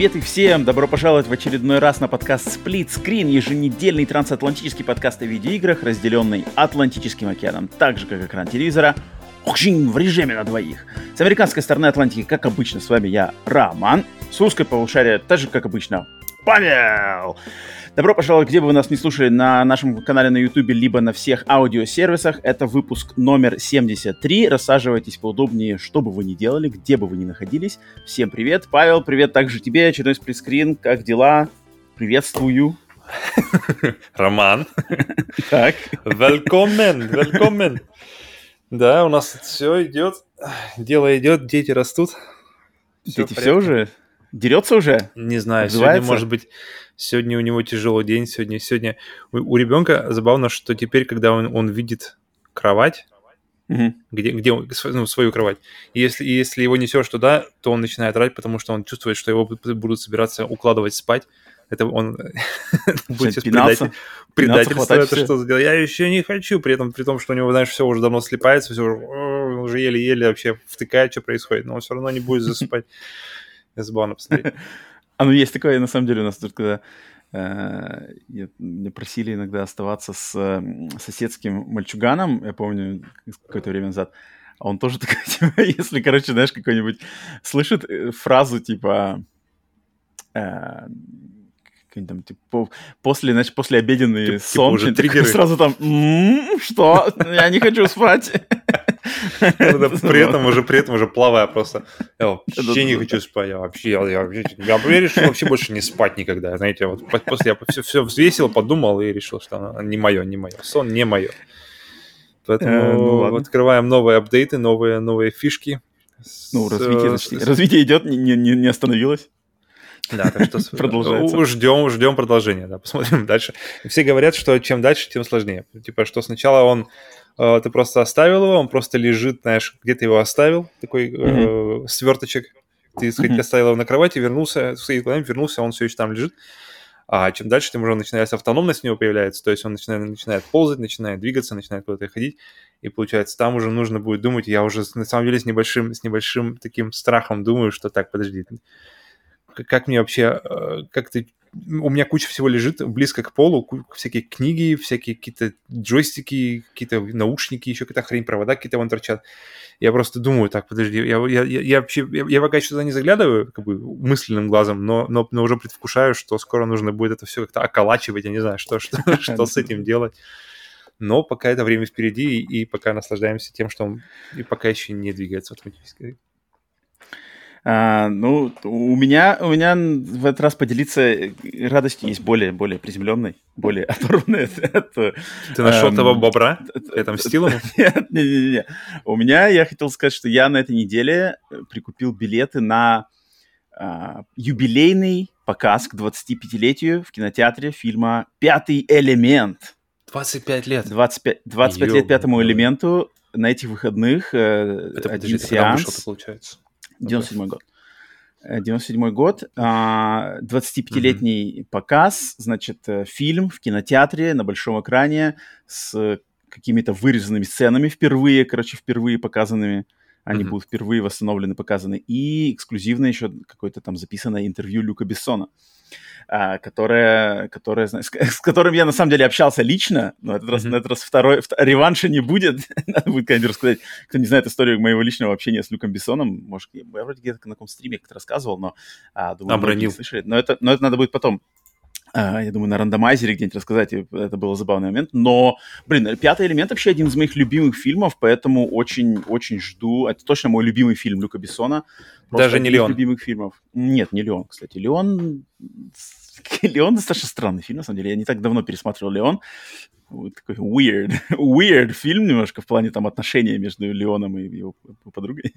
Привет и всем! Добро пожаловать в очередной раз на подкаст Split Screen, еженедельный трансатлантический подкаст о видеоиграх, разделенный Атлантическим океаном, так же как экран телевизора, в режиме на двоих. С американской стороны Атлантики, как обычно, с вами я, Роман. С русской полушария, так же как обычно, Павел! Добро пожаловать, где бы вы нас не слушали, на нашем канале на YouTube, либо на всех аудиосервисах. Это выпуск номер 73. Рассаживайтесь поудобнее, что бы вы ни делали, где бы вы ни находились. Всем привет. Павел, привет также тебе. Очередной сплитскрин. Как дела? Приветствую. Роман. Так. Велкомен, велкомен. Да, у нас все идет, дело идет, дети растут. Дети все уже? Дерется уже? Не знаю, сегодня, может быть, сегодня у него тяжелый день, сегодня, сегодня у, у ребенка забавно, что теперь, когда он, он видит кровать, Угу. где, где он, ну, свою кровать. И если, если его несешь туда, то он начинает орать, потому что он чувствует, что его будут собираться укладывать спать. Это он будет сейчас предатель, предательство, это что сделал. Я еще не хочу, при этом, при том, что у него, знаешь, все уже давно слипается, все уже, уже еле-еле вообще втыкает, что происходит, но он все равно не будет засыпать. Забавно посмотреть. А ну есть такое, на самом деле, у нас тут, когда э, меня просили иногда оставаться с э, соседским мальчуганом, я помню, какое-то время назад, а он тоже такой, типа, если, короче, знаешь, какой-нибудь слышит э, фразу, типа, э, там, типа, после, значит, после обеденный типа, сон, типа уже триггеры. сразу там, м-м, что? Я не хочу спать. При этом уже, при этом уже плавая просто. Я вообще не хочу спать. Я вообще, я, я, я решил вообще больше не спать никогда. Знаете, вот после я все, все взвесил, подумал и решил, что не мое, не мое. Сон не мое. Поэтому э, ну, открываем новые апдейты, новые, новые фишки. Ну, развитие, с, развитие идет, не, не, не остановилось. Да, так что продолжается. Ждем, ждем продолжения, да, посмотрим дальше. Все говорят, что чем дальше, тем сложнее. Типа, что сначала он э, ты просто оставил его, он просто лежит, знаешь, где ты его оставил, такой mm-hmm. э, сверточек. Ты, сказать, mm-hmm. оставил его на кровати, вернулся, стоит вернулся, он все еще там лежит. А чем дальше, тем уже начинается автономность у него появляется, то есть он начинает, начинает ползать, начинает двигаться, начинает куда-то ходить, и получается, там уже нужно будет думать, я уже на самом деле с небольшим, с небольшим таким страхом думаю, что так, подожди, как мне вообще, э, как ты у меня куча всего лежит близко к полу, всякие книги, всякие какие-то джойстики, какие-то наушники, еще какая-то хрень, провода какие-то вон торчат. Я просто думаю, так, подожди, я, я, я, я вообще, я, я пока еще туда не заглядываю, как бы мысленным глазом, но, но, но уже предвкушаю, что скоро нужно будет это все как-то околачивать, я не знаю, что, что, что с этим делать. Но пока это время впереди, и, и пока наслаждаемся тем, что он и пока еще не двигается автоматически. А, ну, у меня, у меня в этот раз поделиться э, радостью есть более, более приземленной, более оторванной от, от... Ты нашел эм, того бобра? Ты отомстил ему? Нет, не, не, не. У меня, я хотел сказать, что я на этой неделе э, прикупил билеты на а, юбилейный показ к 25-летию в кинотеатре фильма «Пятый элемент». 25 лет? 25, 25 Ё, лет «Пятому элементу» на этих выходных э, это, один подожди, сеанс. Это получается? 97 год. 97 э, год, 25-летний mm-hmm. показ, значит, э, фильм в кинотеатре на большом экране с какими-то вырезанными сценами впервые, короче, впервые показанными. Они mm-hmm. будут впервые восстановлены, показаны. И эксклюзивно еще какое-то там записанное интервью Люка Бессона. А, которая, которая, с, с которым я на самом деле общался лично, но этот mm-hmm. раз, на этот раз второй, втор, реванша не будет. Надо будет как-нибудь рассказать. Кто не знает историю моего личного общения с Люком Бессоном, может, я вроде где-то на каком стриме как-то рассказывал, но а, думаю, Обронил. слышали. Но это, но это надо будет потом. Uh, я думаю, на рандомайзере где-нибудь рассказать, это был забавный момент. Но, блин, «Пятый элемент» вообще один из моих любимых фильмов, поэтому очень-очень жду. Это точно мой любимый фильм Люка Бессона. Просто Даже не Леон? любимых фильмов. Нет, не Леон, кстати. Леон... Леон достаточно странный фильм, на самом деле. Я не так давно пересматривал Леон. такой weird, weird фильм немножко в плане там отношения между Леоном и его подругой.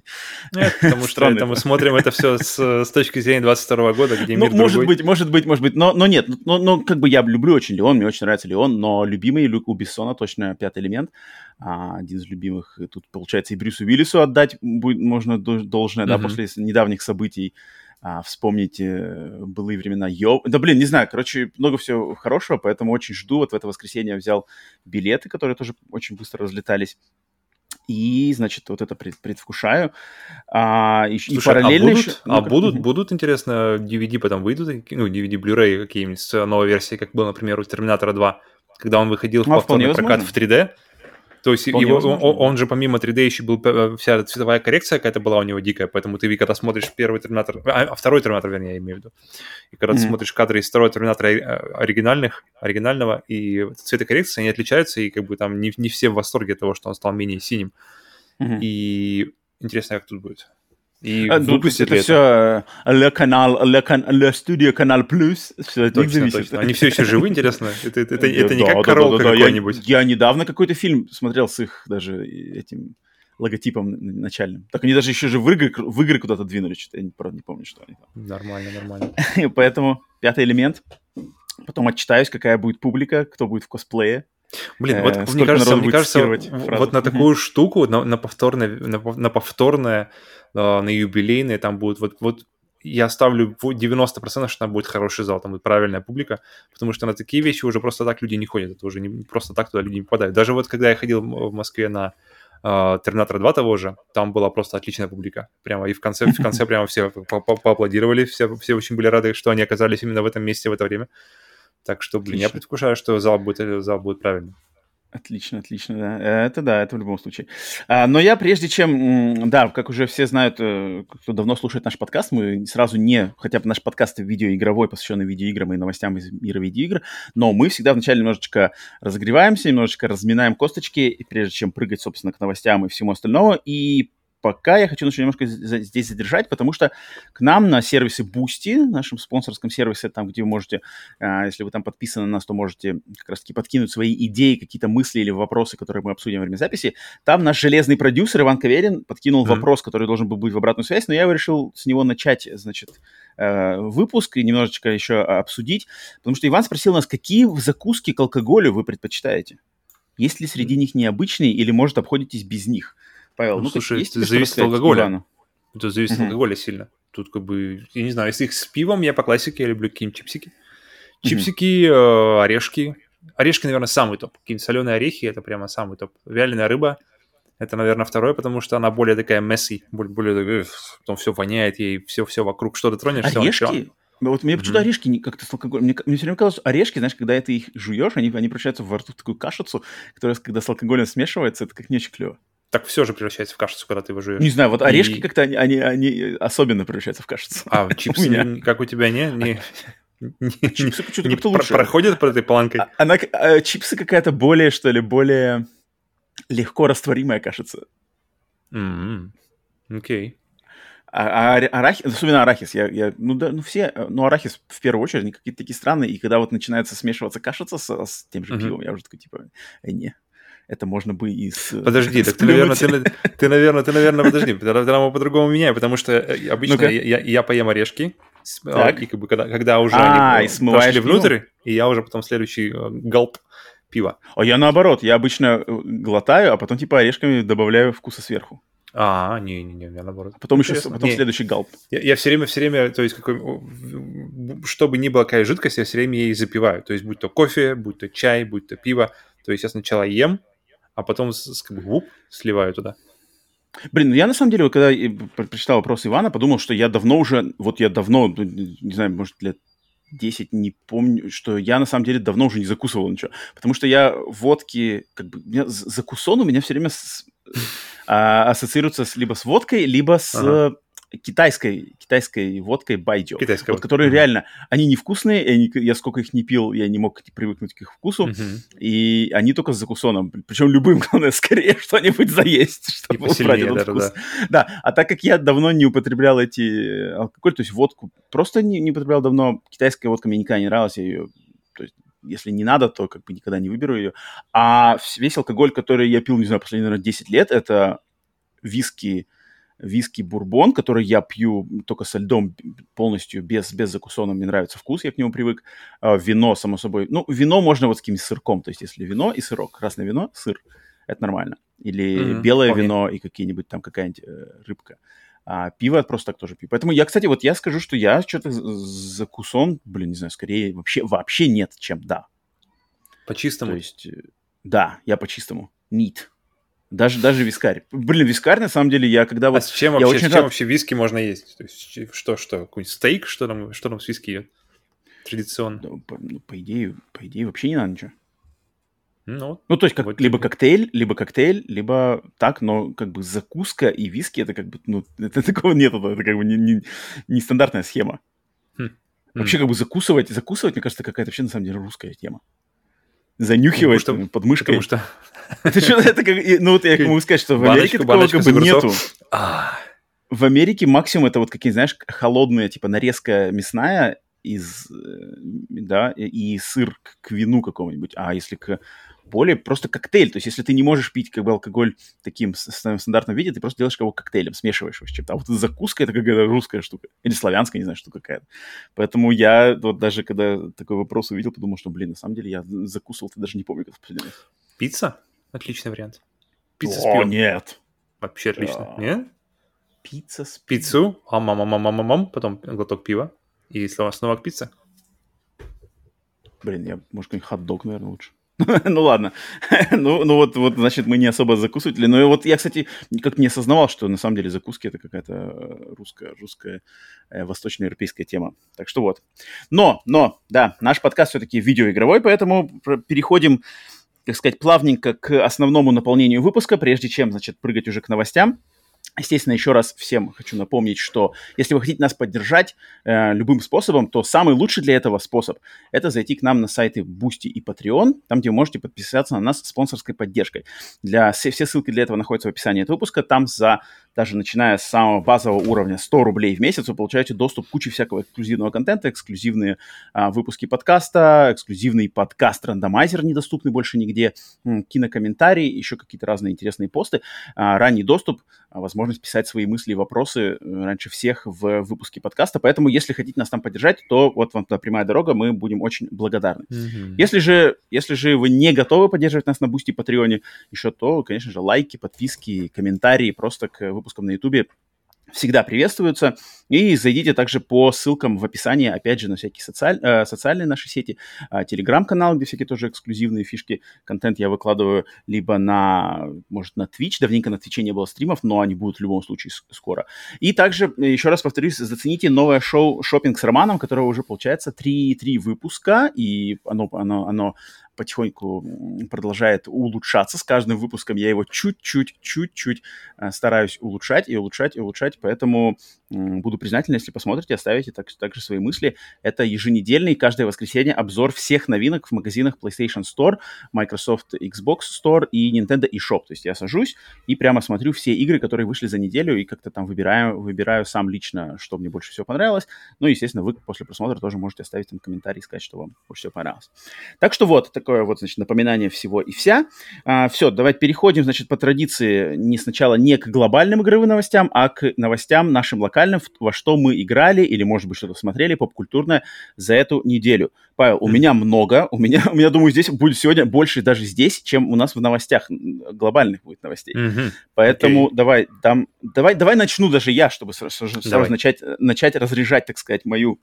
Нет, потому что это мы смотрим это все с, с точки зрения 22 года, где ну, мир может другой. быть, может быть, может быть, но, но нет, но, но как бы я люблю очень Леон, мне очень нравится Леон, но любимый Люк у Бессона точно пятый элемент, а, один из любимых. Тут, получается, и Брюсу Уиллису отдать будет, можно должное, mm-hmm. да, после недавних событий а, вспомнить э, былые времена Йо. Да, блин, не знаю, короче, много всего хорошего, поэтому очень жду. Вот в это воскресенье взял билеты, которые тоже очень быстро разлетались. И, значит, вот это пред, предвкушаю. А, и, Слушай, и параллельно а будут, еще... а будут, будут, интересно, DVD потом выйдут, ну, DVD, Blu-ray какие-нибудь с новой версии, как был, например, у Терминатора 2, когда он выходил в а, повторный прокат в 3D. То есть его, он, он же помимо 3D еще был э, вся цветовая коррекция какая-то была у него дикая, поэтому ты, когда смотришь первый Терминатор, а, а второй Терминатор, вернее, я имею в виду, и когда mm-hmm. ты смотришь кадры из второго Терминатора э, оригинальных, оригинального, и цветокоррекции, они отличаются, и как бы там не, не все в восторге от того, что он стал менее синим. Mm-hmm. И интересно, как тут будет. И а, выпустят это, это все Le Canal, Le, Can, Le Studio Canal Plus, все это точно, точно. Они все еще живы, интересно? Это, это, это, это не как Королка какой-нибудь? Я, я недавно какой-то фильм смотрел с их даже этим логотипом начальным. Так они даже еще же в игры, в игры куда-то двинули, что-то я правда не помню, что они там. Нормально, нормально. Поэтому пятый элемент. Потом отчитаюсь, какая будет публика, кто будет в косплее. Блин, вот э, мне кажется, мне кажется, вот на такую штуку, на, на повторное, на, на повторное а, на юбилейные, там будет вот, вот я ставлю 90%, что там будет хороший зал, там будет правильная публика, потому что на такие вещи уже просто так люди не ходят, это уже не просто так туда люди не попадают. Даже вот когда я ходил в Москве на uh, Терминатор 2 того же, там была просто отличная публика. Прямо и в конце, в конце прямо все по поаплодировали, все, все очень были рады, что они оказались именно в этом месте в это время. Так что, блин, Отлично. я предвкушаю, что зал будет, зал будет правильный. Отлично, отлично, да. Это да, это в любом случае. А, но я прежде чем, да, как уже все знают, э, кто давно слушает наш подкаст, мы сразу не, хотя бы наш подкаст видеоигровой, посвященный видеоиграм и новостям из мира видеоигр, но мы всегда вначале немножечко разогреваемся, немножечко разминаем косточки, прежде чем прыгать, собственно, к новостям и всему остальному. И пока я хочу немножко здесь задержать, потому что к нам на сервисе Boosty, нашем спонсорском сервисе, там, где вы можете, а, если вы там подписаны на нас, то можете как раз-таки подкинуть свои идеи, какие-то мысли или вопросы, которые мы обсудим во время записи. Там наш железный продюсер Иван Каверин подкинул mm-hmm. вопрос, который должен был быть в обратную связь, но я решил с него начать, значит, э, выпуск и немножечко еще обсудить, потому что Иван спросил нас, какие закуски к алкоголю вы предпочитаете? Есть ли среди них необычные или, может, обходитесь без них? Павел, ну, ну слушай, есть это зависит от алкоголя. Ивану? Это зависит от алкоголя сильно. Тут как бы, я не знаю, если их с пивом, я по классике, я люблю какие-нибудь чипсики. Чипсики, э, орешки. Орешки, наверное, самый топ. Какие-нибудь соленые орехи, это прямо самый топ. Вяленая рыба, это, наверное, второе, потому что она более такая месси, более, более потом все воняет ей, все-все вокруг, что-то тронешь, Орешки? все, все. Вот мне почему-то орешки как-то с алкоголем... Мне, мне все время казалось, что орешки, знаешь, когда ты их жуешь, они, они превращаются во рту в такую кашицу, которая, когда с алкоголем смешивается, это как не очень клево так все же превращается в кашицу, когда ты его жуешь. Не знаю, вот орешки и... как-то они, они, они особенно превращаются в кашицу. А, чипсы, меня. как у тебя, не? не... Чипсы почему-то не лучше. проходят под этой планкой. А, она, а, чипсы какая-то более, что ли, более легко растворимая кашица. Mm-hmm. Окей. А, а арахис, особенно арахис, я, я, ну да, ну все, ну арахис в первую очередь, они какие-то такие странные, и когда вот начинается смешиваться кашица с, с тем же пивом, я уже такой, типа, э, не, это можно бы из... Подожди, так ты, наверное, ты, ты, наверное, ты, наверное, подожди, тогда мы по-другому меняем, потому что э, обычно я, я поем орешки, а, так. и как бы когда, когда уже а, они и пошли внутрь, и я уже потом следующий э, галп пива. А я наоборот, я обычно э, глотаю, а потом типа орешками добавляю вкуса сверху. А, не, не, не, я наоборот. Потом Интересно. еще, потом не, следующий галп. Я, я все время, все время, то есть, какой, чтобы ни была какая жидкость, я все время ей запиваю. То есть, будь то кофе, будь то чай, будь то пиво. То есть, я сначала ем, а потом как бы, вуп, сливаю туда. Блин, ну я на самом деле, когда прочитал вопрос Ивана, подумал, что я давно уже, вот я давно, ну, не знаю, может, лет 10, не помню, что я на самом деле давно уже не закусывал ничего. Потому что я водки, как бы, меня, закусон у меня все время с, а, ассоциируется с, либо с водкой, либо с ага китайской, китайской водкой байджо. Китайской вот, которые mm-hmm. реально, они невкусные, и они, я сколько их не пил, я не мог привыкнуть к их вкусу, mm-hmm. и они только с закусоном, причем любым, главное, скорее что-нибудь заесть, чтобы убрать этот да, вкус. Да. да, а так как я давно не употреблял эти алкоголь, то есть водку, просто не, не употреблял давно, китайская водка мне никогда не нравилась, я ее то есть, если не надо, то как бы никогда не выберу ее. А весь алкоголь, который я пил, не знаю, последние, наверное, 10 лет, это виски, виски бурбон, который я пью только со льдом полностью, без, без закусона. Мне нравится вкус, я к нему привык. А, вино, само собой. Ну, вино можно вот с каким-нибудь сырком. То есть, если вино и сырок, красное вино, сыр, это нормально. Или mm-hmm. белое okay. вино и какие-нибудь там какая-нибудь э, рыбка. А пиво просто так тоже пью. Поэтому я, кстати, вот я скажу, что я что-то закусон, блин, не знаю, скорее вообще, вообще нет, чем да. По-чистому? То есть, э, да, я по-чистому. Нит. Даже, даже вискарь. Блин, вискарь, на самом деле, я когда а вот... с чем, вообще, очень с чем рад... вообще виски можно есть? То есть, что, что, какой-нибудь стейк, что там, что там с виски идет? Традиционно. Да, по, ну, по идее, по идее, вообще не надо ничего. Ну, ну, то есть, как, вот либо коктейль, либо коктейль, либо так, но как бы закуска и виски, это как бы, ну, это такого нет, это как бы не, не, не стандартная схема. Хм. Вообще, как бы закусывать, закусывать, мне кажется, какая-то вообще на самом деле русская тема занюхивать что, под мышкой. Потому что... Это что, это как... Ну вот я могу сказать, что в Америке такого как бы нету. А. В Америке максимум это вот какие, знаешь, холодные, типа нарезка мясная из, э, да, и сыр к вину какому-нибудь. А если к более просто коктейль. То есть, если ты не можешь пить как бы алкоголь таким стандартном виде, ты просто делаешь его коктейлем, смешиваешь его с чем-то. А вот закуска это какая-то русская штука. Или славянская, не знаю, что какая-то. Поэтому я вот даже когда такой вопрос увидел, подумал, что, блин, на самом деле я закусывал, ты даже не помню, как последний раз. Пицца? Отличный вариант. Пицца О, с пивом. нет. Вообще отлично. А... Нет? Пицца с Пиццу, ам ам ам ам ам потом глоток пива, и снова, снова к пицце. Блин, я, может, какой-нибудь хот-дог, наверное, лучше. ну ладно. ну, ну вот, вот, значит, мы не особо закусыватели. Но вот я, кстати, как не осознавал, что на самом деле закуски это какая-то э, русская, русская, э, восточноевропейская тема. Так что вот. Но, но, да, наш подкаст все-таки видеоигровой, поэтому переходим, так сказать, плавненько к основному наполнению выпуска, прежде чем, значит, прыгать уже к новостям. Естественно, еще раз всем хочу напомнить, что если вы хотите нас поддержать э, любым способом, то самый лучший для этого способ – это зайти к нам на сайты Boosty и Patreon, там, где вы можете подписаться на нас спонсорской поддержкой. Для, все, все ссылки для этого находятся в описании этого выпуска. Там за даже начиная с самого базового уровня 100 рублей в месяц, вы получаете доступ к куче всякого эксклюзивного контента, эксклюзивные а, выпуски подкаста, эксклюзивный подкаст-рандомайзер, недоступный больше нигде, кинокомментарии, еще какие-то разные интересные посты, а, ранний доступ, а, возможность писать свои мысли и вопросы э, раньше всех в выпуске подкаста. Поэтому, если хотите нас там поддержать, то вот вам туда прямая дорога, мы будем очень благодарны. Mm-hmm. Если, же, если же вы не готовы поддерживать нас на Бусти и Патреоне еще, то, конечно же, лайки, подписки, комментарии просто к выпускам на YouTube всегда приветствуются. И зайдите также по ссылкам в описании, опять же, на всякие социаль... э, социальные наши сети, телеграм-канал, где всякие тоже эксклюзивные фишки, контент я выкладываю либо на, может, на Twitch, давненько на Twitch не было стримов, но они будут в любом случае скоро. И также, э, еще раз повторюсь, зацените новое шоу «Шопинг с Романом», которое уже, получается, три, три выпуска, и оно, оно, оно потихоньку продолжает улучшаться. С каждым выпуском я его чуть-чуть, чуть-чуть э, стараюсь улучшать и улучшать и улучшать, поэтому буду признателен, если посмотрите, оставите так, также свои мысли. Это еженедельный, каждое воскресенье обзор всех новинок в магазинах PlayStation Store, Microsoft Xbox Store и Nintendo eShop. То есть я сажусь и прямо смотрю все игры, которые вышли за неделю, и как-то там выбираю, выбираю сам лично, что мне больше всего понравилось. Ну, естественно, вы после просмотра тоже можете оставить там комментарий и сказать, что вам больше всего понравилось. Так что вот, такое вот, значит, напоминание всего и вся. А, все, давайте переходим, значит, по традиции не сначала не к глобальным игровым новостям, а к новостям нашим локальным, во что мы играли или, может быть, что-то смотрели поп-культурное за эту неделю. Павел, у mm-hmm. меня много, у меня, у меня, думаю, здесь будет сегодня больше даже здесь, чем у нас в новостях, глобальных будет новостей. Mm-hmm. Поэтому okay. давай, там, давай, давай начну даже я, чтобы сразу, сразу давай. начать, начать разряжать, так сказать, мою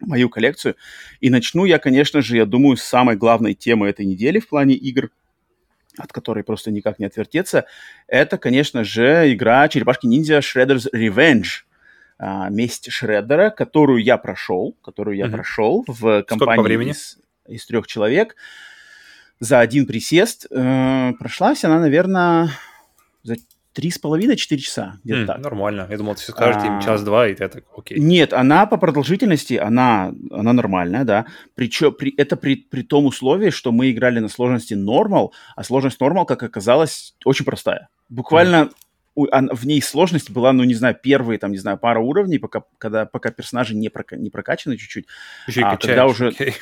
мою коллекцию. И начну я, конечно же, я думаю, с самой главной темы этой недели в плане игр, от которой просто никак не отвертеться. Это, конечно же, игра Черепашки-ниндзя Shredder's Revenge. А, месть Шреддера, которую я прошел, которую я mm-hmm. прошел в компании из, из трех человек за один присест. Э, прошлась она, наверное, за три с половиной, четыре часа, где-то mm, так. Нормально. Я думал, ты все скажешь, а, час-два, и ты так, окей. Нет, она по продолжительности, она, она нормальная, да. Причем при, это при, при том условии, что мы играли на сложности нормал, а сложность нормал, как оказалось, очень простая. Буквально mm. В ней сложность была, ну, не знаю, первые, там, не знаю, пара уровней, пока, когда, пока персонажи не, прока, не прокачаны чуть-чуть. Еще а, когда уже... Okay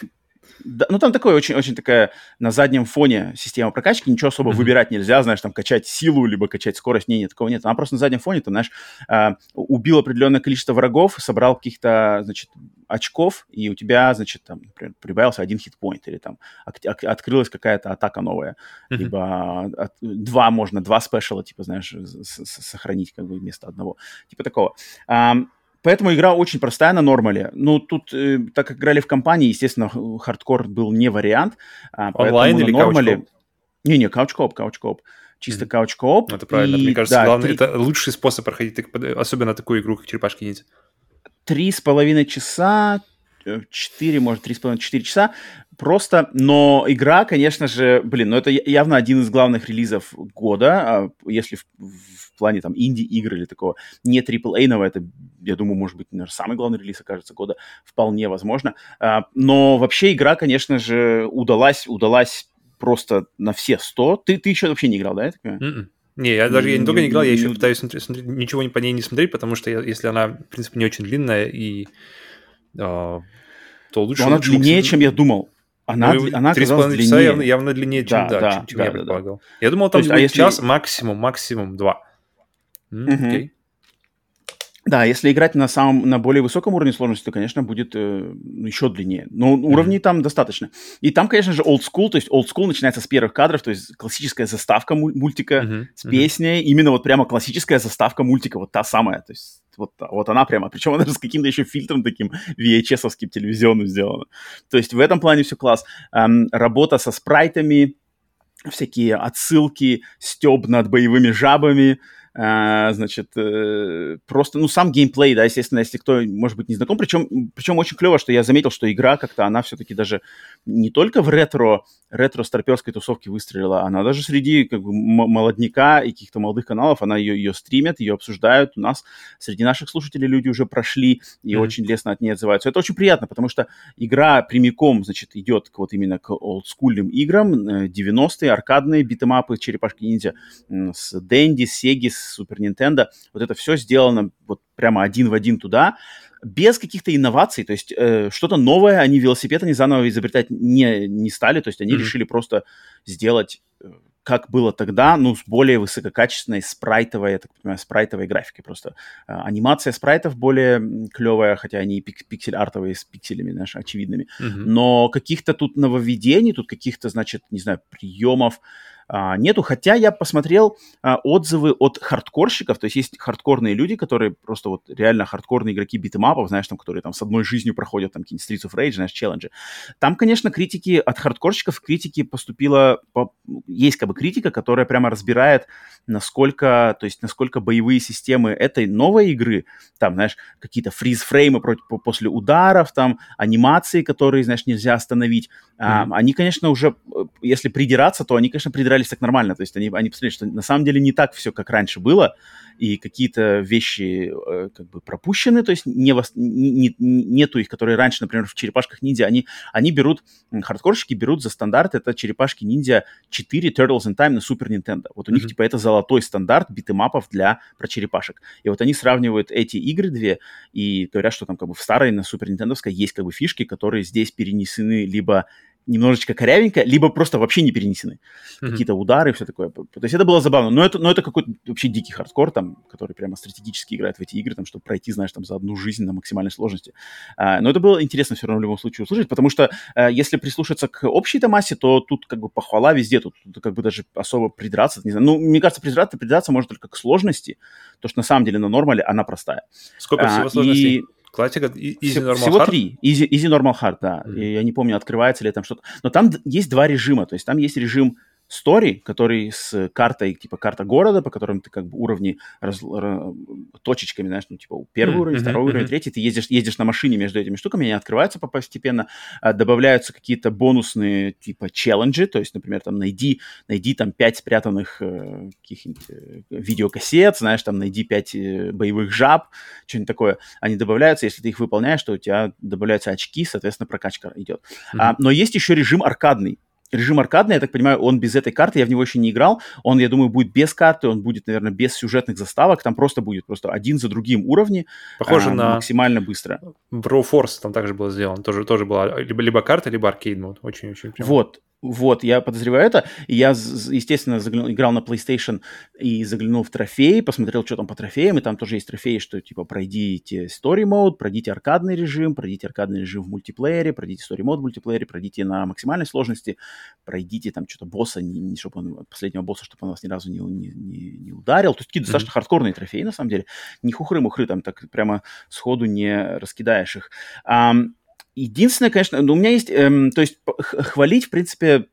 Да, ну, там такое очень-очень такая на заднем фоне система прокачки, ничего особо mm-hmm. выбирать нельзя, знаешь, там качать силу, либо качать скорость, не, нет, такого нет. Она просто на заднем фоне, ты, знаешь, э, убил определенное количество врагов, собрал каких-то, значит, очков, и у тебя, значит, там, например, прибавился один хитпоинт, или там от, от, открылась какая-то атака новая, mm-hmm. либо от, два можно, два спешала, типа, знаешь, с, с, сохранить как бы вместо одного, типа такого. Um, Поэтому игра очень простая на нормале. Ну, тут, э, так как играли в компании, естественно, хардкор был не вариант. А, Онлайн или нормале... Не-не, каучкоп, каучкоп. Чисто mm-hmm. каучкоп. Это правильно. И, Мне кажется, да, главное, 3... это лучший способ проходить, особенно такую игру, как Черепашки Ниндзя. Три с половиной часа, э, четыре, может, три с половиной, четыре часа просто, но игра, конечно же, блин, ну это явно один из главных релизов года, а если в, в плане там инди-игр или такого не AAA-нового, это, я думаю, может быть, наверное, самый главный релиз, окажется, года, вполне возможно. А, но вообще игра, конечно же, удалась, удалась просто на все 100. Ты, ты еще вообще не играл, да? Mm-mm. Не, я даже я не только не играл, я еще пытаюсь смотреть, ничего по ней не смотреть, потому что я, если она, в принципе, не очень длинная, и э, то лучше... Но она лучше длиннее, чем я думал. Она, ну, она оказалась длиннее. часа явно, явно длиннее, чем, да, да, чем, чем да, я предполагал. Да. Я думал, там есть, будет а если... час, максимум, максимум два. М, угу. Окей. Да, если играть на самом, на более высоком уровне сложности, то, конечно, будет э, еще длиннее. Но mm-hmm. уровней там достаточно. И там, конечно же, old school, то есть old school начинается с первых кадров, то есть классическая заставка мультика mm-hmm. с песней, mm-hmm. именно вот прямо классическая заставка мультика, вот та самая, то есть вот, вот она прямо, причем она даже с каким-то еще фильтром таким VHS-овским телевизионным сделана. То есть в этом плане все класс. Эм, работа со спрайтами, всякие отсылки, стеб над боевыми жабами, а, значит, э, просто, ну, сам геймплей, да, естественно, если кто, может быть, не знаком, причем, причем очень клево, что я заметил, что игра как-то, она все-таки даже не только в ретро, ретро-старперской тусовке выстрелила, она даже среди, как бы, молодняка и каких-то молодых каналов, она ее, ее стримят, ее обсуждают, у нас среди наших слушателей люди уже прошли и mm-hmm. очень лестно от ней отзываются. Это очень приятно, потому что игра прямиком, значит, идет к, вот именно к олдскульным играм, 90-е, э, аркадные битэмапы, черепашки-ниндзя с Дэнди, Сеги, с Супер Nintendo, вот это все сделано вот прямо один в один туда, без каких-то инноваций, то есть э, что-то новое, они велосипед они заново изобретать не, не стали, то есть они mm-hmm. решили просто сделать э, как было тогда, ну, с более высококачественной спрайтовой, я так понимаю, спрайтовой графикой просто. Э, анимация спрайтов более клевая, хотя они пик пиксель-артовые с пикселями, знаешь, очевидными. Mm-hmm. Но каких-то тут нововведений, тут каких-то, значит, не знаю, приемов, а, нету. Хотя я посмотрел а, отзывы от хардкорщиков, то есть есть хардкорные люди, которые просто вот реально хардкорные игроки битэмапов, знаешь, там, которые там с одной жизнью проходят там какие-нибудь Streets of Rage, знаешь, челленджи. Там, конечно, критики от хардкорщиков критики поступила, по, есть как бы критика, которая прямо разбирает, насколько, то есть насколько боевые системы этой новой игры, там, знаешь, какие-то фриз-фреймы после ударов, там, анимации, которые, знаешь, нельзя остановить, mm-hmm. а, они, конечно, уже, э, если придираться, то они, конечно, придирались держались так нормально. То есть они, они посмотрели, что на самом деле не так все, как раньше было, и какие-то вещи э, как бы пропущены, то есть не, не, не, нету их, которые раньше, например, в черепашках ниндзя, они, они берут, хардкорщики берут за стандарт, это черепашки ниндзя 4 Turtles in Time на Super Nintendo. Вот у mm-hmm. них типа это золотой стандарт битэмапов для про черепашек. И вот они сравнивают эти игры две и говорят, что там как бы в старой на Super Nintendo есть как бы фишки, которые здесь перенесены либо немножечко корявенько, либо просто вообще не перенесены. Mm-hmm. Какие-то удары и все такое. То есть это было забавно. Но это, но это какой-то вообще дикий хардкор, там, который прямо стратегически играет в эти игры, там, чтобы пройти, знаешь, там, за одну жизнь на максимальной сложности. А, но это было интересно все равно в любом случае услышать, потому что а, если прислушаться к общей-то массе, то тут как бы похвала везде, тут, тут как бы даже особо придраться, не знаю. Ну, мне кажется, придраться, придраться можно только к сложности, то что на самом деле на нормале она простая. Сколько всего а, сложностей? И Классика, easy, normal, Всего hard? три. Easy, easy, normal, hard, да. Mm-hmm. Я не помню, открывается ли там что-то. Но там есть два режима. То есть там есть режим story, который с картой, типа карта города, по которым ты как бы уровни раз, раз, точечками, знаешь, ну, типа первый mm-hmm. уровень, второй mm-hmm. уровень, третий, ты ездишь, ездишь на машине между этими штуками, они открываются постепенно, а, добавляются какие-то бонусные, типа, челленджи, то есть, например, там, найди, найди там пять спрятанных э, каких-нибудь э, видеокассет, знаешь, там, найди пять э, боевых жаб, что-нибудь такое. Они добавляются, если ты их выполняешь, то у тебя добавляются очки, соответственно, прокачка идет. Mm-hmm. А, но есть еще режим аркадный, режим аркадный, я так понимаю, он без этой карты, я в него еще не играл. Он, я думаю, будет без карты, он будет, наверное, без сюжетных заставок. Там просто будет просто один за другим уровни. Похоже а, на... Максимально быстро. Bro Force там также было сделано. Тоже, тоже была либо, либо карта, либо аркейд мод. Очень-очень. Вот. Вот, я подозреваю это. Я, естественно, заглянул, играл на PlayStation и заглянул в трофеи, посмотрел, что там по трофеям, и там тоже есть трофеи, что, типа, пройдите Story Mode, пройдите аркадный режим, пройдите аркадный режим в мультиплеере, пройдите Story Mode в мультиплеере, пройдите на максимальной сложности, пройдите там что-то босса, не, не, чтобы он, последнего босса, чтобы он вас ни разу не, не, не, не ударил. То есть такие mm-hmm. достаточно хардкорные трофеи, на самом деле. Не хухры-мухры, там так прямо сходу не раскидаешь их. Um, Единственное, конечно, ну, у меня есть, эм, то есть хвалить, в принципе,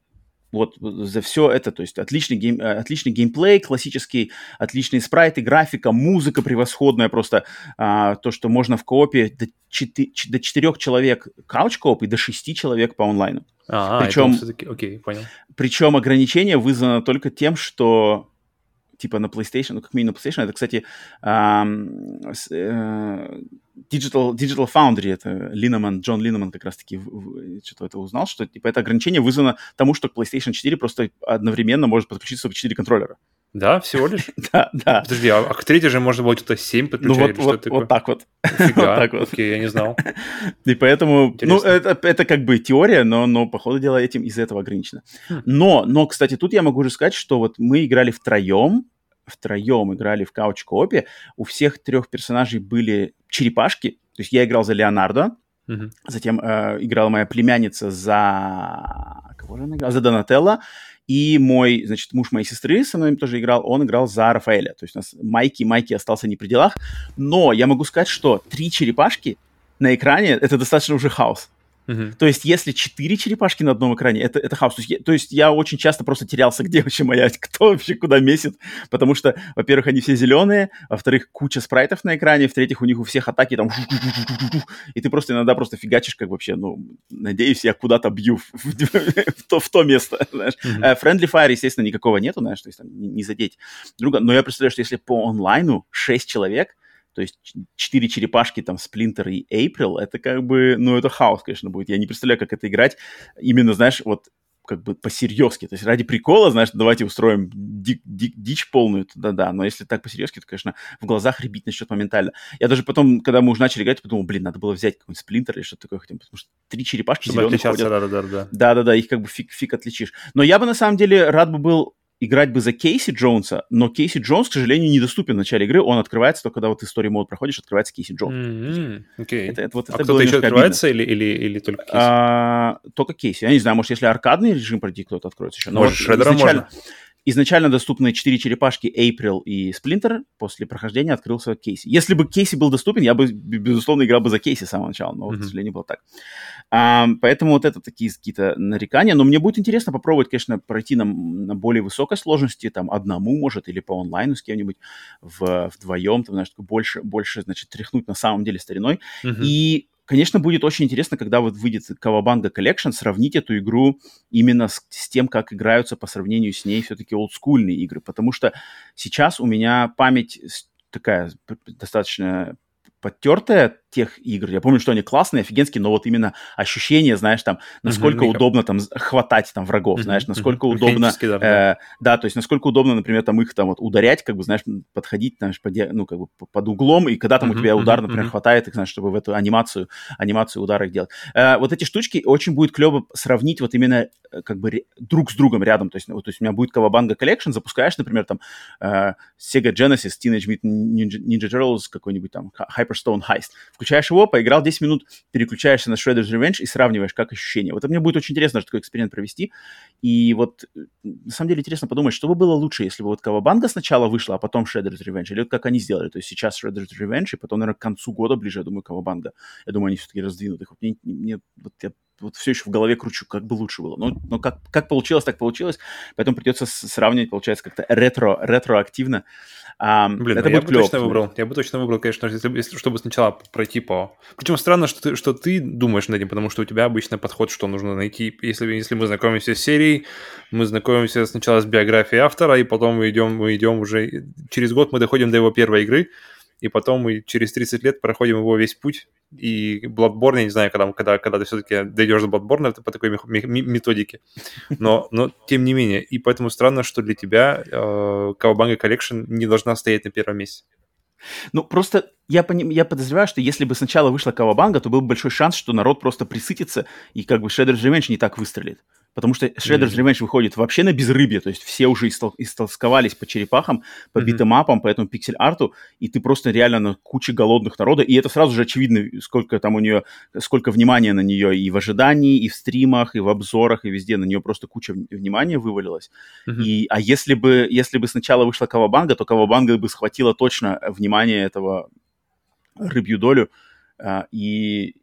вот за все это, то есть отличный, game, э, отличный геймплей, классический, отличные спрайты, графика, музыка превосходная, просто а, то, что можно в коопе до, четы, до 4 человек couch co-op и до 6 человек по онлайну. А, причем, окей, понял. Причем ограничение вызвано только тем, что типа на PlayStation, ну, как минимум на PlayStation, это, кстати, э, Digital, Digital Foundry, это Линнеман, Джон Линнеман как раз-таки что-то это узнал, что типа это ограничение вызвано тому, что PlayStation 4 просто одновременно может подключиться к 4 контроллера. Да, всего лишь? да, да. Подожди, а, а к третьей же можно было что-то 7 подключать? Ну вот, вот, вот так вот. вот так вот. Окей, я не знал. И поэтому, ну, это, это как бы теория, но, но по ходу дела этим из-за этого ограничено. Хм. Но, но, кстати, тут я могу уже сказать, что вот мы играли втроем, втроем играли в кауч-коопе, у всех трех персонажей были черепашки, то есть я играл за Леонардо, uh-huh. затем э, играла моя племянница за... Кого же она играла? За Донателло, и мой, значит, муж моей сестры со мной тоже играл, он играл за Рафаэля. То есть у нас Майки, Майки остался не при делах. Но я могу сказать, что три черепашки на экране — это достаточно уже хаос. Uh-huh. То есть, если четыре черепашки на одном экране, это, это хаос. То есть, я, то есть, я очень часто просто терялся, где вообще моя, кто вообще куда месит, потому что, во-первых, они все зеленые, во-вторых, куча спрайтов на экране, в-третьих, у них у всех атаки там и ты просто иногда просто фигачишь, как вообще, ну, надеюсь, я куда-то бью в, в, в, то, в то место, знаешь. Uh-huh. Friendly Fire, естественно, никакого нету, знаешь, то есть там не, не задеть друга, но я представляю, что если по онлайну 6 человек, то есть четыре черепашки, там, Сплинтер и April, это как бы, ну, это хаос, конечно, будет. Я не представляю, как это играть. Именно, знаешь, вот как бы по-серьезки. То есть ради прикола, знаешь, давайте устроим ди- ди- дичь полную, да-да. Но если так по-серьезки, то, конечно, в глазах ребить начнет моментально. Я даже потом, когда мы уже начали играть, подумал, блин, надо было взять какой-нибудь сплинтер или что-то такое, потому что три черепашки Чтобы зеленых ходят. Да, да, да. Да-да-да, их как бы фиг, фиг отличишь. Но я бы на самом деле рад бы был играть бы за Кейси Джонса, но Кейси Джонс, к сожалению, недоступен в начале игры. Он открывается только когда вот story мод проходишь, открывается Кейси Джонс. Mm-hmm. Okay. Это, это, вот, а это кто-то еще открывается или, или, или только Кейси? А, только Кейси. Я не знаю, может, если аркадный режим пройти, кто-то откроется еще. Но может, вот шредером изначально... можно? Изначально доступны четыре черепашки April и Splinter. После прохождения открылся Кейси. Если бы Кейси был доступен, я бы, безусловно, играл бы за Кейси с самого начала, но, mm-hmm. к сожалению, было так. А, поэтому вот это такие какие-то нарекания. Но мне будет интересно попробовать, конечно, пройти на, на более высокой сложности, там, одному, может, или по онлайну с кем-нибудь в, вдвоем, там, знаешь, больше, больше, значит, тряхнуть на самом деле стариной. Mm-hmm. И Конечно, будет очень интересно, когда вот выйдет Кавабанга Collection, сравнить эту игру именно с, с тем, как играются по сравнению с ней все-таки олдскульные игры. Потому что сейчас у меня память такая достаточно подтертая тех игр. Я помню, что они классные, офигенские, но вот именно ощущение, знаешь, там, насколько mm-hmm. удобно там хватать там врагов, mm-hmm. знаешь, насколько mm-hmm. удобно, да, э, да, то есть насколько удобно, например, там их там вот ударять, как бы, знаешь, подходить, знаешь, под, ну, как бы под углом, и когда там mm-hmm. у тебя удар, например, mm-hmm. хватает, их, знаешь, чтобы в эту анимацию, анимацию удара делать. Э, вот эти штучки очень будет клево сравнить вот именно э, как бы друг с другом рядом, то есть, вот, то есть у меня будет Kawabanga Collection, запускаешь, например, там э, Sega Genesis, Teenage Mutant Ninja, Ninja Turtles, какой-нибудь там Hyperstone Heist, включаешь его, поиграл 10 минут, переключаешься на Shredder's Revenge и сравниваешь, как ощущения. Вот мне будет очень интересно такой эксперимент провести. И вот на самом деле интересно подумать, что бы было лучше, если бы вот Кавабанга сначала вышла, а потом Shredder's Revenge, или вот как они сделали. То есть сейчас Shredder's Revenge, и потом, наверное, к концу года ближе, я думаю, Кавабанга. Я думаю, они все-таки раздвинут их. Вот мне, мне вот я вот все еще в голове кручу, как бы лучше было. Но, но как, как получилось, так получилось. Поэтому придется сравнивать, получается, как-то ретро, ретроактивно. А, Блин, это ну, будет я бы точно выбрал. Я бы точно выбрал, конечно, если, если, чтобы сначала пройти по... Причем странно, что ты, что ты думаешь над этим, потому что у тебя обычно подход, что нужно найти... Если, если мы знакомимся с серией, мы знакомимся сначала с биографией автора, и потом мы идем, мы идем уже... Через год мы доходим до его первой игры, и потом мы через 30 лет проходим его весь путь, и Bloodborne, я не знаю, когда, когда, когда ты все-таки дойдешь до Bloodborne по такой методике, но, но тем не менее, и поэтому странно, что для тебя э, Kawabanga Collection не должна стоять на первом месте. Ну, просто я, поним, я подозреваю, что если бы сначала вышла Кавабанга, то был бы большой шанс, что народ просто присытится, и как бы Shredder's Revenge не так выстрелит потому что Shredder's. Revenge выходит вообще на безрыбье, то есть все уже истол- истолсковались по черепахам, по mm-hmm. битэмапам, по этому пиксель-арту, и ты просто реально на куче голодных народа, и это сразу же очевидно, сколько там у нее, сколько внимания на нее и в ожидании, и в стримах, и в обзорах, и везде на нее просто куча внимания вывалилась. Mm-hmm. И, а если бы, если бы сначала вышла Кавабанга, то Кавабанга бы схватила точно внимание этого рыбью долю, а, и,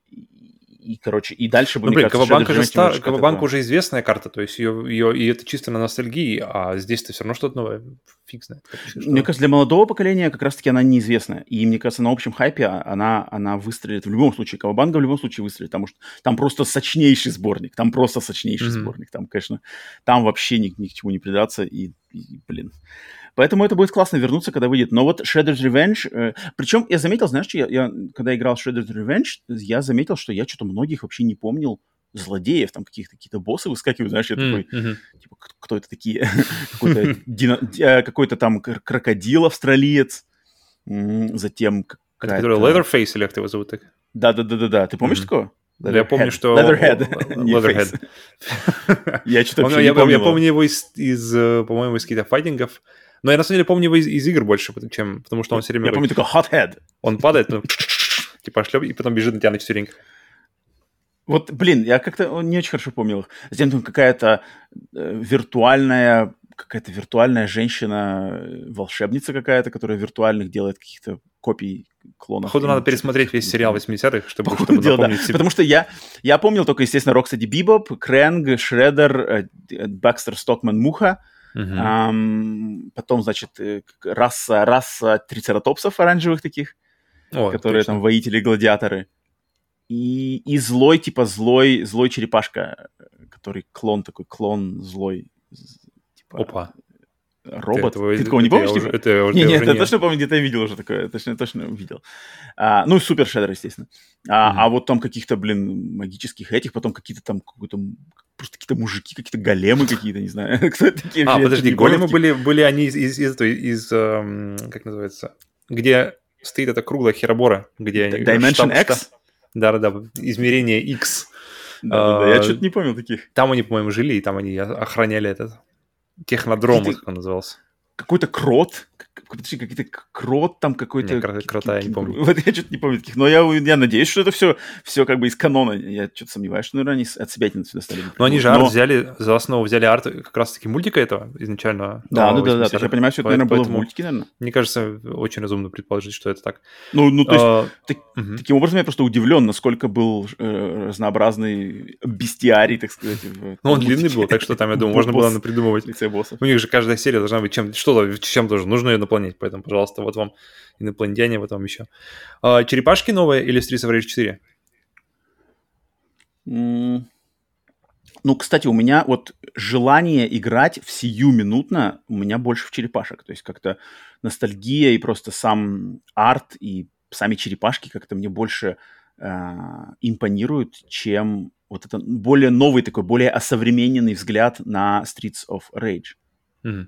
и, короче, и дальше бы, ну, блин, Кавабанк уже, стар... Кавабанк уже известная карта, то есть ее, ее, и это чисто на ностальгии, а здесь-то все равно что-то новое, фиг знает. Мне кажется, для молодого поколения как раз-таки она неизвестная, и мне кажется, на общем хайпе она, она выстрелит в любом случае, Кавабанга в любом случае выстрелит, потому что там просто сочнейший сборник, там просто сочнейший mm-hmm. сборник, там, конечно, там вообще ни, ни к чему не придаться, и блин... Поэтому это будет классно вернуться, когда выйдет. Но вот Shredder's Revenge... Э, причем я заметил, знаешь, я, я, когда играл Shredder's Revenge, я заметил, что я что-то многих вообще не помнил злодеев, там каких-то какие-то боссы выскакивают, знаешь, я такой, mm-hmm. типа, кто это такие? какой-то, э, какой-то там крокодил австралиец, затем... Это который Leatherface или как его зовут так? Да-да-да-да-да. Ты помнишь такого? Leatherhead. Я помню, что... Leatherhead. Leatherhead. я что-то вообще я, я помню его из, из э, по-моему, из каких-то файтингов. Но я на самом деле помню его из, из игр больше, чем, потому что он все время... Я помню только Hothead. Он падает, ну, типа шлеп, и потом бежит на тебя на четвереньках. Вот, блин, я как-то не очень хорошо помнил их. Затем там какая-то э, виртуальная какая-то виртуальная женщина, э, волшебница какая-то, которая виртуальных делает каких-то копий клонов. Походу, надо пересмотреть весь сериал 80-х, чтобы, чтобы дела, напомнить да. себе. Потому что я, я помнил только, естественно, Роксади Бибоп, Крэнг, Шреддер, э, Бакстер Стокман Муха, uh-huh. ам, потом, значит, э, раса, раса трицератопсов оранжевых таких, О, которые точно. там воители-гладиаторы. И, и злой, типа злой, злой черепашка, который клон такой, клон злой Типа, Опа. Робот? Ты, этого, ты такого не помнишь? Уже, типа? это, не, нет, я точно помню, где-то я видел уже такое, точно, точно видел. А, ну, Супер Шедер, естественно. А, mm-hmm. а вот там каких-то, блин, магических этих, потом какие-то там, какой-то просто какие-то мужики, какие-то големы какие-то, не знаю. Кто такие? А, подожди, големы были, были они из, из, из, эм, как называется, где стоит эта круглая херобора, где они... Dimension X? Да-да-да, измерение X. Да-да-да, я а, что-то не помню таких. Там они, по-моему, жили, и там они охраняли этот Технодром, как он назывался. Какой-то крот, подожди, какие-то крот там какой-то... Нет, крота я не помню. Вот я что-то не помню таких. Но я, я надеюсь, что это все, все как бы из канона. Я что-то сомневаюсь, что, наверное, они от себя сюда стали. Но они же арт взяли, за основу взяли арт как раз-таки мультика этого изначально. Да, ну да, да, да. Я понимаю, что это, наверное, было в мультике, наверное. Мне кажется, очень разумно предположить, что это так. Ну, ну то есть, а, так, таким образом я просто удивлен, насколько был э, разнообразный бестиарий, так сказать. Ну, он длинный был, так что там, я думаю, можно было придумывать. У них же каждая серия должна быть чем-то, что-то, чем тоже нужно наполнять, поэтому, пожалуйста, вот вам инопланетяне, вот вам еще. А, черепашки новые или Streets of Rage 4? Mm. Ну, кстати, у меня вот желание играть в сиюминутно у меня больше в черепашек. То есть как-то ностальгия и просто сам арт и сами черепашки как-то мне больше э, импонируют, чем вот это более новый такой, более осовремененный взгляд на Streets of Rage. Mm-hmm.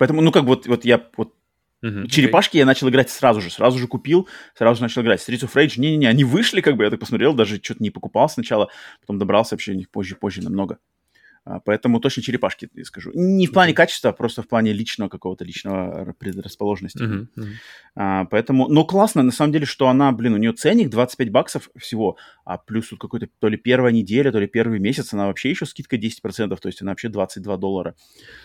Поэтому, ну, как вот, вот я вот Uh-huh, Черепашки okay. я начал играть сразу же, сразу же купил, сразу же начал играть. Streets of Rage, не-не-не, они вышли, как бы, я так посмотрел, даже что-то не покупал сначала, потом добрался вообще них позже-позже намного. А, поэтому точно черепашки, я скажу. Не в плане качества, а просто в плане личного какого-то, личного предрасположенности. Uh-huh, uh-huh. А, поэтому, ну, классно, на самом деле, что она, блин, у нее ценник 25 баксов всего, а плюс тут какой-то то ли первая неделя, то ли первый месяц, она вообще еще скидка 10%, то есть она вообще 22 доллара.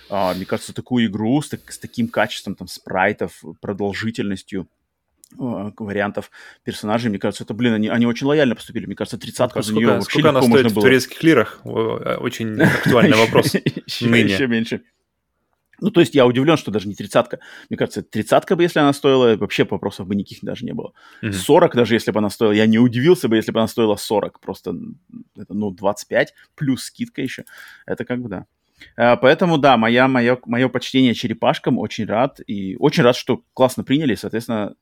А, мне кажется, такую игру с, так, с таким качеством, там, спрайтов, продолжительностью, вариантов персонажей. Мне кажется, это, блин, они, они очень лояльно поступили. Мне кажется, тридцатка за нее вообще Сколько она стоит в турецких лирах? Очень актуальный вопрос. Еще меньше. Ну, то есть я удивлен, что даже не тридцатка. Мне кажется, тридцатка бы, если она стоила, вообще вопросов бы никаких даже не было. Mm-hmm. 40 даже, если бы она стоила, я не удивился бы, если бы она стоила 40. Просто, это, ну, 25 плюс скидка еще. Это как бы, да. А, поэтому, да, моя, мое, мое почтение черепашкам, очень рад. И очень рад, что классно приняли. Соответственно,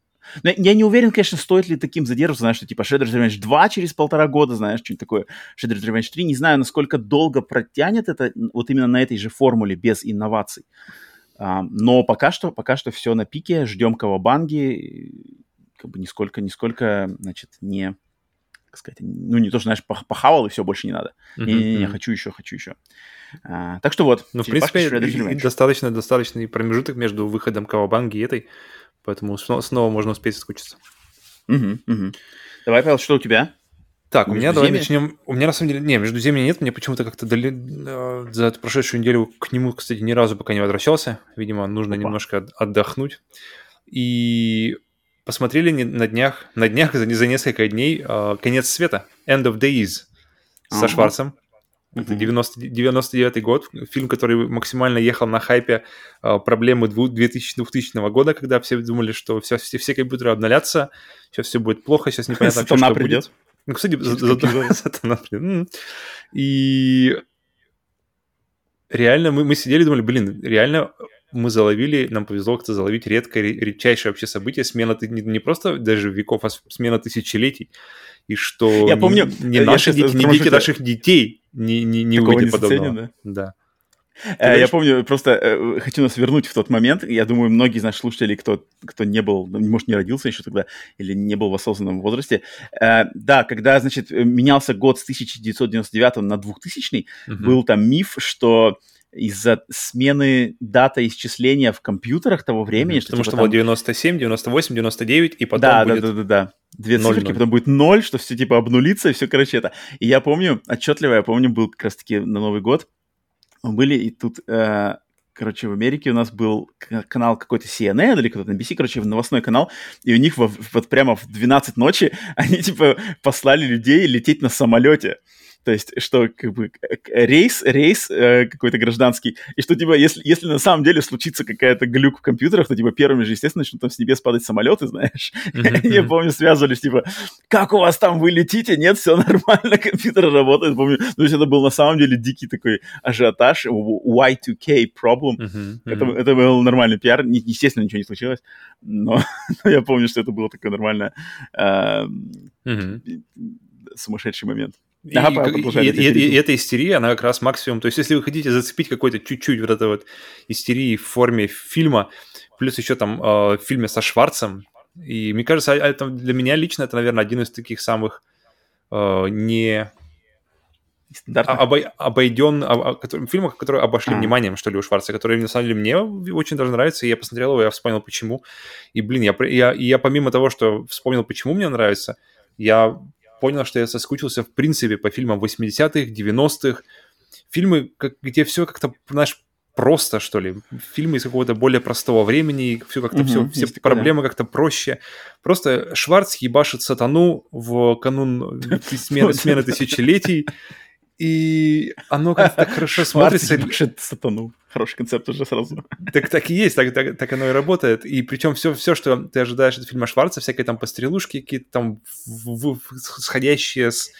Но я не уверен, конечно, стоит ли таким задерживаться, знаешь, что типа Shredder's Revenge 2 через полтора года, знаешь, что-нибудь такое, Shredder's Revenge 3. Не знаю, насколько долго протянет это вот именно на этой же формуле, без инноваций. А, но пока что, пока что все на пике, ждем кавабанги, как бы нисколько, нисколько, значит, не, как сказать, ну не то, что, знаешь, похавал и все, больше не надо. Не-не-не, хочу еще, хочу еще. А, так что вот. Ну, в принципе, достаточно, достаточный промежуток между выходом Кавабанги и этой, поэтому снова, снова можно успеть соскучиться. Угу, угу. Давай, Павел, что у тебя? Так, у меня давай начнем. У меня на самом деле. Не, между земли нет, мне почему-то как-то дали э, за эту прошедшую неделю к нему, кстати, ни разу пока не возвращался. Видимо, нужно Опа. немножко отдохнуть. И посмотрели на днях, на днях за, за несколько дней э, конец света, End of Days со Шварцем. Это 90, 99 год, фильм, который максимально ехал на хайпе э, проблемы 2000, 2000 года, когда все думали, что все, все, все компьютеры обновлятся, сейчас все будет плохо, сейчас непонятно, что, будет. Ну, кстати, придет. И реально мы, мы сидели и думали, блин, реально мы заловили, нам повезло как-то заловить редкое, редчайшее вообще событие, смена не, не просто даже веков, а смена тысячелетий. И что я помню, не, не наши дети, не дети наших детей не, не, не увидят подобного. Да. да. Э, я помню, просто э, хочу нас вернуть в тот момент. Я думаю, многие из наших слушателей, кто, кто не был, ну, может, не родился еще тогда или не был в осознанном возрасте. Э, да, когда, значит, менялся год с 1999 на 2000, угу. был там миф, что из-за смены даты исчисления в компьютерах того времени. Что, Потому типа, что там... было 97, 98, 99, и потом да, будет... Да, да, да, да. Две 0, циферки, 0. потом будет 0, что все типа обнулится, и все, короче, это. И я помню, отчетливо, я помню, был как раз-таки на Новый год, мы были, и тут, э, короче, в Америке у нас был канал какой-то CNN или кто-то NBC, короче, новостной канал, и у них во, вот прямо в 12 ночи они, типа, послали людей лететь на самолете. То есть, что как бы рейс, рейс э, какой-то гражданский, и что типа, если, если на самом деле случится какая-то глюк в компьютерах, то типа первыми же, естественно, начнут там с небес падать самолеты, знаешь. Я помню, связывались, типа, как у вас там, вы летите? Нет, все нормально, компьютер работает. Помню, то есть это был на самом деле дикий такой ажиотаж, Y2K problem. Это, был нормальный пиар. Естественно, ничего не случилось, но, я помню, что это было такое нормальное э, сумасшедший момент. И, ага, и, и, и, и эта истерия, она как раз максимум. То есть, если вы хотите зацепить какой-то чуть-чуть вот этой вот истерии в форме фильма, плюс еще там э, в фильме со Шварцем, и мне кажется, а, это для меня лично это, наверное, один из таких самых э, не обой, обойден, об, который, фильмов, которые обошли а. вниманием, что ли, у Шварца, которые, на самом деле, мне очень даже нравятся, и я посмотрел его, я вспомнил, почему. И, блин, я, я, я помимо того, что вспомнил, почему мне нравится, я понял, что я соскучился в принципе по фильмам 80-х, 90-х. Фильмы, как, где все как-то, знаешь, просто, что ли. Фильмы из какого-то более простого времени, все как-то угу, все, все проблемы да. как-то проще. Просто Шварц ебашит сатану в канун смены, смены тысячелетий, и оно как-то хорошо смотрится. Ебашит сатану. Хороший концепт уже сразу. Так, так и есть, так, так, так оно и работает. И причем все, все, что ты ожидаешь от фильма Шварца, всякие там пострелушки, какие-то там в, в, сходящие с,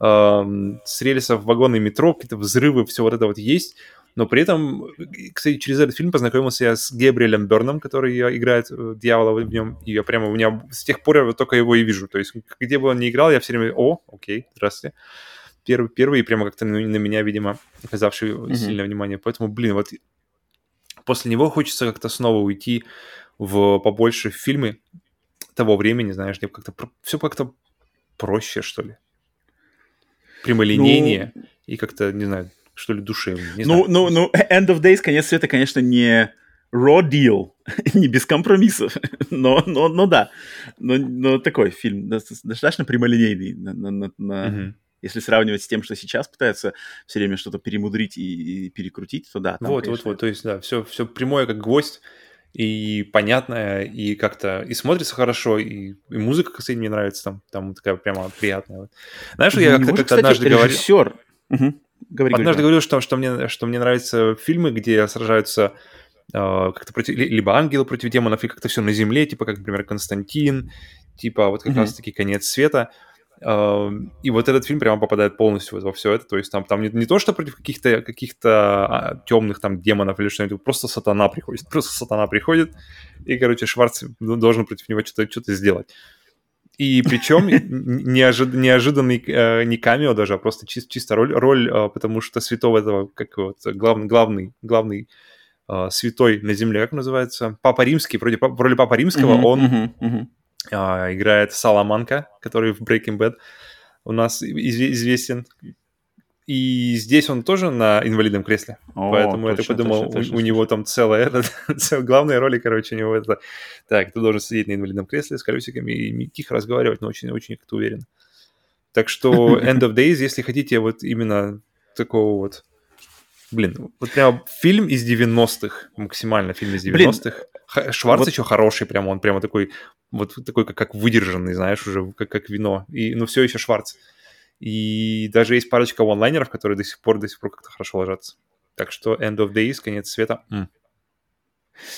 э, с рельсов вагоны метро, какие-то взрывы, все вот это вот есть. Но при этом, кстати, через этот фильм познакомился я с Габриэлем Берном, который играет э, дьявола в нем. И я прямо у меня с тех пор я только его и вижу. То есть, где бы он ни играл, я все время, о, окей, здравствуйте первый, первый прямо как-то на, на меня, видимо, оказавший mm-hmm. сильное внимание. Поэтому, блин, вот после него хочется как-то снова уйти в побольше в фильмы того времени, знаешь, где как-то все как-то проще, что ли. Прямолинейнее ну... и как-то, не знаю, что ли, душевнее. Не ну, ну, ну, End of Days, конец света, конечно, не raw deal, не без компромиссов, но, но, но да, но, но такой фильм достаточно прямолинейный на, на, на, mm-hmm если сравнивать с тем, что сейчас пытаются все время что-то перемудрить и, и перекрутить, то да. Там, вот, конечно, вот, вот, то есть, да, все, все прямое, как гвоздь, и понятное, и как-то и смотрится хорошо, и, и музыка, кстати, мне нравится там, там такая прямо приятная. Знаешь, я как-то, как однажды говорил... Угу. Говори, однажды говори. говорил, что, что, мне, что мне нравятся фильмы, где сражаются э, как-то против, либо ангелы против демонов, и как-то все на земле, типа как, например, Константин, типа вот как mm-hmm. раз-таки конец света. И вот этот фильм прямо попадает полностью во все это. То есть там, там не, не то, что против каких-то каких а, темных там демонов или что-нибудь, просто сатана приходит. Просто сатана приходит, и, короче, Шварц должен против него что-то что сделать. И причем неожид, неожиданный э, не камео даже, а просто чис, чисто роль, роль э, потому что святого этого, как вот, главный, главный, главный э, святой на земле, как называется, Папа Римский, вроде в роли Папа Римского, mm-hmm, он mm-hmm, mm-hmm. Э, играет Саламанка, который в Breaking Bad у нас известен. И здесь он тоже на инвалидном кресле. О, Поэтому точно, я подумал, точно, точно, у, у него там целая, это, цел, главная роль, короче, у него это... Так, ты должен сидеть на инвалидном кресле с колесиками и тихо разговаривать, но очень-очень как-то уверен. Так что End of Days, если хотите вот именно такого вот... Блин, вот прям фильм из 90-х, максимально фильм из 90-х. Шварц вот... еще хороший, прям он прямо такой, вот такой, как, как выдержанный, знаешь, уже как, как вино. И, ну, все еще Шварц. И даже есть парочка онлайнеров, которые до сих пор, до сих пор как-то хорошо ложатся. Так что End of Days, конец света. Mm.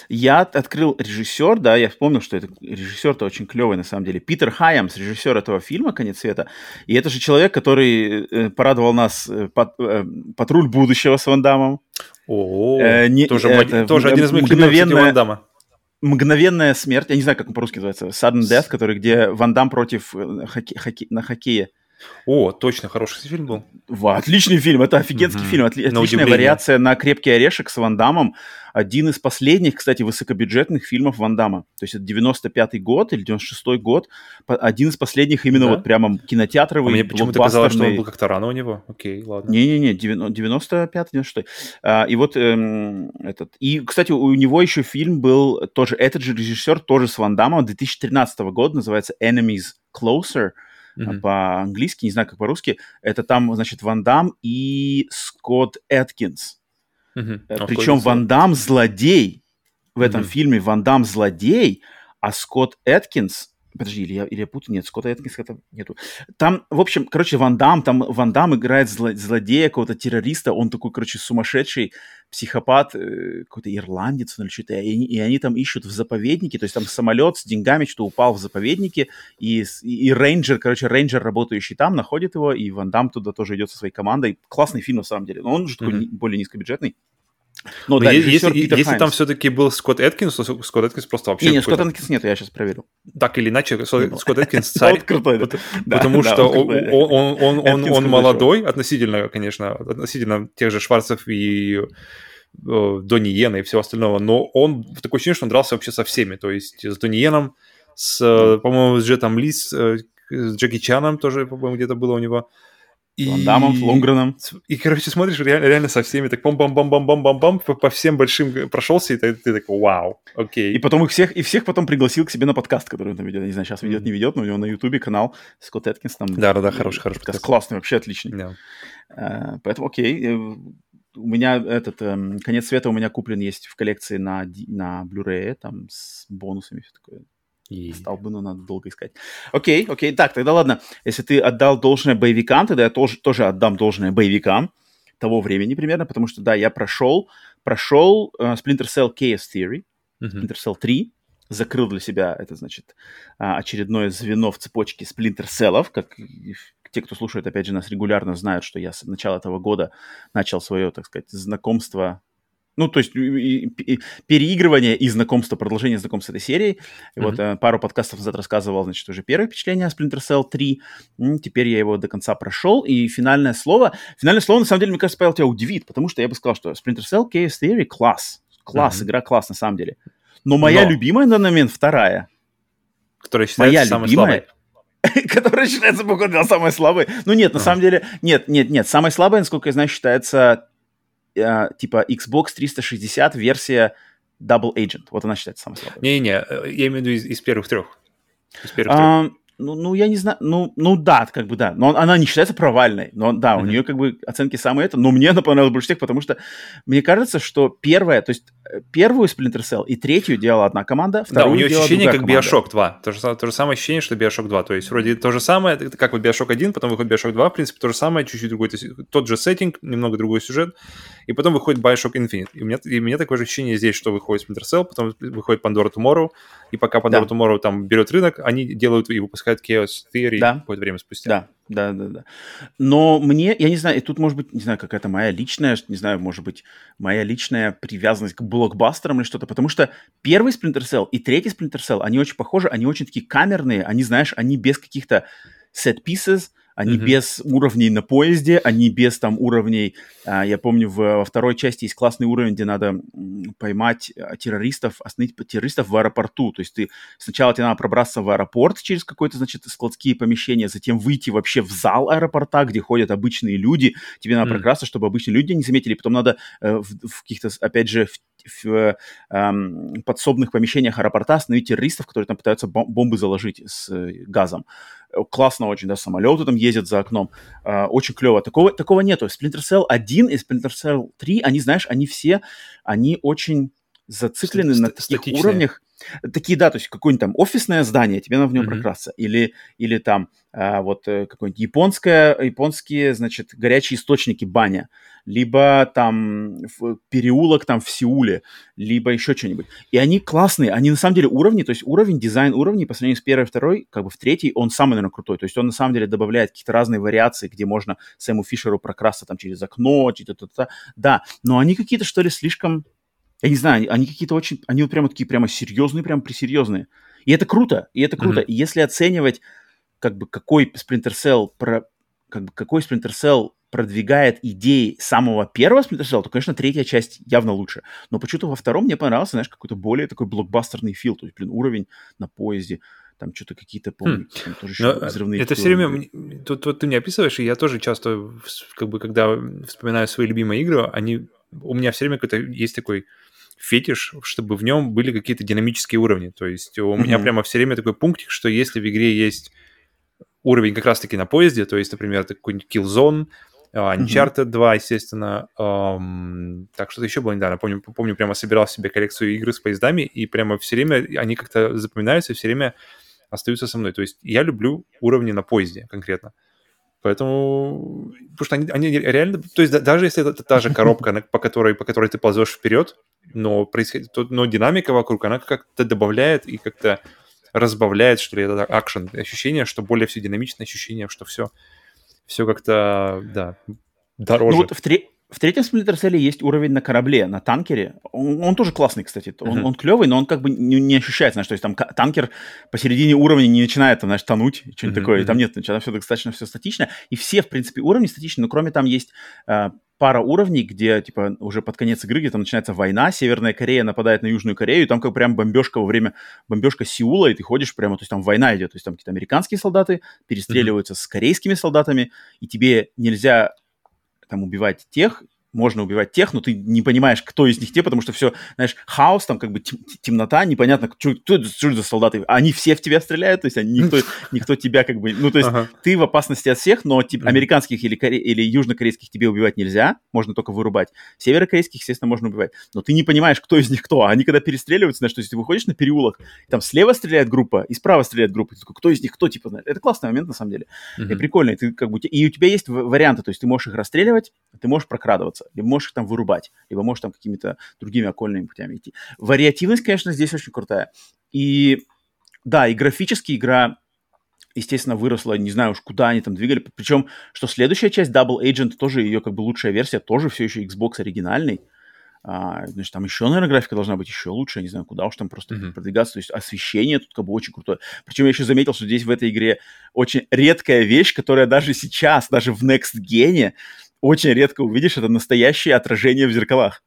Я открыл режиссер, да, я вспомнил, что это режиссер-то очень клевый на самом деле. Питер Хайамс, режиссер этого фильма «Конец света». И это же человек, который э, порадовал нас э, под, э, «Патруль будущего» с Ван Дамом. О, э, не, тоже, это, тоже один из моих любимых Ван Дамма. «Мгновенная смерть», я не знаю, как он по-русски называется, «Sudden Death», который, где Ван Дам против э, хоке, хоке, на хоккее. О, точно, хороший фильм был. Во, отличный фильм, это офигенский mm-hmm. фильм, отли- на отличная вариация на «Крепкий орешек» с Ван Дамом. Один из последних, кстати, высокобюджетных фильмов Ван Дамма. То есть это 95-й год или 96-й год. Один из последних именно да? вот прямо кинотеатровый, а мне почему-то казалось, что он был как-то рано у него. Окей, ладно. Не-не-не, 95-й, 96-й. А, и вот эм, этот... И, кстати, у него еще фильм был тоже, этот же режиссер, тоже с Ван Дамом, 2013 года, называется «Enemies Closer», mm-hmm. по-английски, не знаю, как по-русски. Это там, значит, Ван Дам и Скотт Эткинс. Mm-hmm. Причем Ван Дам злодей. В этом mm-hmm. фильме Ван Дам злодей, а Скотт Эткинс Подожди, или я, или я путаю? Нет, Скотта Эткинса там нету. Там, в общем, короче, Ван Дам, там Ван Дам играет зло, злодея, какого-то террориста, он такой, короче, сумасшедший психопат, э, какой-то ирландец или что-то, и, и они там ищут в заповеднике, то есть там самолет с деньгами что упал в заповеднике, и, и, и рейнджер, короче, рейнджер, работающий там, находит его, и Ван Дам туда тоже идет со своей командой. Классный фильм, на самом деле, но он уже mm-hmm. такой более низкобюджетный. Но, Но да, если, если, если там все-таки был Скотт Эткинс, то Скотт Эткинс просто вообще... Не, не Скотт Эткинс нет, я сейчас проверил. Так или иначе, Скотт Эткинс царь, потому что он молодой, относительно, конечно, относительно тех же Шварцев и Донни Йена и всего остального, но он, такое ощущение, что он дрался вообще со всеми, то есть с Донни Йеном, с, по-моему, с Джетом Ли, с Джеки Чаном тоже, по-моему, где-то было у него, и... Ван Дамом, Лунгреном. И, короче, смотришь реально, реально со всеми, так бам-бам-бам-бам-бам-бам-бам, по, по всем большим прошелся, и ты, ты такой, вау, окей. И потом их всех, и всех потом пригласил к себе на подкаст, который он там ведет. Я не знаю, сейчас ведет, не ведет, но у него на Ютубе канал Скотт Эткинс там. Да-да-да, хороший, хороший подкаст. Классный, вообще отличный. Yeah. Uh, поэтому, окей. Э, у меня этот um, конец света у меня куплен есть в коллекции на, на Blu-ray, там с бонусами все такое. И... Стал бы, но надо долго искать. Окей, окей. Так, тогда ладно. Если ты отдал должное боевикам, тогда я тоже, тоже отдам должное боевикам того времени примерно, потому что, да, я прошел, прошел uh, Splinter Cell Chaos Theory, uh-huh. Splinter Cell 3, закрыл для себя это, значит, uh, очередное звено в цепочке Splinter Cell'ов, как те, кто слушает, опять же, нас регулярно знают, что я с начала этого года начал свое, так сказать, знакомство ну, то есть и, и, переигрывание и знакомство, продолжение знакомства этой серии. Mm-hmm. вот э, пару подкастов назад рассказывал, значит, уже первое впечатление о Splinter Cell 3. Теперь я его до конца прошел. И финальное слово... Финальное слово, на самом деле, мне кажется, Павел, тебя удивит, потому что я бы сказал, что Splinter Cell Chaos Theory класс. Класс, mm-hmm. игра класс, на самом деле. Но моя Но... любимая на момент вторая. Которая считается моя самой любимая, слабой. которая считается, походу, самой слабой. Ну нет, на самом деле, нет, нет, нет. Самой слабой, насколько я знаю, считается э, типа Xbox 360 версия Double Agent. Вот она считается самой слабой. Не-не, я имею в виду из, из первых трех. Из первых а, трех. Ну, ну, я не знаю, ну, ну да, как бы да, но она не считается провальной, но да, mm-hmm. у нее как бы оценки самые это, но мне она понравилась больше всех, потому что мне кажется, что первая, то есть первую Splinter Cell и третью делала одна команда, вторую Да, у нее ощущение как команда. Bioshock 2. То же, то же самое ощущение, что Bioshock 2. То есть вроде то же самое, как вот Bioshock 1, потом выходит Bioshock 2, в принципе, то же самое, чуть-чуть другой, то есть тот же сеттинг, немного другой сюжет, и потом выходит Bioshock Infinite. И у меня, и у меня такое же ощущение здесь, что выходит Splinter Cell, потом выходит Pandora Tomorrow, и пока Pandora да. Tomorrow там берет рынок, они делают и выпускают Chaos Theory да. какое-то время спустя. Да, да, да, да. Но мне, я не знаю, и тут может быть, не знаю, какая-то моя личная, не знаю, может быть, моя личная привязанность к блокбастерам или что-то, потому что первый Splinter Cell и третий Splinter Cell, они очень похожи, они очень такие камерные, они, знаешь, они без каких-то set pieces, они mm-hmm. без уровней на поезде, они без там уровней... А, я помню, во второй части есть классный уровень, где надо поймать а, террористов, остановить террористов в аэропорту. То есть ты сначала тебе надо пробраться в аэропорт через какое-то, значит, складские помещения, затем выйти вообще в зал аэропорта, где ходят обычные люди. Тебе надо mm-hmm. прокрасться, чтобы обычные люди не заметили. Потом надо э, в, в каких-то, опять же, в в э, подсобных помещениях аэропорта остановить террористов, которые там пытаются бомбы заложить с э, газом. Классно очень, да, самолеты там ездят за окном. Э, очень клево. Такого, такого нету. Splinter Cell 1 и Splinter Cell 3, они, знаешь, они все, они очень зациклены Ст- на таких статичные. уровнях. Такие, да, то есть какое-нибудь там офисное здание, тебе надо в нем mm-hmm. прокрасться. Или, или там а, вот э, какое-нибудь японское, японские, значит, горячие источники баня. Либо там переулок там в Сеуле, либо еще что-нибудь. И они классные, они на самом деле уровни, то есть уровень, дизайн уровней по сравнению с первой и второй, как бы в третий, он самый, наверное, крутой. То есть он на самом деле добавляет какие-то разные вариации, где можно Сэму Фишеру прокрасться там через окно, что-то, да, но они какие-то, что ли, слишком я не знаю, они, какие-то очень, они вот прямо такие прямо серьезные, прямо присерьезные. И это круто, и это круто. Mm-hmm. И если оценивать, как бы, какой Splinter Cell, про, как бы, какой Splinter Cell продвигает идеи самого первого Splinter Cell, то, конечно, третья часть явно лучше. Но почему-то во втором мне понравился, знаешь, какой-то более такой блокбастерный фил, то есть, блин, уровень на поезде, там что-то какие-то, помню, хм. там тоже еще Но взрывные... Это все время... Тут, тут ты мне описываешь, и я тоже часто, как бы, когда вспоминаю свои любимые игры, они... У меня все время какой-то есть такой фетиш, чтобы в нем были какие-то динамические уровни. То есть у mm-hmm. меня прямо все время такой пунктик, что если в игре есть уровень как раз-таки на поезде, то есть, например, какой-нибудь Killzone, uh, Uncharted mm-hmm. 2, естественно, um, так что-то еще было недавно, помню, помню, прямо собирал себе коллекцию игр с поездами, и прямо все время они как-то запоминаются, все время остаются со мной. То есть я люблю уровни на поезде конкретно. Поэтому, потому что они, они реально, то есть даже если это та же коробка, по которой, по которой ты ползешь вперед, но, происходит, но динамика вокруг, она как-то добавляет и как-то разбавляет, что ли, это акшен. Ощущение, что более все динамичное ощущение, что все, все как-то, да, дороже. Ну вот в, три, в третьем Cell есть уровень на корабле, на танкере. Он, он тоже классный, кстати. Он, uh-huh. он клевый, но он как бы не, не ощущается, знаешь, то есть там танкер посередине уровня не начинает, там, знаешь, тонуть, что-нибудь uh-huh. такое. И там нет, там все достаточно все статично. И все, в принципе, уровни статичны, но кроме там есть э, пара уровней, где, типа, уже под конец игры, где там начинается война, Северная Корея нападает на Южную Корею, и там как прям бомбежка во время, бомбежка Сеула, и ты ходишь прямо, то есть там война идет, то есть там какие-то американские солдаты перестреливаются mm-hmm. с корейскими солдатами, и тебе нельзя там убивать тех, можно убивать тех, но ты не понимаешь, кто из них те, потому что все, знаешь, хаос, там как бы темнота, непонятно, что, это за солдаты. Они все в тебя стреляют, то есть они, никто, никто тебя как бы... Ну, то есть ага. ты в опасности от всех, но типа, американских или, коре... или южнокорейских тебе убивать нельзя, можно только вырубать. Северокорейских, естественно, можно убивать. Но ты не понимаешь, кто из них кто. Они когда перестреливаются, знаешь, то есть ты выходишь на переулок, там слева стреляет группа, и справа стреляет группа. Ты такой, кто из них кто, типа, знаешь. Это классный момент, на самом деле. Mm-hmm. И прикольный. Ты как бы... И у тебя есть варианты, то есть ты можешь их расстреливать, ты можешь прокрадываться либо можешь их там вырубать, либо можешь там какими-то другими окольными путями идти. Вариативность, конечно, здесь очень крутая. И да, и графически игра естественно, выросла, не знаю уж куда они там двигали. Причем, что следующая часть Double Agent, тоже ее как бы лучшая версия, тоже все еще Xbox оригинальный. А, значит, там еще, наверное, графика должна быть еще лучше, я не знаю, куда уж там просто mm-hmm. продвигаться. То есть освещение тут как бы очень крутое. Причем я еще заметил, что здесь в этой игре очень редкая вещь, которая даже сейчас, даже в Next Gen, очень редко увидишь, это настоящее отражение в зеркалах.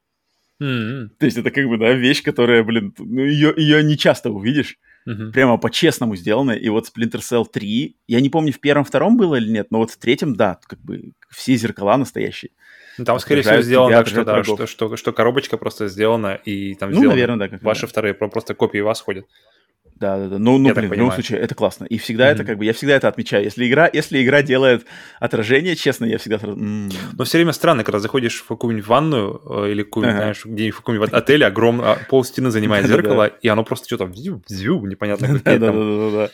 Mm-hmm. То есть это как бы, да, вещь, которая, блин, ну, ее, ее не часто увидишь. Mm-hmm. Прямо по-честному сделано. И вот Splinter Cell 3, я не помню, в первом-втором было или нет, но вот в третьем, да, как бы все зеркала настоящие. Ну, там, скорее всего, сделано так, что, да, что, что, что коробочка просто сделана, и там ну, сделаны наверное, да, ваши да. вторые просто копии вас ходят. Да, да, да. Ну, ну блин, в любом случае, это классно. И всегда mm-hmm. это как бы, я всегда это отмечаю. Если игра, если игра делает отражение, честно, я всегда сразу... Mm. Но все время странно, когда заходишь в какую-нибудь ванную э, или какую-нибудь, ага. знаешь, где-нибудь в каком-нибудь отеле, огромное, пол стены занимает зеркало, и оно просто что-то взю, непонятно да, да, да, да.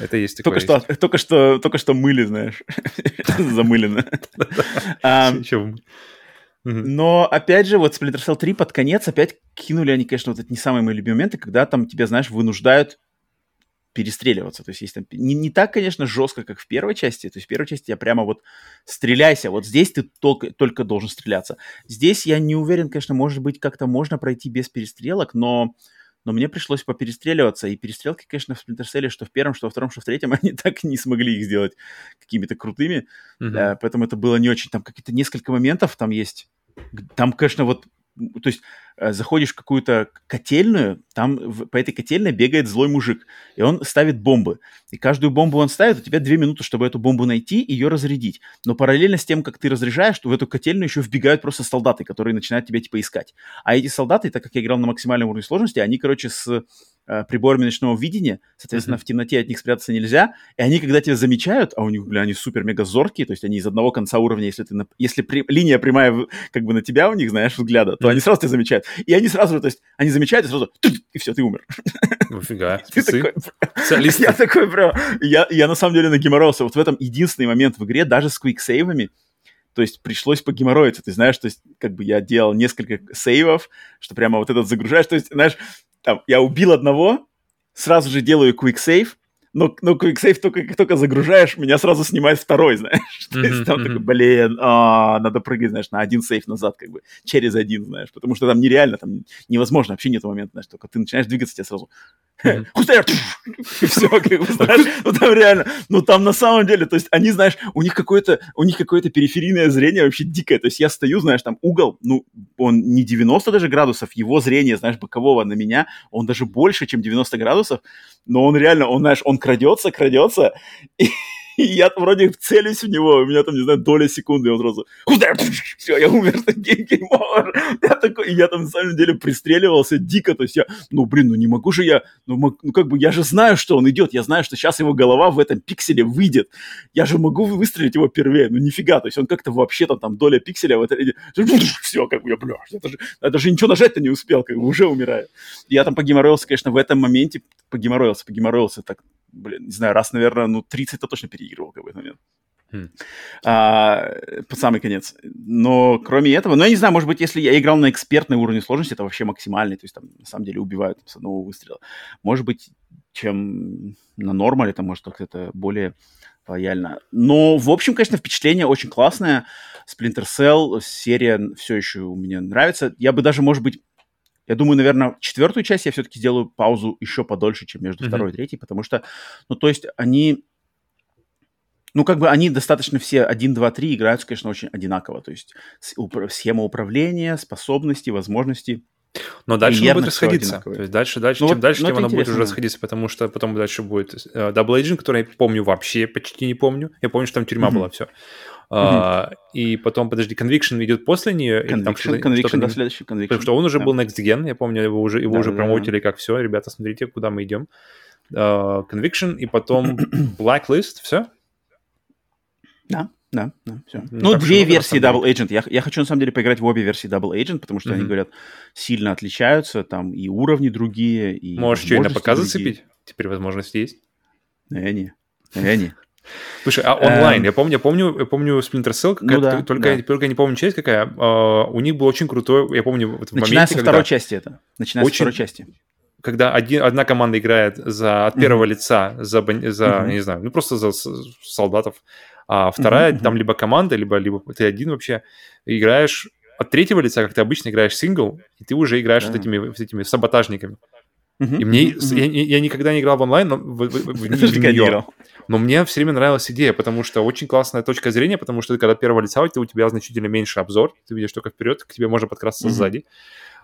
Это есть такое. Только что, только что, только что мыли, знаешь. Замылено. Но, опять же, вот Splinter Cell 3 под конец опять кинули они, конечно, вот это не самые мои любимые моменты, когда там тебя, знаешь, вынуждают перестреливаться. То есть, есть там не, не так, конечно, жестко, как в первой части. То есть в первой части я прямо вот стреляйся. Вот здесь ты только, только должен стреляться. Здесь я не уверен, конечно, может быть, как-то можно пройти без перестрелок, но но мне пришлось поперестреливаться, и перестрелки, конечно, в Splinter Cell, что в первом, что во втором, что в третьем, они так не смогли их сделать какими-то крутыми, mm-hmm. э, поэтому это было не очень, там какие-то несколько моментов там есть, там, конечно, вот то есть заходишь в какую-то котельную, там в, по этой котельной бегает злой мужик, и он ставит бомбы. И каждую бомбу он ставит, у тебя две минуты, чтобы эту бомбу найти и ее разрядить. Но параллельно с тем, как ты разряжаешь, в эту котельную еще вбегают просто солдаты, которые начинают тебя типа искать. А эти солдаты, так как я играл на максимальном уровне сложности, они, короче, с э, приборами ночного видения, соответственно, mm-hmm. в темноте от них спрятаться нельзя, и они, когда тебя замечают, а у них, бля, они супер-мега зоркие, то есть они из одного конца уровня, если ты, на, если при, линия прямая как бы на тебя у них, знаешь, взгляда, то mm-hmm. они сразу тебя замечают. И они сразу, то есть, они замечают, и сразу, и все, ты умер. Такой, я такой, бро, я, я на самом деле нагеморался. Вот в этом единственный момент в игре, даже с квиксейвами, то есть пришлось погеморроиться. Ты знаешь, то есть как бы я делал несколько сейвов, что прямо вот этот загружаешь. То есть, знаешь, там, я убил одного, сразу же делаю quick save, но, но QuickSave только как только загружаешь, меня сразу снимает второй, знаешь. То есть там такой, блин, а, надо прыгать, знаешь, на один сейф назад, как бы, через один, знаешь, потому что там нереально, там невозможно, вообще нет момента, знаешь, только ты начинаешь двигаться, тебе сразу Хустер! И все, как бы, знаешь, ну там реально, ну там на самом деле, то есть они, знаешь, у них какое-то, у них какое-то периферийное зрение вообще дикое, то есть я стою, знаешь, там угол, ну, он не 90 даже градусов, его зрение, знаешь, бокового на меня, он даже больше, чем 90 градусов, но он реально, он, знаешь, он крадется, крадется, и, и я вроде целюсь в него, у меня там, не знаю, доля секунды, и он сразу, все, я умер, гейм Я такой, я там на самом деле пристреливался дико, то есть я, ну, блин, ну не могу же я, ну, ну как бы я же знаю, что он идет, я знаю, что сейчас его голова в этом пикселе выйдет, я же могу выстрелить его первее, ну нифига, то есть он как-то вообще там, там доля пикселя в этой, все, как бы я, бля, я даже, я даже ничего нажать-то не успел, как бы уже умираю. Я там погеморроился, конечно, в этом моменте, погеморроился, погеморроился так блин, не знаю, раз, наверное, ну, 30-то точно переигрывал как бы этот момент. Hmm. А, под самый конец. Но кроме этого, ну, я не знаю, может быть, если я играл на экспертной уровне сложности, это вообще максимальный, то есть там на самом деле убивают с одного выстрела. Может быть, чем на нормале, это может как-то более лояльно. Но, в общем, конечно, впечатление очень классное. Splinter Cell, серия все еще у меня нравится. Я бы даже, может быть, я думаю, наверное, четвертую часть я все-таки сделаю паузу еще подольше, чем между mm-hmm. второй и третьей, потому что, ну, то есть они, ну, как бы они достаточно все 1, 2, 3 играются, конечно, очень одинаково. То есть схема управления, способности, возможности. Но дальше она будет расходиться. То есть дальше, дальше, ну, чем вот, дальше, ну, тем она будет уже расходиться, потому что потом дальше будет uh, Double Agent, который я помню вообще почти не помню. Я помню, что там тюрьма mm-hmm. была, все. Uh, и потом, подожди, Conviction идет после нее? Conviction, или там что Conviction, что да, следующий Conviction. Потому что он уже да. был Next Gen, я помню, его уже, его да, уже да, промоутили, да. как все, ребята, смотрите, куда мы идем. Uh, Conviction, и потом Blacklist, все? Да, да, да, все. Ну, ну две версии Double Agent. Я, я хочу, на самом деле, поиграть в обе версии Double Agent, потому что mm-hmm. они, говорят, сильно отличаются, там и уровни другие, и Можешь что, и на показ зацепить? Теперь возможность есть? Я не, я не. Слушай, а онлайн? Эм... Я помню, я помню, я помню Splinter Cell, ну, да, только, да. только я не помню часть какая. Uh, у них был очень крутой, я помню, вот в Начиная моменте, со второй части это. Начиная очень... со второй части. Когда один, одна команда играет за, от первого mm-hmm. лица за, за mm-hmm. не знаю, ну просто за солдатов, а вторая, mm-hmm. там либо команда, либо, либо ты один вообще играешь от третьего лица, как ты обычно играешь сингл, и ты уже играешь yeah. вот этими, вот этими саботажниками. И мне, я, я никогда не играл в онлайн, но в, в, в, в, в нее. Но мне все время нравилась идея, потому что очень классная точка зрения, потому что когда первого лица у тебя, у тебя значительно меньше обзор, ты видишь только вперед, к тебе можно подкрасться сзади.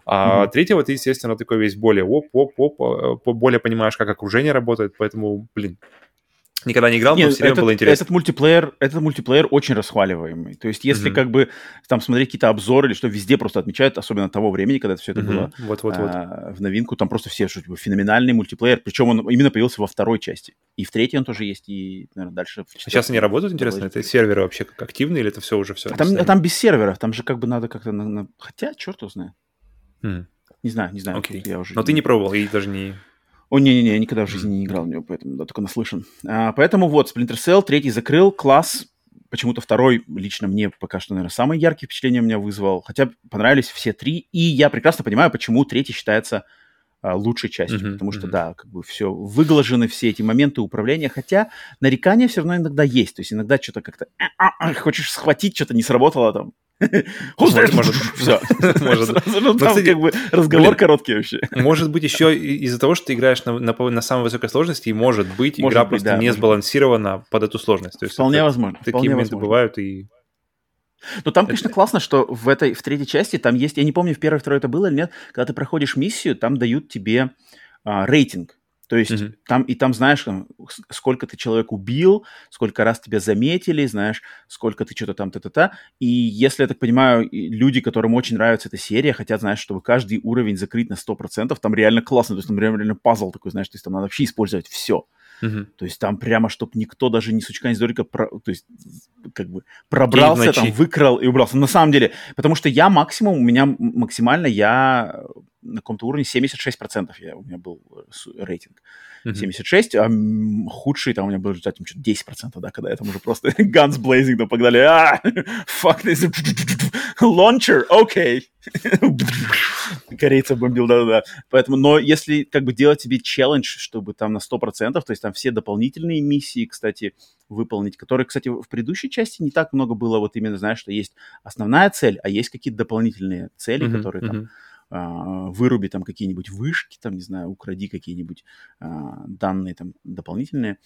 А uh-huh. третьего ты, естественно, такой весь более оп, оп, оп, более понимаешь, как окружение работает, поэтому, блин, Никогда не играл, Нет, но все время было интересно. Этот мультиплеер, этот мультиплеер очень расхваливаемый. То есть, если mm-hmm. как бы там смотреть какие-то обзоры или что, везде просто отмечают, особенно того времени, когда все это mm-hmm. было вот, вот, вот. А, в новинку, там просто все, что типа, феноменальный мультиплеер. Причем он именно появился во второй части. И в третьей он тоже есть, и, наверное, дальше... А сейчас они работают, интересно? Это серверы вообще как активные или это все уже все? Там, там без серверов, там же как бы надо как-то... На, на... Хотя, черт его знает. Mm. Не знаю, не знаю. Окей. Я уже... Но ты не пробовал и даже не... О, не-не-не, я никогда в жизни не играл в него, поэтому да, только наслышан. А, поэтому вот, Splinter Cell, третий закрыл, класс, почему-то второй лично мне пока что, наверное, самые яркие впечатления у меня вызвал, хотя понравились все три, и я прекрасно понимаю, почему третий считается а, лучшей частью, mm-hmm, потому что, mm-hmm. да, как бы все, выглажены все эти моменты управления, хотя нарекания все равно иногда есть, то есть иногда что-то как-то хочешь схватить, что-то не сработало там, может, может, все. Может. Ну, там как бы разговор короткий вообще. Может быть, еще из-за того, что ты играешь на, на, на самой высокой сложности, и может быть, может игра быть, просто да, не сбалансирована под эту сложность. То есть вполне это, возможно. Такие вполне моменты возможно. бывают, и но там, конечно, классно, что в этой, в третьей части там есть, я не помню, в первой, второй это было или нет, когда ты проходишь миссию, там дают тебе а, рейтинг. То есть mm-hmm. там и там знаешь, там, сколько ты человек убил, сколько раз тебя заметили, знаешь, сколько ты что-то там та-та-та. И если я так понимаю, люди, которым очень нравится эта серия, хотят, знаешь, чтобы каждый уровень закрыть на 100%, там реально классно, то есть там реально пазл такой, знаешь, то есть там надо вообще использовать все. Uh-huh. То есть там прямо, чтобы никто даже ни сучка, ни здорика, про, то есть как бы пробрался, там, выкрал и убрался. На самом деле, потому что я максимум, у меня максимально, я на каком-то уровне 76% я, у меня был э, рейтинг. Mm-hmm. 76, а худший там у меня был результат там, что-то 10%, да, когда я там уже просто guns blazing, там погнали, а, fuck this, launcher, окей. Okay. Корейца бомбил, да-да-да. Поэтому, но если как бы делать себе челлендж, чтобы там на 100%, то есть там все дополнительные миссии, кстати, выполнить, которые, кстати, в предыдущей части не так много было, вот именно, знаешь, что есть основная цель, а есть какие-то дополнительные цели, mm-hmm, которые mm-hmm. там выруби там какие-нибудь вышки, там, не знаю, укради какие-нибудь а, данные там дополнительные.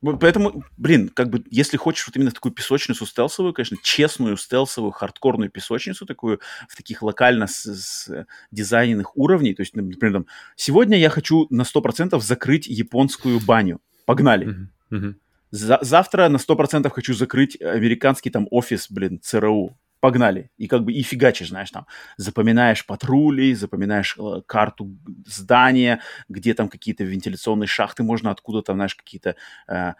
Поэтому, блин, как бы, если хочешь вот именно такую песочницу стелсовую, конечно, честную стелсовую, хардкорную песочницу такую, в таких локально с, с дизайненных уровней, то есть, например, там, сегодня я хочу на 100% закрыть японскую баню. Погнали. Uh-huh. Uh-huh. За- завтра на 100% хочу закрыть американский там офис, блин, ЦРУ погнали. И как бы и фигачишь, знаешь, там, запоминаешь патрули, запоминаешь э, карту здания, где там какие-то вентиляционные шахты можно откуда-то, знаешь, какие-то э,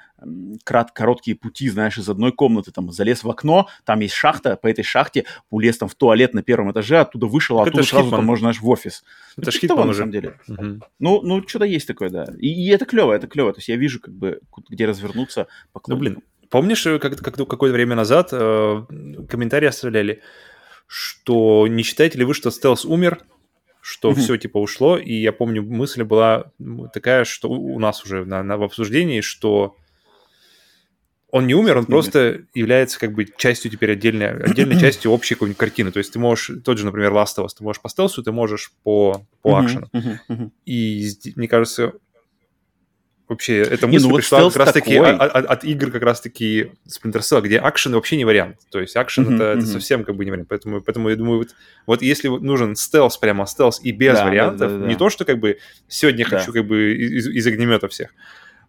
крат, короткие пути, знаешь, из одной комнаты, там, залез в окно, там есть шахта, по этой шахте улез там в туалет на первом этаже, оттуда вышел, так оттуда сразу Хитман. там можно, знаешь, в офис. Это, это Хитман на самом деле. Угу. Ну, ну, что-то есть такое, да. И, и это клево, это клево. То есть я вижу, как бы, где развернуться по Ну, блин, Помнишь, э, как, как какое-то время назад э, комментарии оставляли, что не считаете ли вы, что стелс умер, что mm-hmm. все типа ушло, и я помню, мысль была такая, что у нас уже на, на, в обсуждении, что он не умер, он mm-hmm. просто является как бы частью теперь отдельной, отдельной частью общей какой-нибудь картины. То есть ты можешь, тот же, например, Last of Us, ты можешь по стелсу, ты можешь по, по акшену. Mm-hmm. Mm-hmm. И мне кажется, вообще эта мысль не, ну пришла вот как раз-таки от, от, от игр как раз-таки Splinter Cell, где акшен вообще не вариант. То есть акшен mm-hmm, это, mm-hmm. это совсем как бы не вариант. Поэтому, поэтому я думаю, вот, вот если нужен стелс, прямо стелс и без да, вариантов, да, да, да. не то, что как бы сегодня да. хочу как бы из, из огнемета всех,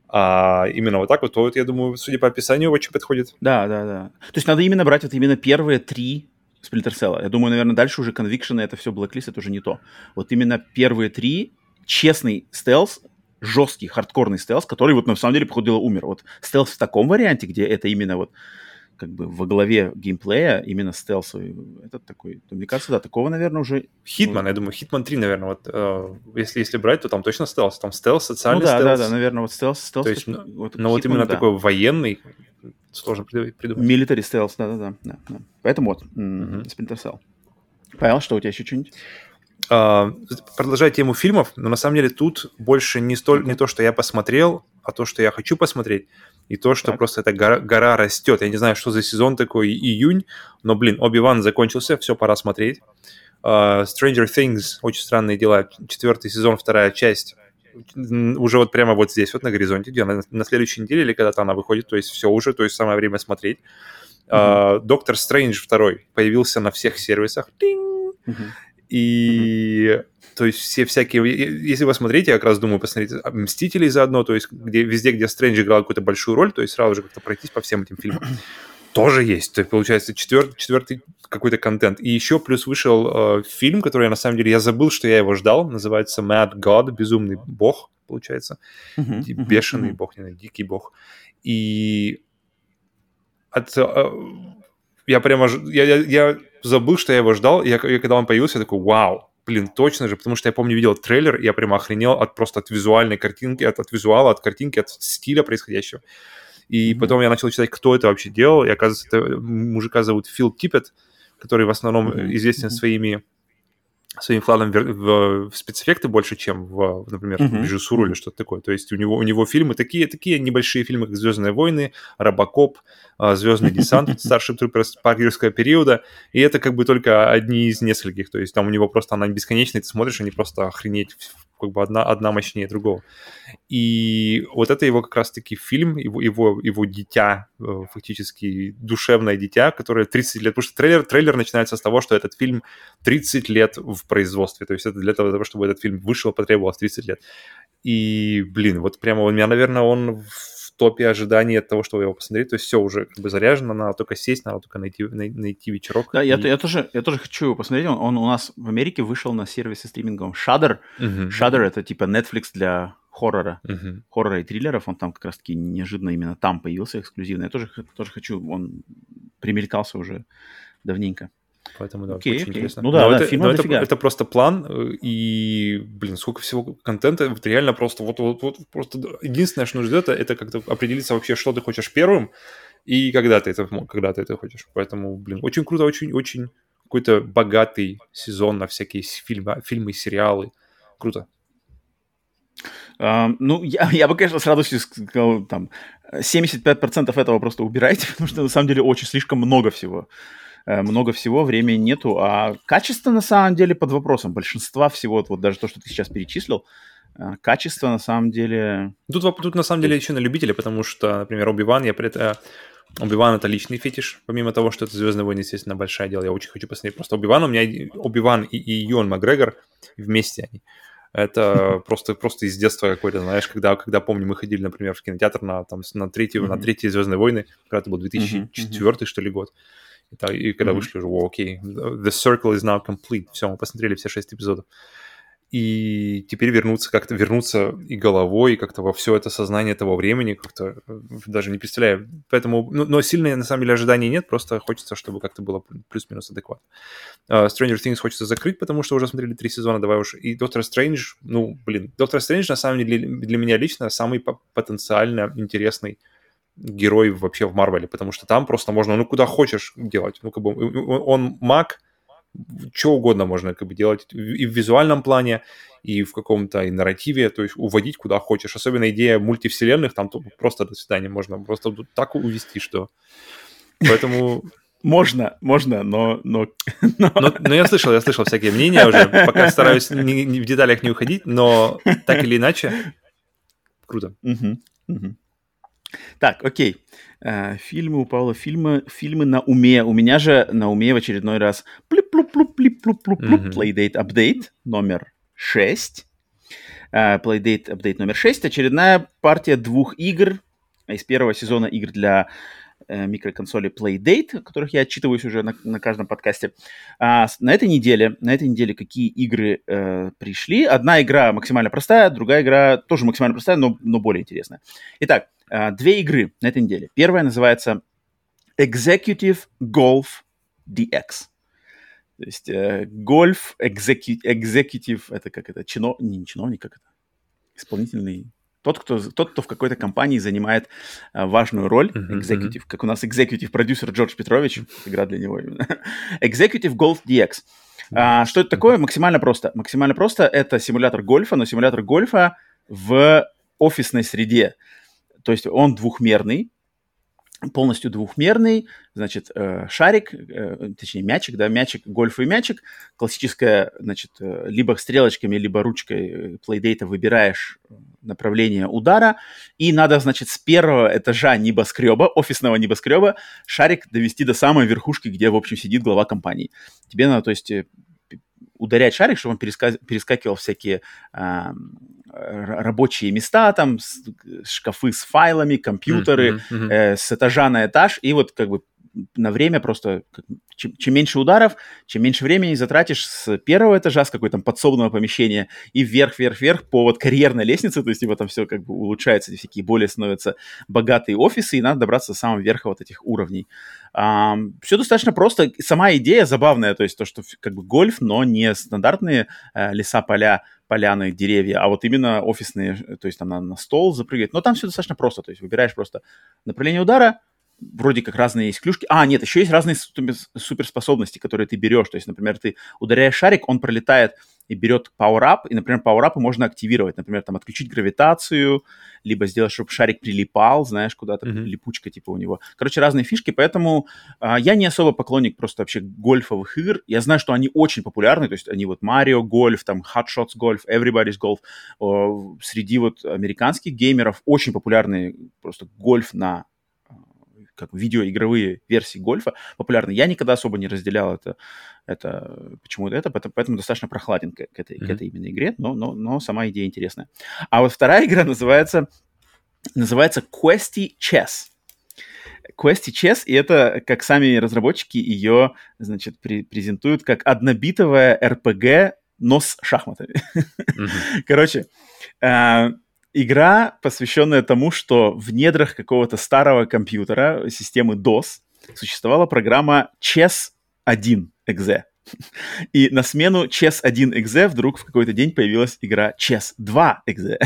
а именно вот так вот, то вот, я думаю, судя по описанию, очень подходит. Да, да, да. То есть надо именно брать вот именно первые три Splinter Cell. Я думаю, наверное, дальше уже Conviction, это все Blacklist, это уже не то. Вот именно первые три, честный стелс, жесткий, хардкорный стелс, который вот на самом деле, походу дела, умер. Вот стелс в таком варианте, где это именно вот как бы во главе геймплея именно стелсовый. Этот такой, мне кажется, да, такого, наверное, уже... Хитман, ну... я думаю, Хитман 3, наверное, вот э, если, если брать, то там точно стелс. Там стелс, социальный ну, да, стелс. да, да, наверное, вот stealth, stealth. То есть, ну, вот, но вот именно да. такой военный, сложно придумать. Military stealth, да-да-да. Да, да. Поэтому вот, mm-hmm. Splinter Cell. Павел, что у тебя еще что-нибудь? Uh, продолжая тему фильмов, но на самом деле тут больше не, столь, не то, что я посмотрел, а то, что я хочу посмотреть, и то, что так. просто эта гора, гора растет. Я не знаю, что за сезон такой, июнь, но, блин, Оби-Ван закончился, все, пора смотреть. Uh, Stranger Things, очень странные дела, четвертый сезон, вторая часть, уже вот прямо вот здесь, вот на горизонте, где на, на следующей неделе или когда-то она выходит, то есть все уже, то есть самое время смотреть. Доктор Стрэндж второй появился на всех сервисах. Mm-hmm. И то есть все всякие... Если вы смотрите, я как раз думаю посмотреть «Мстителей» заодно, то есть где, везде, где Стрэндж играл какую-то большую роль, то есть сразу же как-то пройтись по всем этим фильмам. Тоже есть. То есть, получается, четвертый, четвертый какой-то контент. И еще плюс вышел э, фильм, который я на самом деле... Я забыл, что я его ждал. Называется Mad God, Безумный Бог, получается. Бешеный. Бог, не знаю, Дикий Бог. И от, э, я прямо... Я, я, я забыл, что я его ждал. И я, я, когда он появился, я такой, вау, блин, точно же, потому что я помню, видел трейлер, и я прямо охренел от просто от визуальной картинки, от, от визуала, от картинки, от стиля происходящего. И mm-hmm. потом я начал читать, кто это вообще делал, и оказывается, это мужика зовут Фил Типпет, который в основном mm-hmm. известен своими своим вкладом в, в, спецэффекты больше, чем в, например, mm-hmm. в режиссуру или что-то такое. То есть у него, у него фильмы такие, такие небольшие фильмы, как «Звездные войны», «Робокоп», а, «Звездный десант», «Старший Труперс» паркерского периода, и это как бы только одни из нескольких. То есть там у него просто она бесконечная, ты смотришь, они просто охренеть как бы одна, одна мощнее другого. И вот это его как раз-таки фильм, его, его, его дитя, э, фактически душевное дитя, которое 30 лет... Потому что трейлер, трейлер начинается с того, что этот фильм 30 лет в производстве. То есть это для того, чтобы этот фильм вышел, потребовалось 30 лет. И, блин, вот прямо у меня, наверное, он в топе ожиданий от того, чтобы его посмотреть. То есть все уже как бы заряжено, надо только сесть, надо только найти, найти вечерок. Да, и... я, я, тоже, я тоже хочу его посмотреть. Он, он у нас в Америке вышел на сервисе стриминговом Shudder. Uh-huh. Shudder это типа Netflix для хоррора, uh-huh. хоррора и триллеров. Он там как раз-таки неожиданно именно там появился эксклюзивно. Я тоже, тоже хочу, он примелькался уже давненько. Поэтому, да, окей, очень окей. интересно. Ну да, но да, это, но это, это просто план, э, и, блин, сколько всего контента, это реально просто, вот, вот, вот просто единственное, что нужно сделать, это как-то определиться вообще, что ты хочешь первым, и когда ты это, когда ты это хочешь. Поэтому, блин, очень круто, очень, очень какой-то богатый сезон на всякие фильмы, фильмы сериалы. Круто. Uh, ну, я, я бы, конечно, с радостью сказал, там, 75% этого просто убирайте, потому что, на самом деле, очень слишком много всего. Э, много всего, времени нету, а качество на самом деле под вопросом. Большинства всего, вот даже то, что ты сейчас перечислил, э, качество на самом деле... Тут, тут на самом деле еще на любителя, потому что, например, Оби-Ван, я при этом... Оби-Ван это личный фетиш, помимо того, что это Звездные войны, естественно, большое дело, я очень хочу посмотреть. Просто Оби-Ван у меня, Оби-Ван и, и Юн Макгрегор вместе они. Это просто, просто из детства какой-то, знаешь, когда, когда помню, мы ходили, например, в кинотеатр на, там, на, третью, mm-hmm. на третьи Звездные войны, когда это был 2004 mm-hmm. что ли год. И, и когда mm-hmm. вышли уже, окей, the circle is now complete. Все, мы посмотрели все шесть эпизодов. И теперь вернуться как-то, вернуться и головой, и как-то во все это сознание того времени, как-то э, даже не представляю. Поэтому, ну, но сильно, на самом деле, ожиданий нет, просто хочется, чтобы как-то было плюс-минус адекватно. Uh, Stranger Things хочется закрыть, потому что уже смотрели три сезона, давай уж. И Доктор Стрэндж, ну, блин, Доктор Стрэндж, на самом деле, для меня лично самый потенциально интересный герой вообще в Марвеле, потому что там просто можно, ну, куда хочешь делать. Ну, как бы он маг, что угодно можно как бы делать и в визуальном плане, и в каком-то и нарративе, то есть уводить куда хочешь. Особенно идея мультивселенных, там просто до свидания можно просто так увести, что... Поэтому... Можно, можно, но... Но, но... но, но я слышал, я слышал всякие мнения уже, пока стараюсь не, не, в деталях не уходить, но так или иначе, круто. Угу, угу. Так, окей. Uh, фильмы у Павла, фильмы, фильмы на уме. У меня же на уме в очередной раз плип плуп плуп плип плуп плуп плуп Playdate Update номер 6. Uh, Playdate Update номер 6. Очередная партия двух игр из первого сезона игр для uh, микроконсоли Playdate, о которых я отчитываюсь уже на, на каждом подкасте. Uh, на этой неделе, на этой неделе какие игры uh, пришли? Одна игра максимально простая, другая игра тоже максимально простая, но, но более интересная. Итак, а, две игры на этой неделе. Первая называется Executive Golf DX. То есть э, гольф, executive, это как это, чино, не чиновник, как это, исполнительный, тот, кто, тот, кто в какой-то компании занимает а, важную роль, executive, uh-huh. как у нас executive продюсер Джордж Петрович, игра для него именно. executive Golf DX. А, что это такое? Максимально просто. Максимально просто. Это симулятор гольфа, но симулятор гольфа в офисной среде. То есть он двухмерный, полностью двухмерный, значит, э, шарик, э, точнее, мячик, да, мячик, гольфовый мячик, классическая, значит, э, либо стрелочками, либо ручкой плейдейта выбираешь направление удара, и надо, значит, с первого этажа небоскреба, офисного небоскреба, шарик довести до самой верхушки, где, в общем, сидит глава компании. Тебе надо, то есть, ударять шарик, чтобы он переска- перескакивал всякие рабочие места, там, с, шкафы с файлами, компьютеры, mm-hmm, mm-hmm. Э, с этажа на этаж, и вот как бы на время просто, чем, чем меньше ударов, чем меньше времени затратишь с первого этажа, с какой-то подсобного помещения, и вверх, вверх, вверх по вот карьерной лестнице, то есть типа там все как бы улучшается, всякие более становятся богатые офисы, и надо добраться до самого верха вот этих уровней. А, все достаточно просто. Сама идея забавная, то есть то, что как бы гольф, но не стандартные э, леса, поля, поляны, деревья, а вот именно офисные, то есть там на, на стол запрыгивать. Но там все достаточно просто, то есть выбираешь просто направление удара, вроде как разные есть клюшки. А, нет, еще есть разные суперспособности, которые ты берешь. То есть, например, ты ударяешь шарик, он пролетает и берет power-up, и, например, power-up можно активировать. Например, там отключить гравитацию, либо сделать, чтобы шарик прилипал, знаешь, куда-то, mm-hmm. липучка типа у него. Короче, разные фишки, поэтому а, я не особо поклонник просто вообще гольфовых игр. Я знаю, что они очень популярны, то есть они вот Mario Golf, там Hot Shots Golf, Everybody's Golf. О, среди вот американских геймеров очень популярный просто гольф на как видеоигровые версии гольфа популярны. Я никогда особо не разделял это, это почему-то это, поэтому, поэтому достаточно прохладен к, к, этой, mm-hmm. к этой именно игре, но, но, но сама идея интересная. А вот вторая игра называется, называется Questy Chess. Questy Chess, и это, как сами разработчики ее, значит, презентуют как однобитовая RPG, но с шахматами. Mm-hmm. Короче, э, Игра, посвященная тому, что в недрах какого-то старого компьютера системы DOS существовала программа Chess1.exe. И на смену Chess1.exe вдруг в какой-то день появилась игра Chess2.exe.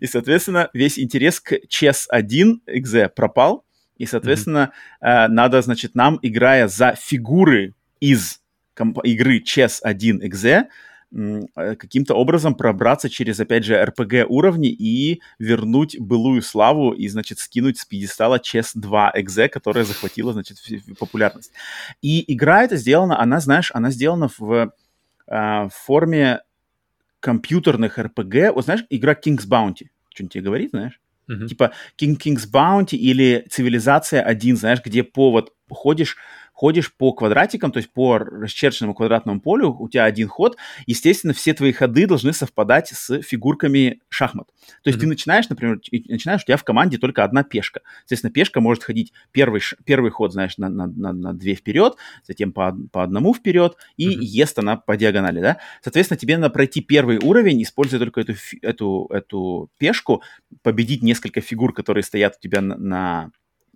И, соответственно, весь интерес к Chess1.exe пропал. И, соответственно, mm-hmm. надо, значит, нам, играя за фигуры из игры Chess1.exe, Э, каким-то образом пробраться через, опять же, RPG уровни и вернуть былую славу и, значит, скинуть с пьедестала Chess 2 Exe, которая захватила, значит, популярность. И игра эта сделана, она, знаешь, она сделана в, э, в форме компьютерных RPG. Вот знаешь, игра King's Bounty. Что-нибудь тебе говорит, знаешь? Uh-huh. Типа King, King's Bounty или Цивилизация 1, знаешь, где по вот ходишь ходишь по квадратикам, то есть по расчерченному квадратному полю, у тебя один ход, естественно, все твои ходы должны совпадать с фигурками шахмат. То есть mm-hmm. ты начинаешь, например, начинаешь, у тебя в команде только одна пешка. Соответственно, пешка может ходить первый, первый ход, знаешь, на, на, на, на две вперед, затем по, по одному вперед, и mm-hmm. ест она по диагонали, да. Соответственно, тебе надо пройти первый уровень, используя только эту, эту, эту пешку, победить несколько фигур, которые стоят у тебя на, на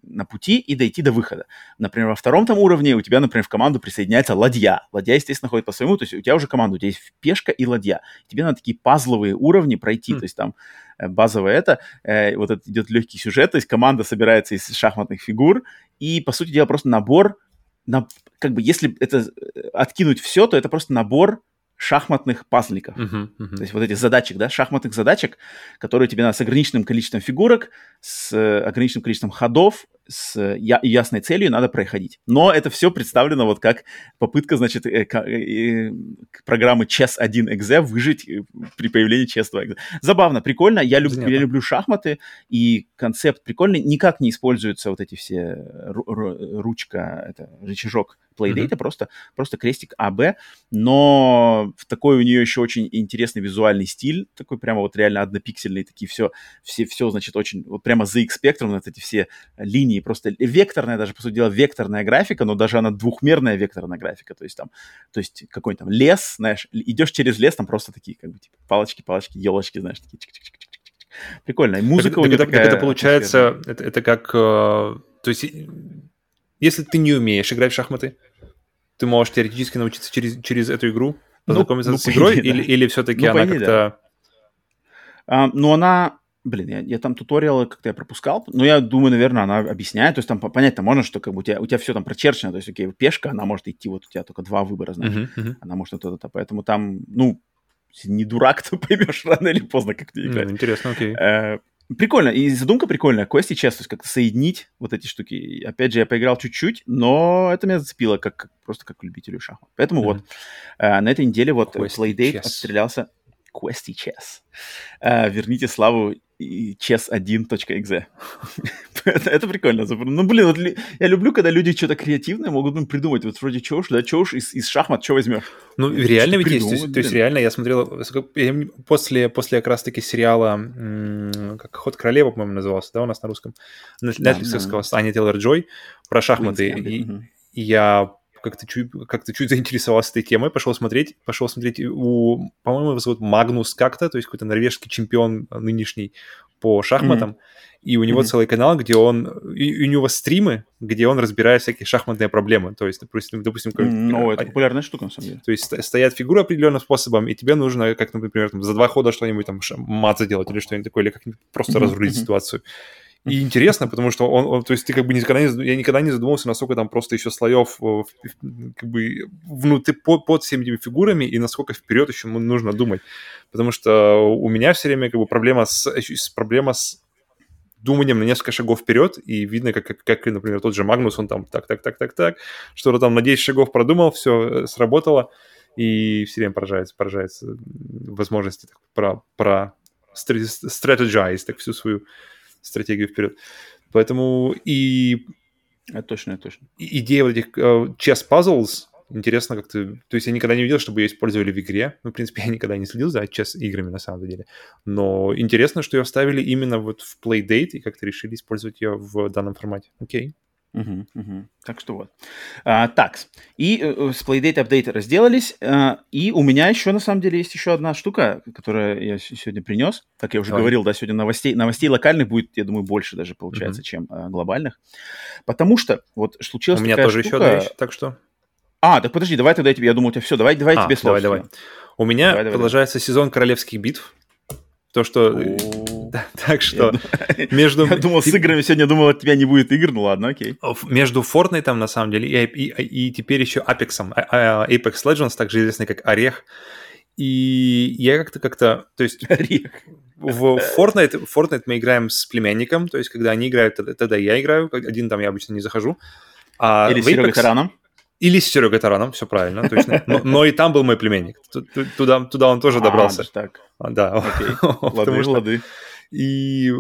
на пути и дойти до выхода. Например, во втором там уровне у тебя, например, в команду присоединяется ладья. Ладья, естественно, ходит по своему, то есть у тебя уже команда, у тебя есть пешка и ладья. Тебе надо такие пазловые уровни пройти, mm. то есть там э, базовое это, э, вот это идет легкий сюжет, то есть команда собирается из шахматных фигур, и, по сути дела, просто набор, на, как бы, если это э, откинуть все, то это просто набор шахматных пазликов. Uh-huh, uh-huh. То есть вот этих задачек, да, шахматных задачек, которые тебе надо с ограниченным количеством фигурок, с ограниченным количеством ходов, с я, ясной целью надо проходить. Но это все представлено вот как попытка, значит, э, э, программы Chess1.exe выжить э, при появлении Chess2.exe. Забавно, прикольно. Я, люб, я люблю шахматы, и концепт прикольный. Никак не используются вот эти все ручка, это рычажок Playdate, mm-hmm. просто, просто крестик АБ, но в такой у нее еще очень интересный визуальный стиль, такой прямо вот реально однопиксельный, такие все, все, все, значит, очень, вот прямо ZX Spectrum, вот эти все линии линии, просто векторная даже, по сути дела, векторная графика, но даже она двухмерная векторная графика, то есть там, то есть какой-нибудь там лес, знаешь, идешь через лес, там просто такие, как бы, типа, палочки, палочки, елочки, знаешь, такие чик-чик-чик-чик. Прикольно. И музыка так, у нее так, такая... Так это получается, это, это как, э, то есть, если ты не умеешь играть в шахматы, ты можешь теоретически научиться через, через эту игру, ну, познакомиться ну, ну, с игрой, идее, или, да. или все-таки ну, она как-то... Да. А, ну, она Блин, я, я там туториалы как-то я пропускал, но я думаю, наверное, она объясняет. То есть там понять-то можно, что как бы у тебя, у тебя все там прочерчено. То есть, окей, пешка, она может идти, вот у тебя только два выбора, знаешь. Uh-huh, uh-huh. Она может вот это, поэтому там, ну, не дурак, то поймешь рано или поздно, как тебе играть. Mm, интересно, окей. Э, прикольно, и задумка прикольная. Квести честно, то есть как-то соединить вот эти штуки. Опять же, я поиграл чуть-чуть, но это меня зацепило как, просто как любителю шахмат. Поэтому mm-hmm. вот э, на этой неделе вот Playdate отстрелялся Questy Chess. Uh, верните славу chess1.exe. это, это прикольно. Ну, блин, вот я люблю, когда люди что-то креативное могут ну, придумать. Вот вроде чего да, чего из, из шахмат, что возьмешь? Ну, реально ведь есть. То есть, то есть, реально, я смотрел, после, после как раз-таки сериала, как «Ход королевы», по-моему, назывался, да, у нас на русском, Netflix-овского, да, да. Аня Тейлор-Джой, про шахматы. И я как-то чуть, как-то чуть заинтересовался этой темой, пошел смотреть, пошел смотреть у, по-моему, его зовут Магнус как-то, то есть какой-то норвежский чемпион нынешний по шахматам, mm-hmm. и у него mm-hmm. целый канал, где он, и, у него стримы, где он разбирает всякие шахматные проблемы, то есть, допустим, допустим ну, это популярная штука, на самом деле. То есть стоят фигуры определенным способом, и тебе нужно, как, например, там, за два хода что-нибудь там мат заделать или что-нибудь такое, или как-нибудь просто mm-hmm. разрулить ситуацию. И интересно, потому что он, он, то есть ты как бы никогда не, я никогда не задумывался, насколько там просто еще слоев э, как бы внутри, под, под всеми этими фигурами и насколько вперед еще нужно думать. Потому что у меня все время как бы проблема с, проблема с думанием на несколько шагов вперед, и видно, как, как, как, например, тот же Магнус, он там так, так, так, так, так, что-то там на 10 шагов продумал, все э, сработало, и все время поражается, поражается возможности так, про, про strategize, так всю свою стратегию вперед. Поэтому и... Это точно, это точно. Идея вот этих uh, chess puzzles, интересно как-то... То есть я никогда не видел, чтобы ее использовали в игре. Ну, в принципе, я никогда не следил за chess-играми на самом деле. Но интересно, что ее вставили именно вот в Playdate и как-то решили использовать ее в данном формате. Окей. Угу, угу. Так что вот. А, так, и э, с Playdate апдейты разделались, а, и у меня еще, на самом деле, есть еще одна штука, которую я сегодня принес. Как я уже Давай. говорил, да, сегодня новостей, новостей локальных будет, я думаю, больше даже получается, угу. чем а, глобальных. Потому что вот случилось У меня тоже штука... еще одна вещь, так что... А, так подожди, давай тогда я тебе, я думал, у тебя все, давай, давай а, тебе слово. Давай, давай. У меня давай, продолжается давай. сезон королевских битв. То, что... так что между... Я думал, с играми сегодня думал, от тебя не будет игр, ну ладно, окей. Между Fortnite, там, на самом деле, и, теперь еще Apex, а, Apex Legends, также известный как Орех, и я как-то как-то, то есть... Орех. В Fortnite, Fortnite мы играем с племянником, то есть когда они играют, тогда, тогда я играю, один там я обычно не захожу. А Или с Серегой Тараном. Или с Серегой Тараном, все правильно, точно. Но, но и там был мой племянник. Туда, туда он тоже а, добрался. А, так. Да. Окей. Лады, что... лады. И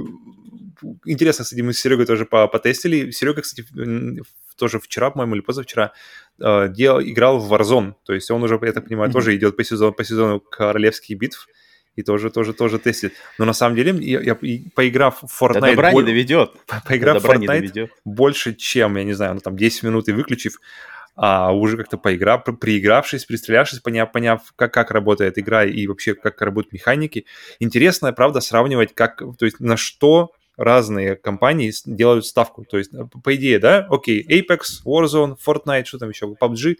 интересно, кстати, мы с Серегой тоже потестили. Серега, кстати, тоже вчера, по-моему, или позавчера э, делал, играл в Warzone. То есть он уже, я так понимаю, mm-hmm. тоже идет по сезону, по сезону королевских битв и тоже, тоже, тоже тестит. Но на самом деле, я, я поиграв в Fortnite... До добра боль... не доведет. Поиграв в Fortnite больше, чем, я не знаю, ну там 10 минут и выключив, а уже как-то поиграв, приигравшись, пристрелявшись, поняв, поняв как, как работает игра и вообще как работают механики. Интересно, правда, сравнивать, как, то есть на что разные компании делают ставку. То есть, по идее, да, окей, Apex, Warzone, Fortnite, что там еще, PUBG,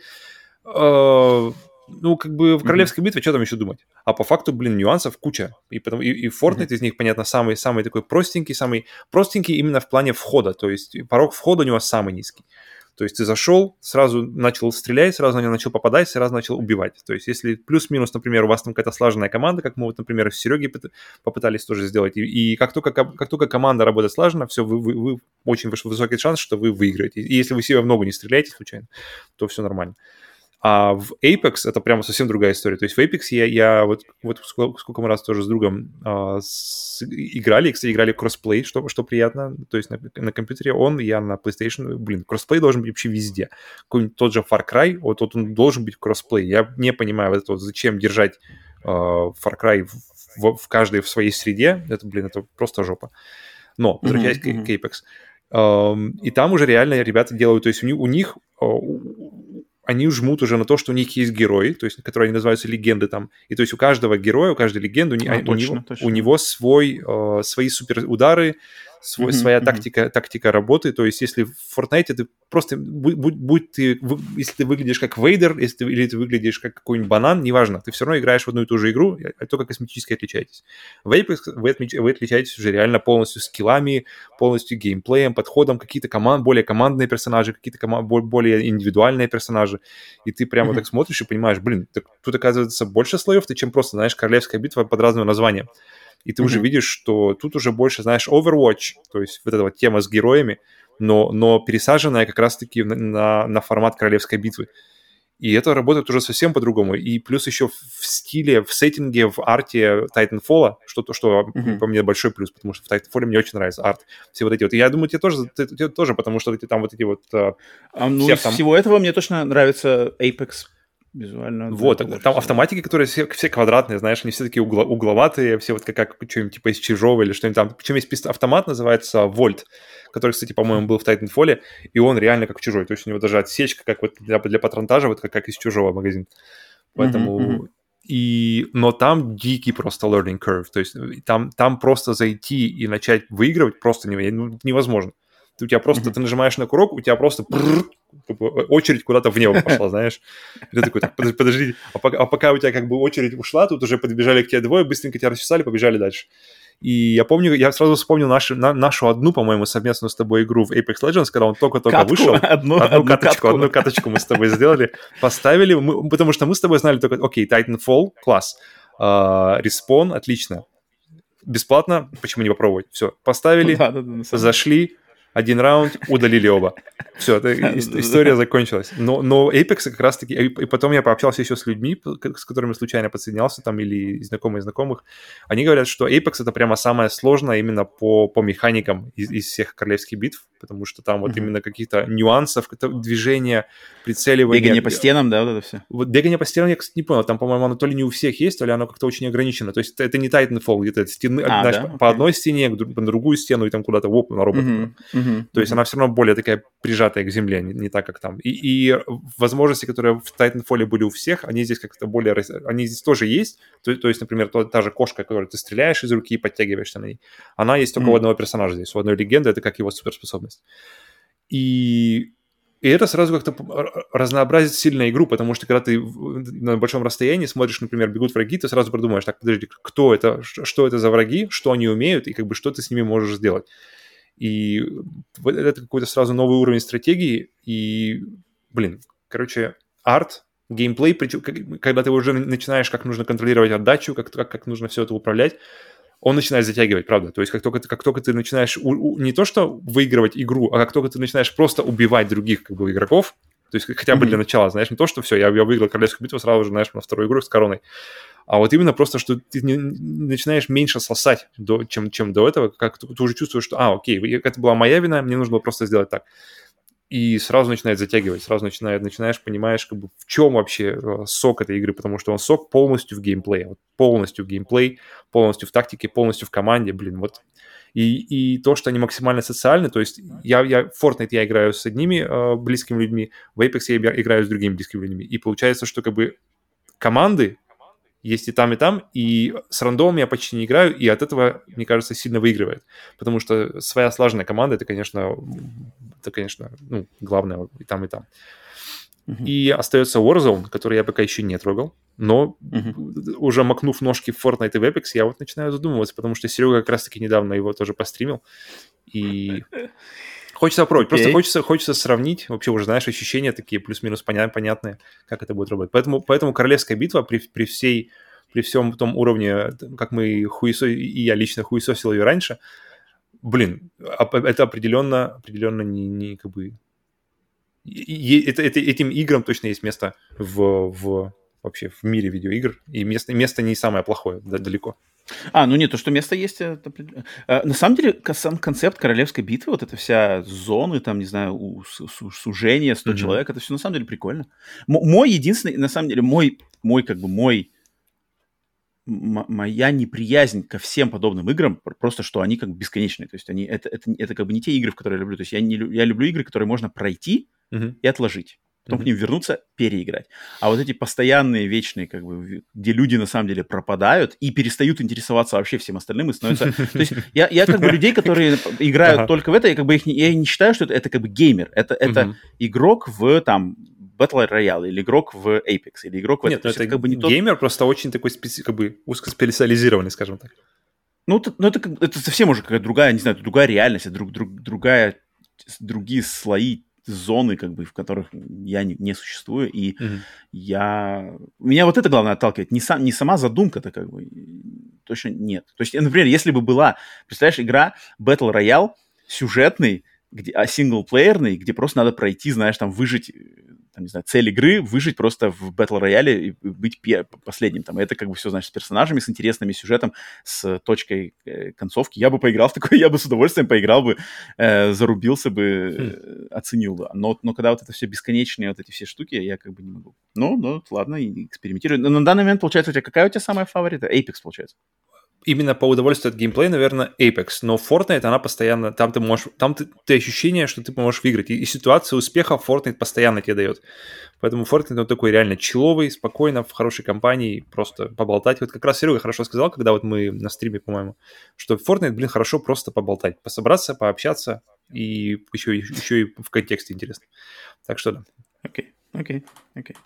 э, ну, как бы в королевской битве, что там еще думать? А по факту, блин, нюансов куча. И, потом, и, и Fortnite mm-hmm. из них, понятно, самый, самый такой простенький, самый простенький именно в плане входа. То есть порог входа у него самый низкий. То есть ты зашел, сразу начал стрелять, сразу на него начал попадать, сразу начал убивать. То есть если плюс-минус, например, у вас там какая-то слаженная команда, как мы вот, например, с Сереги попытались тоже сделать, и, и как, только, как только команда работает слаженно, все, вы, вы, вы очень высокий шанс, что вы выиграете. И если вы себе в ногу не стреляете случайно, то все нормально. А в Apex это прямо совсем другая история. То есть в Apex я, я вот, вот сколько, сколько мы раз тоже с другом э, с, играли, кстати, играли crossplay, что, что приятно. То есть на, на компьютере он, я на PlayStation. Блин, crossplay должен быть вообще везде. Какой-нибудь тот же Far Cry, вот, вот он должен быть кроссплей. Я не понимаю вот это вот, зачем держать э, Far Cry в, в, в каждой в своей среде. Это, блин, это просто жопа. Но, возвращаясь mm-hmm. к, к Apex. Um, и там уже реально ребята делают, то есть у них, у них они жмут уже на то, что у них есть герои, то есть, которые они называются легенды там. И то есть у каждого героя, у каждой легенды, а, у, точно, него, точно. у него свой, э, свои суперудары, свой, mm-hmm, своя mm-hmm. тактика, тактика работы. То есть, если в Fortnite ты просто, будь, будь, будь ты, если ты выглядишь как Вейдер, если ты, или ты выглядишь как какой-нибудь банан, неважно, ты все равно играешь в одну и ту же игру, а только косметически отличаетесь. В Apex вы, вы отличаетесь уже реально полностью скиллами, полностью геймплеем, подходом, какие-то команд, более командные персонажи, какие-то команд, более индивидуальные персонажи. И ты прямо mm-hmm. так смотришь и понимаешь, блин, так тут оказывается больше слоев, ты чем просто, знаешь, королевская битва под разным названием и ты mm-hmm. уже видишь, что тут уже больше, знаешь, Overwatch, то есть вот эта вот тема с героями, но, но пересаженная как раз-таки на, на, на формат королевской битвы. И это работает уже совсем по-другому. И плюс еще в стиле, в сеттинге, в арте Titanfall, что, что mm-hmm. по мне большой плюс, потому что в Titanfall мне очень нравится арт. Все вот эти вот. И я думаю, тебе тоже, тебе тоже потому что там вот эти вот... А, ну, из там... всего этого мне точно нравится Apex визуально. Вот, да, там автоматики, которые все, все квадратные, знаешь, они все такие угло, угловатые, все вот как, как что-нибудь типа из чужого или что-нибудь там. Причем есть автомат, называется Вольт, который, кстати, по-моему, был в Titanfall, и он реально как чужой. То есть у него даже отсечка, как вот для, для патронтажа, вот как, как из чужого магазина. Поэтому... Mm-hmm. И, но там дикий просто learning curve, то есть там, там просто зайти и начать выигрывать просто невозможно. Ты, у тебя просто, mm-hmm. ты нажимаешь на курок, у тебя просто очередь куда-то в небо пошла, знаешь. И ты такой, так, подожди, подожди. А пока, а пока у тебя как бы очередь ушла, тут уже подбежали к тебе двое, быстренько тебя расчесали, побежали дальше. И я помню, я сразу вспомнил нашу, на, нашу одну, по-моему, совместную с тобой игру в Apex Legends, когда он только-только катку, вышел. Одну, одну, одну каточку, катку. одну каточку мы с тобой сделали, поставили, мы, потому что мы с тобой знали только, окей, Titanfall, класс, респон, uh, отлично, бесплатно, почему не попробовать? Все, поставили, да, да, да, зашли, один раунд, удалили оба. Все, история закончилась. Но, но Apex как раз-таки... И потом я пообщался еще с людьми, с которыми случайно подсоединялся, там, или знакомые знакомых. Они говорят, что Apex это прямо самое сложное именно по, по механикам из, из всех королевских битв, потому что там вот mm-hmm. именно каких-то нюансов, движения, прицеливания. Бегание по стенам, да, вот это все? Вот бегание по стенам я, кстати, не понял. Там, по-моему, оно то ли не у всех есть, то ли оно как-то очень ограничено. То есть это не Titanfall, где-то стены, а, знаешь, да? по, okay. одной стене, по другую стену и там куда-то воп на робота. Mm-hmm. Mm-hmm. То есть mm-hmm. она все равно более такая прижатая к земле, не, не так, как там. И, и возможности, которые в Titanfall были у всех, они здесь как-то более... Они здесь тоже есть. То, то есть, например, то, та же кошка, которую ты стреляешь из руки и подтягиваешься на ней, она есть только mm-hmm. у одного персонажа здесь. У одной легенды это как его суперспособность. И, и это сразу как-то разнообразит сильно игру, потому что когда ты на большом расстоянии смотришь, например, бегут враги, ты сразу продумаешь, так, подожди, кто это, что это за враги, что они умеют, и как бы что ты с ними можешь сделать. И это какой-то сразу новый уровень стратегии, и, блин, короче, арт, геймплей, когда ты уже начинаешь, как нужно контролировать отдачу, как, как, как нужно все это управлять, он начинает затягивать, правда. То есть как только, как только ты начинаешь у, у, не то что выигрывать игру, а как только ты начинаешь просто убивать других как бы игроков, то есть хотя бы mm-hmm. для начала, знаешь, не то, что все, я, я выиграл королевскую битву, сразу же, знаешь, на вторую игру с короной. А вот именно просто, что ты не, начинаешь меньше сосать, до, чем, чем до этого, как ты, ты уже чувствуешь, что, а, окей, это была моя вина, мне нужно было просто сделать так и сразу начинает затягивать, сразу начинает, начинаешь, понимаешь, как бы в чем вообще э, сок этой игры, потому что он сок полностью в геймплее, полностью в геймплей, полностью в тактике, полностью в команде, блин, вот. И, и то, что они максимально социальны, то есть я, я в Fortnite я играю с одними э, близкими людьми, в Apex я играю с другими близкими людьми, и получается, что как бы команды есть и там, и там, и с рандомом я почти не играю, и от этого, мне кажется, сильно выигрывает. Потому что своя слаженная команда, это, конечно, это, конечно, ну, главное и там, и там. Uh-huh. И остается Warzone, который я пока еще не трогал, но uh-huh. уже макнув ножки в Fortnite и в Apex, я вот начинаю задумываться, потому что Серега как раз-таки недавно его тоже постримил, и хочется попробовать, okay. просто хочется, хочется сравнить, вообще уже, знаешь, ощущения такие плюс-минус поня- понятные, как это будет работать. Поэтому, поэтому Королевская битва при, при всей при всем том уровне, как мы хуесо... и я лично хуесосил ее раньше, блин, это определенно, определенно не, не как бы... Это, это, этим играм точно есть место в, в вообще в мире видеоигр, и место, место не самое плохое, да, далеко. А, ну нет, то, что место есть, это... А, на самом деле, сам концепт королевской битвы, вот эта вся зоны, там, не знаю, сужение 100 mm-hmm. человек, это все на самом деле прикольно. М- мой единственный, на самом деле, мой, мой как бы, мой моя неприязнь ко всем подобным играм просто, что они как бы бесконечные. То есть они это, это, это как бы не те игры, в которые я люблю. То есть я, не, я люблю игры, которые можно пройти uh-huh. и отложить. Потом uh-huh. к ним вернуться, переиграть. А вот эти постоянные, вечные, как бы, где люди на самом деле пропадают и перестают интересоваться вообще всем остальным и становятся... То есть я, я как бы людей, которые играют только в это, я как бы их не, я не считаю, что это, это как бы геймер. Это, это игрок в там Battle Royale, или игрок в Apex, или игрок в... Нет, ну это, это как бы не геймер просто очень такой специ... как бы узкоспециализированный, скажем так. Ну, это, ну, это, это совсем уже какая-то другая, не знаю, другая реальность, друг, друг, другая, другие слои зоны, как бы, в которых я не, не существую, и mm-hmm. я... Меня вот это главное отталкивает, не, сам, не сама задумка-то, как бы, точно нет. То есть, например, если бы была, представляешь, игра Battle Royale, сюжетный, где, а синглплеерный, где просто надо пройти, знаешь, там, выжить там, не знаю, цель игры выжить просто в Battle рояле и быть последним. Там, это как бы все, значит, с персонажами, с интересными сюжетом, с точкой э, концовки. Я бы поиграл в такое, я бы с удовольствием поиграл бы, э, зарубился бы, э, оценил бы. Но, но когда вот это все бесконечные вот эти все штуки, я как бы не могу. Ну, ну, ладно, экспериментирую. Но на данный момент, получается, у тебя какая у тебя самая фаворита? Apex, получается именно по удовольствию от геймплея, наверное, Apex. Но Fortnite, она постоянно, там ты можешь, там ты, ты ощущение, что ты можешь выиграть. И, и ситуация успеха Fortnite постоянно тебе дает. Поэтому Fortnite, он такой реально человый, спокойно, в хорошей компании, просто поболтать. Вот как раз Серега хорошо сказал, когда вот мы на стриме, по-моему, что Fortnite, блин, хорошо просто поболтать, пособраться, пообщаться, и еще, еще и в контексте интересно. Так что да. Окей, окей, окей.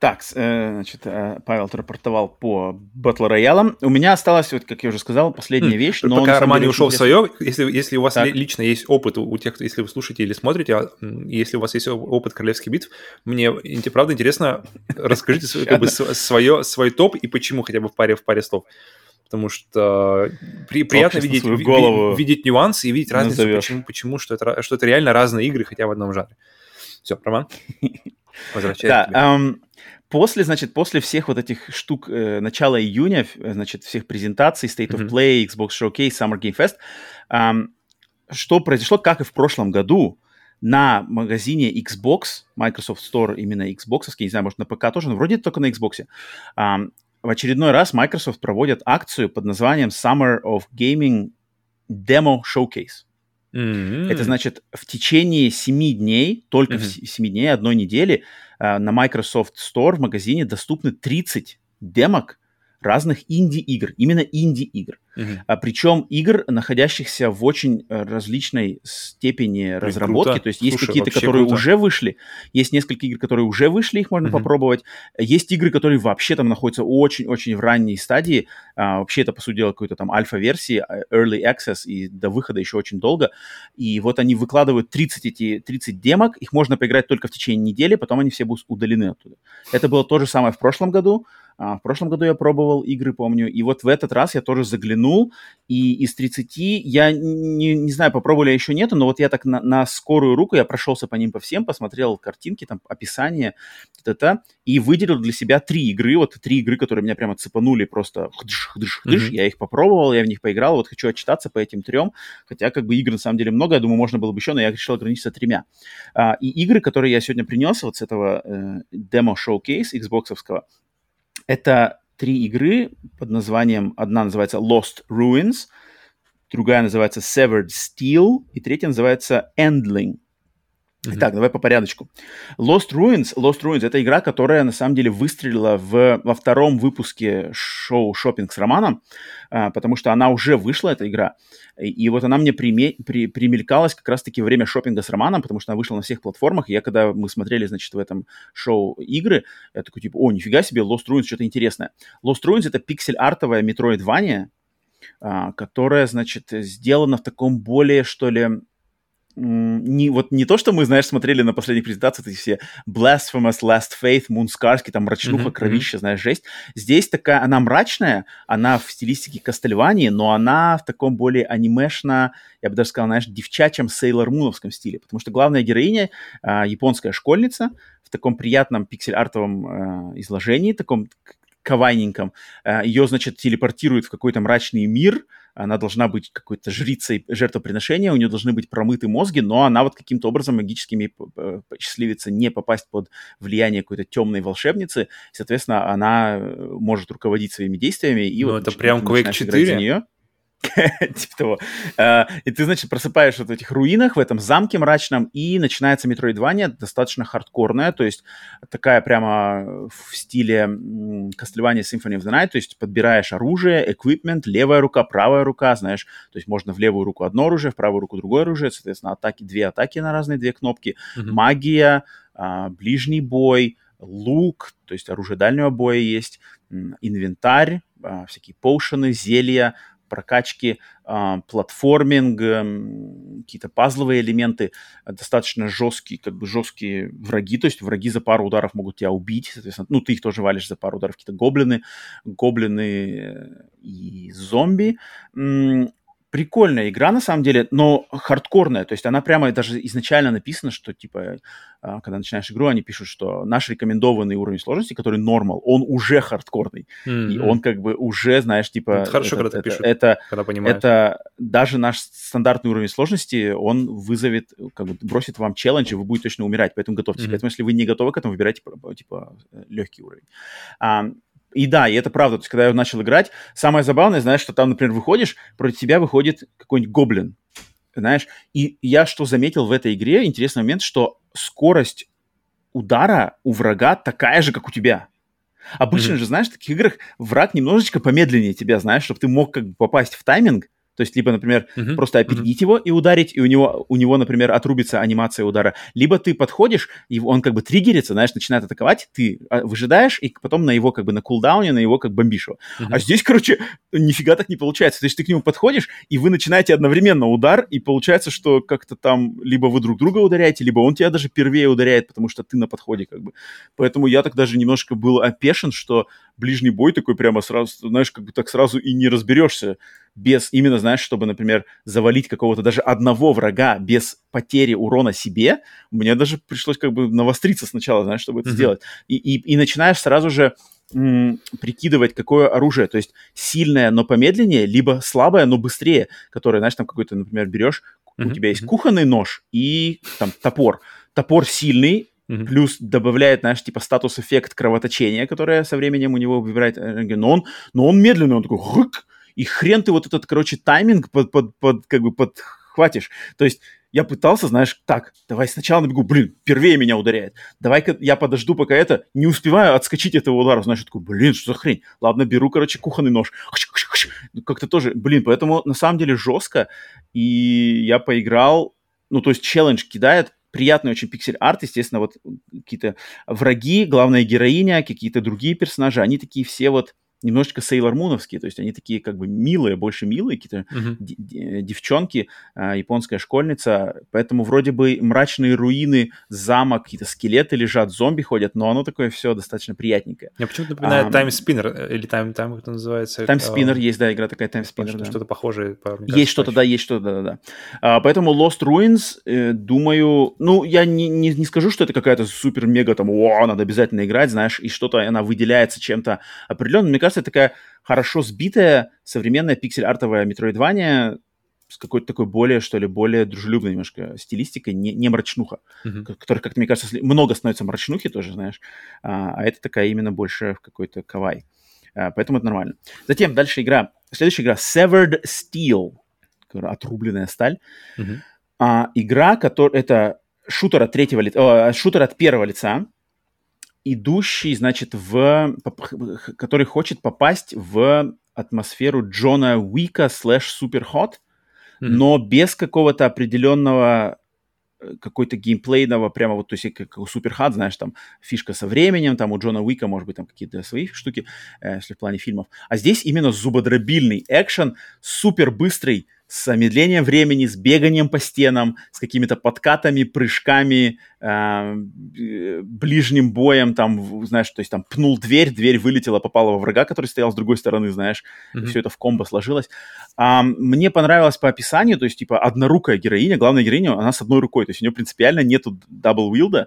Так, э, значит, э, Павел отрапортовал по батл роялам. У меня осталась, вот, как я уже сказал, последняя вещь. Но Пока Роман не ушел в свое, если, если у вас так. лично есть опыт у тех, кто, если вы слушаете или смотрите, а, если у вас есть опыт королевских битв, мне правда интересно, расскажите как бы, свое, свой топ и почему хотя бы в паре, в паре слов. Потому что при, приятно видеть, ви, видеть нюансы и видеть разницу, почему, почему что, это, что это реально разные игры, хотя в одном жанре. Все, Роман, возвращайся да, После, значит, после всех вот этих штук э, начала июня, э, значит, всех презентаций, State of Play, Xbox Showcase, Summer Game Fest, э, что произошло, как и в прошлом году, на магазине Xbox, Microsoft Store именно Xbox, не знаю, может на ПК тоже, но вроде только на Xbox, э, в очередной раз Microsoft проводит акцию под названием Summer of Gaming Demo Showcase. Mm-hmm. Это значит, в течение семи дней, только mm-hmm. в семи дней, одной недели, э, на Microsoft Store в магазине доступны 30 демок разных инди-игр, именно инди-игр. Uh-huh. А, причем игр, находящихся в очень э, различной степени Блин, разработки. Круто. То есть есть какие-то, которые круто. уже вышли, есть несколько игр, которые уже вышли, их можно uh-huh. попробовать. Есть игры, которые вообще там находятся очень-очень в ранней стадии. А, вообще это, по сути дела, какой-то там альфа-версии, а, early access, и до выхода еще очень долго. И вот они выкладывают 30 эти 30 демок, их можно поиграть только в течение недели, потом они все будут удалены оттуда. Это было то же самое в прошлом году. А, в прошлом году я пробовал игры, помню, и вот в этот раз я тоже заглянул, и из 30, я не, не знаю, попробовали еще нету, но вот я так на, на скорую руку, я прошелся по ним по всем, посмотрел картинки, там, описание, т-т-т, и выделил для себя три игры, вот три игры, которые меня прямо цепанули просто хдыш, хдыш, хдыш, mm-hmm. я их попробовал, я в них поиграл, вот хочу отчитаться по этим трем, хотя как бы игр на самом деле много, я думаю, можно было бы еще, но я решил ограничиться тремя. А, и игры, которые я сегодня принес вот с этого э, демо-шоу-кейс Xbox-овского, это три игры под названием, одна называется Lost Ruins, другая называется Severed Steel, и третья называется Endling. Mm-hmm. Итак, давай по порядочку. Lost Ruins, Lost Ruins это игра, которая на самом деле выстрелила в, во втором выпуске шоу «Шоппинг с Романом», а, потому что она уже вышла, эта игра. И, и вот она мне приме, при, примелькалась как раз-таки время шопинга с Романом, потому что она вышла на всех платформах. И я, когда мы смотрели, значит, в этом шоу игры, я такой, типа, о, нифига себе, Lost Ruins, что-то интересное. Lost Ruins — это пиксель-артовая метроидвания, а, которая, значит, сделана в таком более, что ли, не, вот не то, что мы, знаешь, смотрели на последних презентациях эти все Blasphemous, Last Faith, Moonscarski, там мрачнуха, mm-hmm. кровища, знаешь, жесть. Здесь такая, она мрачная, она в стилистике Кастельвании, но она в таком более анимешно, я бы даже сказал, знаешь, девчачьем Сейлор Муновском стиле, потому что главная героиня э, японская школьница в таком приятном пиксель-артовом э, изложении, таком кавайненьком. Э, Ее, значит, телепортируют в какой-то мрачный мир, она должна быть какой-то жрицей жертвоприношения, у нее должны быть промыты мозги, но она вот каким-то образом магическими счастливится не попасть под влияние какой-то темной волшебницы, соответственно, она э, может руководить своими действиями. И ну, вот, это прям Quake 4. типа того. А, и ты, значит, просыпаешься в этих руинах, в этом замке мрачном, и начинается метроидвания, достаточно хардкорная, то есть такая прямо в стиле Castlevania Symphony of the Night, то есть подбираешь оружие, эквипмент, левая рука, правая рука, знаешь, то есть можно в левую руку одно оружие, в правую руку другое оружие, соответственно, атаки, две атаки на разные две кнопки, магия, а, ближний бой, лук, то есть оружие дальнего боя есть, инвентарь, а, всякие поушены, зелья, прокачки, э, платформинг, э, какие-то пазловые элементы, достаточно жесткие, как бы жесткие враги, то есть враги за пару ударов могут тебя убить, соответственно, ну, ты их тоже валишь за пару ударов, какие-то гоблины, гоблины и зомби. Прикольная игра, на самом деле, но хардкорная. То есть она прямо даже изначально написана, что, типа, а, когда начинаешь игру, они пишут, что наш рекомендованный уровень сложности, который нормал, он уже хардкорный. Mm-hmm. И он как бы уже, знаешь, типа... Это хорошо, это, когда это, пишут, это, когда понимаешь. Это даже наш стандартный уровень сложности, он вызовет, как бы бросит вам челлендж, и вы будете точно умирать, поэтому готовьтесь. Mm-hmm. Поэтому если вы не готовы к этому, выбирайте, типа, легкий уровень. И да, и это правда. То есть, когда я начал играть, самое забавное, знаешь, что там, например, выходишь, против тебя выходит какой-нибудь гоблин, знаешь. И я что заметил в этой игре, интересный момент, что скорость удара у врага такая же, как у тебя. Обычно mm-hmm. же, знаешь, в таких играх враг немножечко помедленнее тебя, знаешь, чтобы ты мог как бы попасть в тайминг, то есть либо, например, uh-huh. просто опередить uh-huh. его и ударить, и у него, у него, например, отрубится анимация удара. Либо ты подходишь, и он как бы триггерится, знаешь, начинает атаковать, ты а, выжидаешь, и потом на его как бы на кулдауне, на его как бомбишь его. Uh-huh. А здесь, короче, нифига так не получается. То есть ты к нему подходишь, и вы начинаете одновременно удар, и получается, что как-то там либо вы друг друга ударяете, либо он тебя даже первее ударяет, потому что ты на подходе как бы. Поэтому я так даже немножко был опешен, что ближний бой такой прямо сразу, знаешь, как бы так сразу и не разберешься без именно, знаешь, чтобы, например, завалить какого-то даже одного врага без потери урона себе, мне даже пришлось как бы навостриться сначала, знаешь, чтобы это mm-hmm. сделать. И, и, и начинаешь сразу же прикидывать, какое оружие, то есть сильное, но помедленнее, либо слабое, но быстрее, которое, знаешь, там какой-то, например, берешь, mm-hmm. у тебя есть кухонный нож и там топор. Топор сильный, Mm-hmm. Плюс добавляет, знаешь, типа статус-эффект кровоточения, которое со временем у него выбирает энергию. Но он, но он медленный, он такой хык, и хрен ты вот этот, короче, тайминг под, под, под, как бы подхватишь. То есть я пытался, знаешь, так, давай сначала набегу, блин, первее меня ударяет. Давай-ка я подожду, пока это, не успеваю отскочить этого удара. Знаешь, такой, блин, что за хрень? Ладно, беру, короче, кухонный нож. Ну, как-то тоже, блин, поэтому на самом деле жестко. И я поиграл, ну, то есть челлендж кидает, приятный очень пиксель-арт, естественно, вот какие-то враги, главная героиня, какие-то другие персонажи, они такие все вот немножечко Сейлор Муновские, то есть они такие как бы милые, больше милые, какие-то uh-huh. девчонки, а, японская школьница, поэтому вроде бы мрачные руины, замок, какие-то скелеты лежат, зомби ходят, но оно такое все достаточно приятненькое. Мне почему-то напоминает а, Time Spinner, или Time, time как это называется? Time Spinner, а, есть, да, игра такая Time Spinner, да. Что-то похожее. Есть что-то, да, есть что-то, да-да-да. А, поэтому Lost Ruins, э, думаю, ну, я не, не, не скажу, что это какая-то супер-мега там, о, надо обязательно играть, знаешь, и что-то она выделяется чем-то определенным. Мне кажется, кажется, такая хорошо сбитая современная пиксель-артовая метроидвания с какой-то такой более, что ли, более дружелюбной немножко стилистикой, не, не мрачнуха, mm-hmm. которая, как мне кажется, много становится мрачнухи тоже, знаешь, а, а это такая именно больше в какой-то кавай. А, поэтому это нормально. Затем дальше игра, следующая игра Severed Steel, отрубленная сталь. Mm-hmm. А, игра, которая, это шутер от третьего лица, шутер от первого лица, идущий, значит, в... который хочет попасть в атмосферу Джона Уика слэш Суперхот, mm-hmm. но без какого-то определенного э, какой-то геймплейного, прямо вот, то есть как у Суперхат, знаешь, там фишка со временем, там у Джона Уика, может быть, там какие-то свои штуки, э, если в плане фильмов. А здесь именно зубодробильный экшен, супер быстрый, с замедлением времени, с беганием по стенам, с какими-то подкатами, прыжками, э, ближним боем, там, знаешь, то есть там пнул дверь, дверь вылетела, попала во врага, который стоял с другой стороны, знаешь, mm-hmm. все это в комбо сложилось. А, мне понравилось по описанию, то есть, типа, однорукая героиня, главная героиня, она с одной рукой, то есть у нее принципиально нету double-wield а,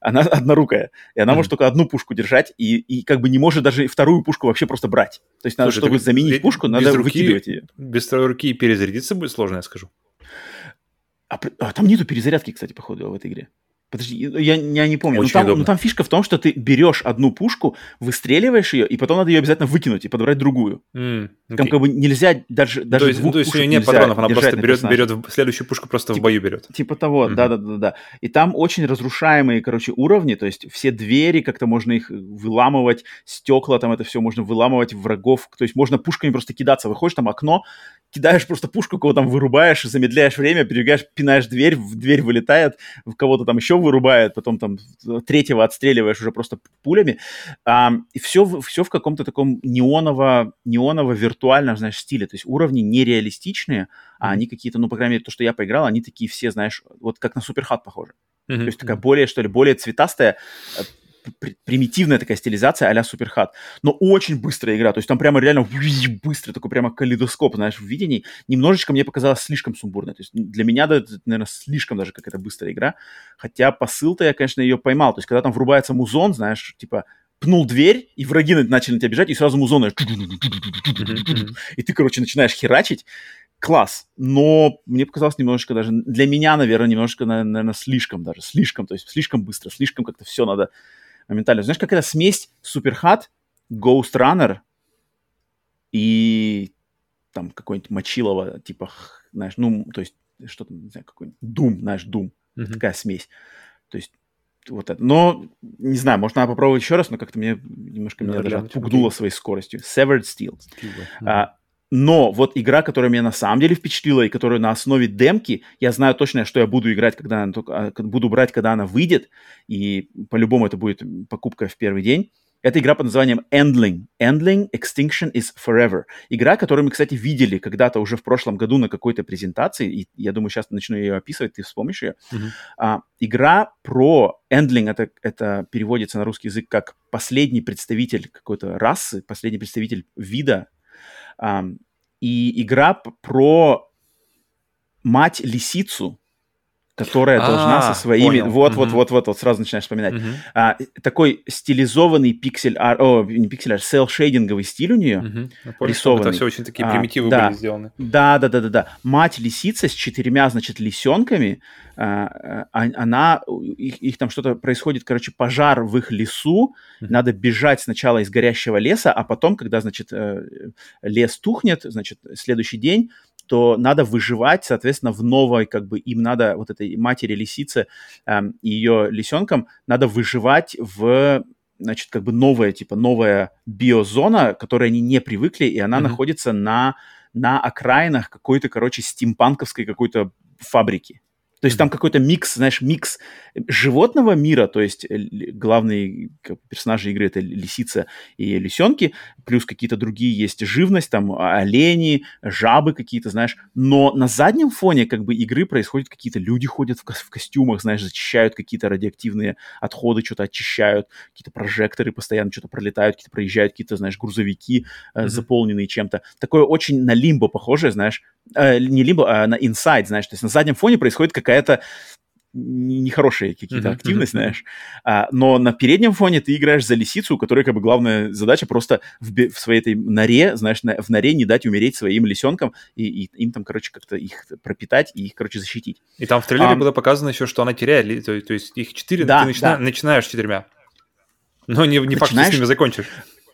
она однорукая, и она mm-hmm. может только одну пушку держать, и, и как бы не может даже вторую пушку вообще просто брать. То есть надо, Слушай, чтобы заменить пушку, надо руки, выкидывать ее. Без второй руки перезарядиться будет сложно, я скажу. А, а там нету перезарядки, кстати, походу, в этой игре. Подожди, я, я не помню. Очень но там, но там фишка в том, что ты берешь одну пушку, выстреливаешь ее, и потом надо ее обязательно выкинуть и подобрать другую. Mm, okay. Там как бы нельзя даже, даже то есть, двух то есть у нее нет патронов, она просто берет, берет следующую пушку просто типа, в бою берет. Типа того. Mm-hmm. И там очень разрушаемые, короче, уровни, то есть все двери, как-то можно их выламывать, стекла там это все можно выламывать, врагов, то есть можно пушками просто кидаться. Выходишь там окно, кидаешь просто пушку, кого там вырубаешь, замедляешь время, перебегаешь, пинаешь дверь, в дверь вылетает, в кого-то там еще вырубает, потом там третьего отстреливаешь уже просто пулями. А, и все, все в каком-то таком неоново, неоново-виртуальном, знаешь, стиле. То есть уровни нереалистичные, а они какие-то, ну, по крайней мере, то, что я поиграл, они такие все, знаешь, вот как на Суперхат похожи. Mm-hmm. То есть такая более, что ли, более цветастая, примитивная такая стилизация а-ля Суперхат, но очень быстрая игра, то есть там прямо реально быстрый, такой прямо калейдоскоп, знаешь, в видении. Немножечко мне показалось слишком сумбурно, то есть для меня, да, наверное, слишком даже какая-то быстрая игра, хотя посыл-то я, конечно, ее поймал, то есть когда там врубается музон, знаешь, типа пнул дверь, и враги начали на тебя бежать, и сразу музон, и ты, короче, начинаешь херачить, класс, но мне показалось немножечко даже, для меня, наверное, немножко, наверное, слишком даже, слишком, то есть слишком быстро, слишком как-то все надо моментально. Знаешь, какая-то смесь Суперхат, Ghost Runner и там какой-нибудь Мочилова, типа, знаешь, ну, то есть что-то, не знаю, какой-нибудь Doom, знаешь, Doom, mm-hmm. такая смесь. То есть вот это. Но, не знаю, может, надо попробовать еще раз, но как-то мне немножко меня даже отпугнуло своей скоростью. Severed Steel. Steel mm-hmm. а, но вот игра, которая меня на самом деле впечатлила и которая на основе демки, я знаю точно, что я буду играть, когда она а, буду брать, когда она выйдет, и по-любому это будет покупка в первый день. Это игра под названием Endling. Endling Extinction is Forever. Игра, которую мы, кстати, видели когда-то уже в прошлом году на какой-то презентации, и я думаю, сейчас начну ее описывать, ты вспомнишь ее. Uh-huh. А, игра про Endling, это, это переводится на русский язык как последний представитель какой-то расы, последний представитель вида и игра про мать-лисицу, которая должна со а, своими... Вот, вот, сразу начинаешь вспоминать. А, такой стилизованный пиксель... О, не пиксель, а селл-шейдинговый стиль у нее рисованный. Это все очень такие а, примитивы были сделаны. Да, да, да, да, да. Мать-лисица с четырьмя, значит, лисенками, она... Их, их там что-то происходит, короче, пожар в их лесу, надо бежать сначала из горящего леса, а потом, когда, значит, э, лес тухнет, значит, следующий день то надо выживать, соответственно, в новой, как бы, им надо, вот этой матери лисицы эм, и ее лисенкам, надо выживать в значит, как бы новая, типа, новая биозона, к которой они не привыкли, и она mm-hmm. находится на, на окраинах какой-то, короче, стимпанковской какой-то фабрики. То есть там какой-то микс, знаешь, микс животного мира, то есть э, главные персонажи игры это лисица и лисенки, плюс какие-то другие есть живность, там олени, жабы какие-то, знаешь. Но на заднем фоне как бы игры происходят какие-то люди ходят в, ко- в костюмах, знаешь, зачищают какие-то радиоактивные отходы, что-то очищают, какие-то прожекторы постоянно что-то пролетают, какие-то проезжают, какие-то, знаешь, грузовики mm-hmm. заполненные чем-то. Такое очень на лимбо похожее, знаешь, э, не лимбо, а на инсайд, знаешь, то есть на заднем фоне происходит какая-то нехорошие какие-то mm-hmm, активности, mm-hmm. знаешь. А, но на переднем фоне ты играешь за лисицу, у которой как бы главная задача просто в, в своей этой норе, знаешь, на, в норе не дать умереть своим лисенкам и, и им там, короче, как-то их пропитать и их, короче, защитить. И там в трейлере а, было показано еще, что она теряет, то, то есть их четыре, да, ты начина, да. начинаешь четырьмя. Но не, не факт, что с ними закончишь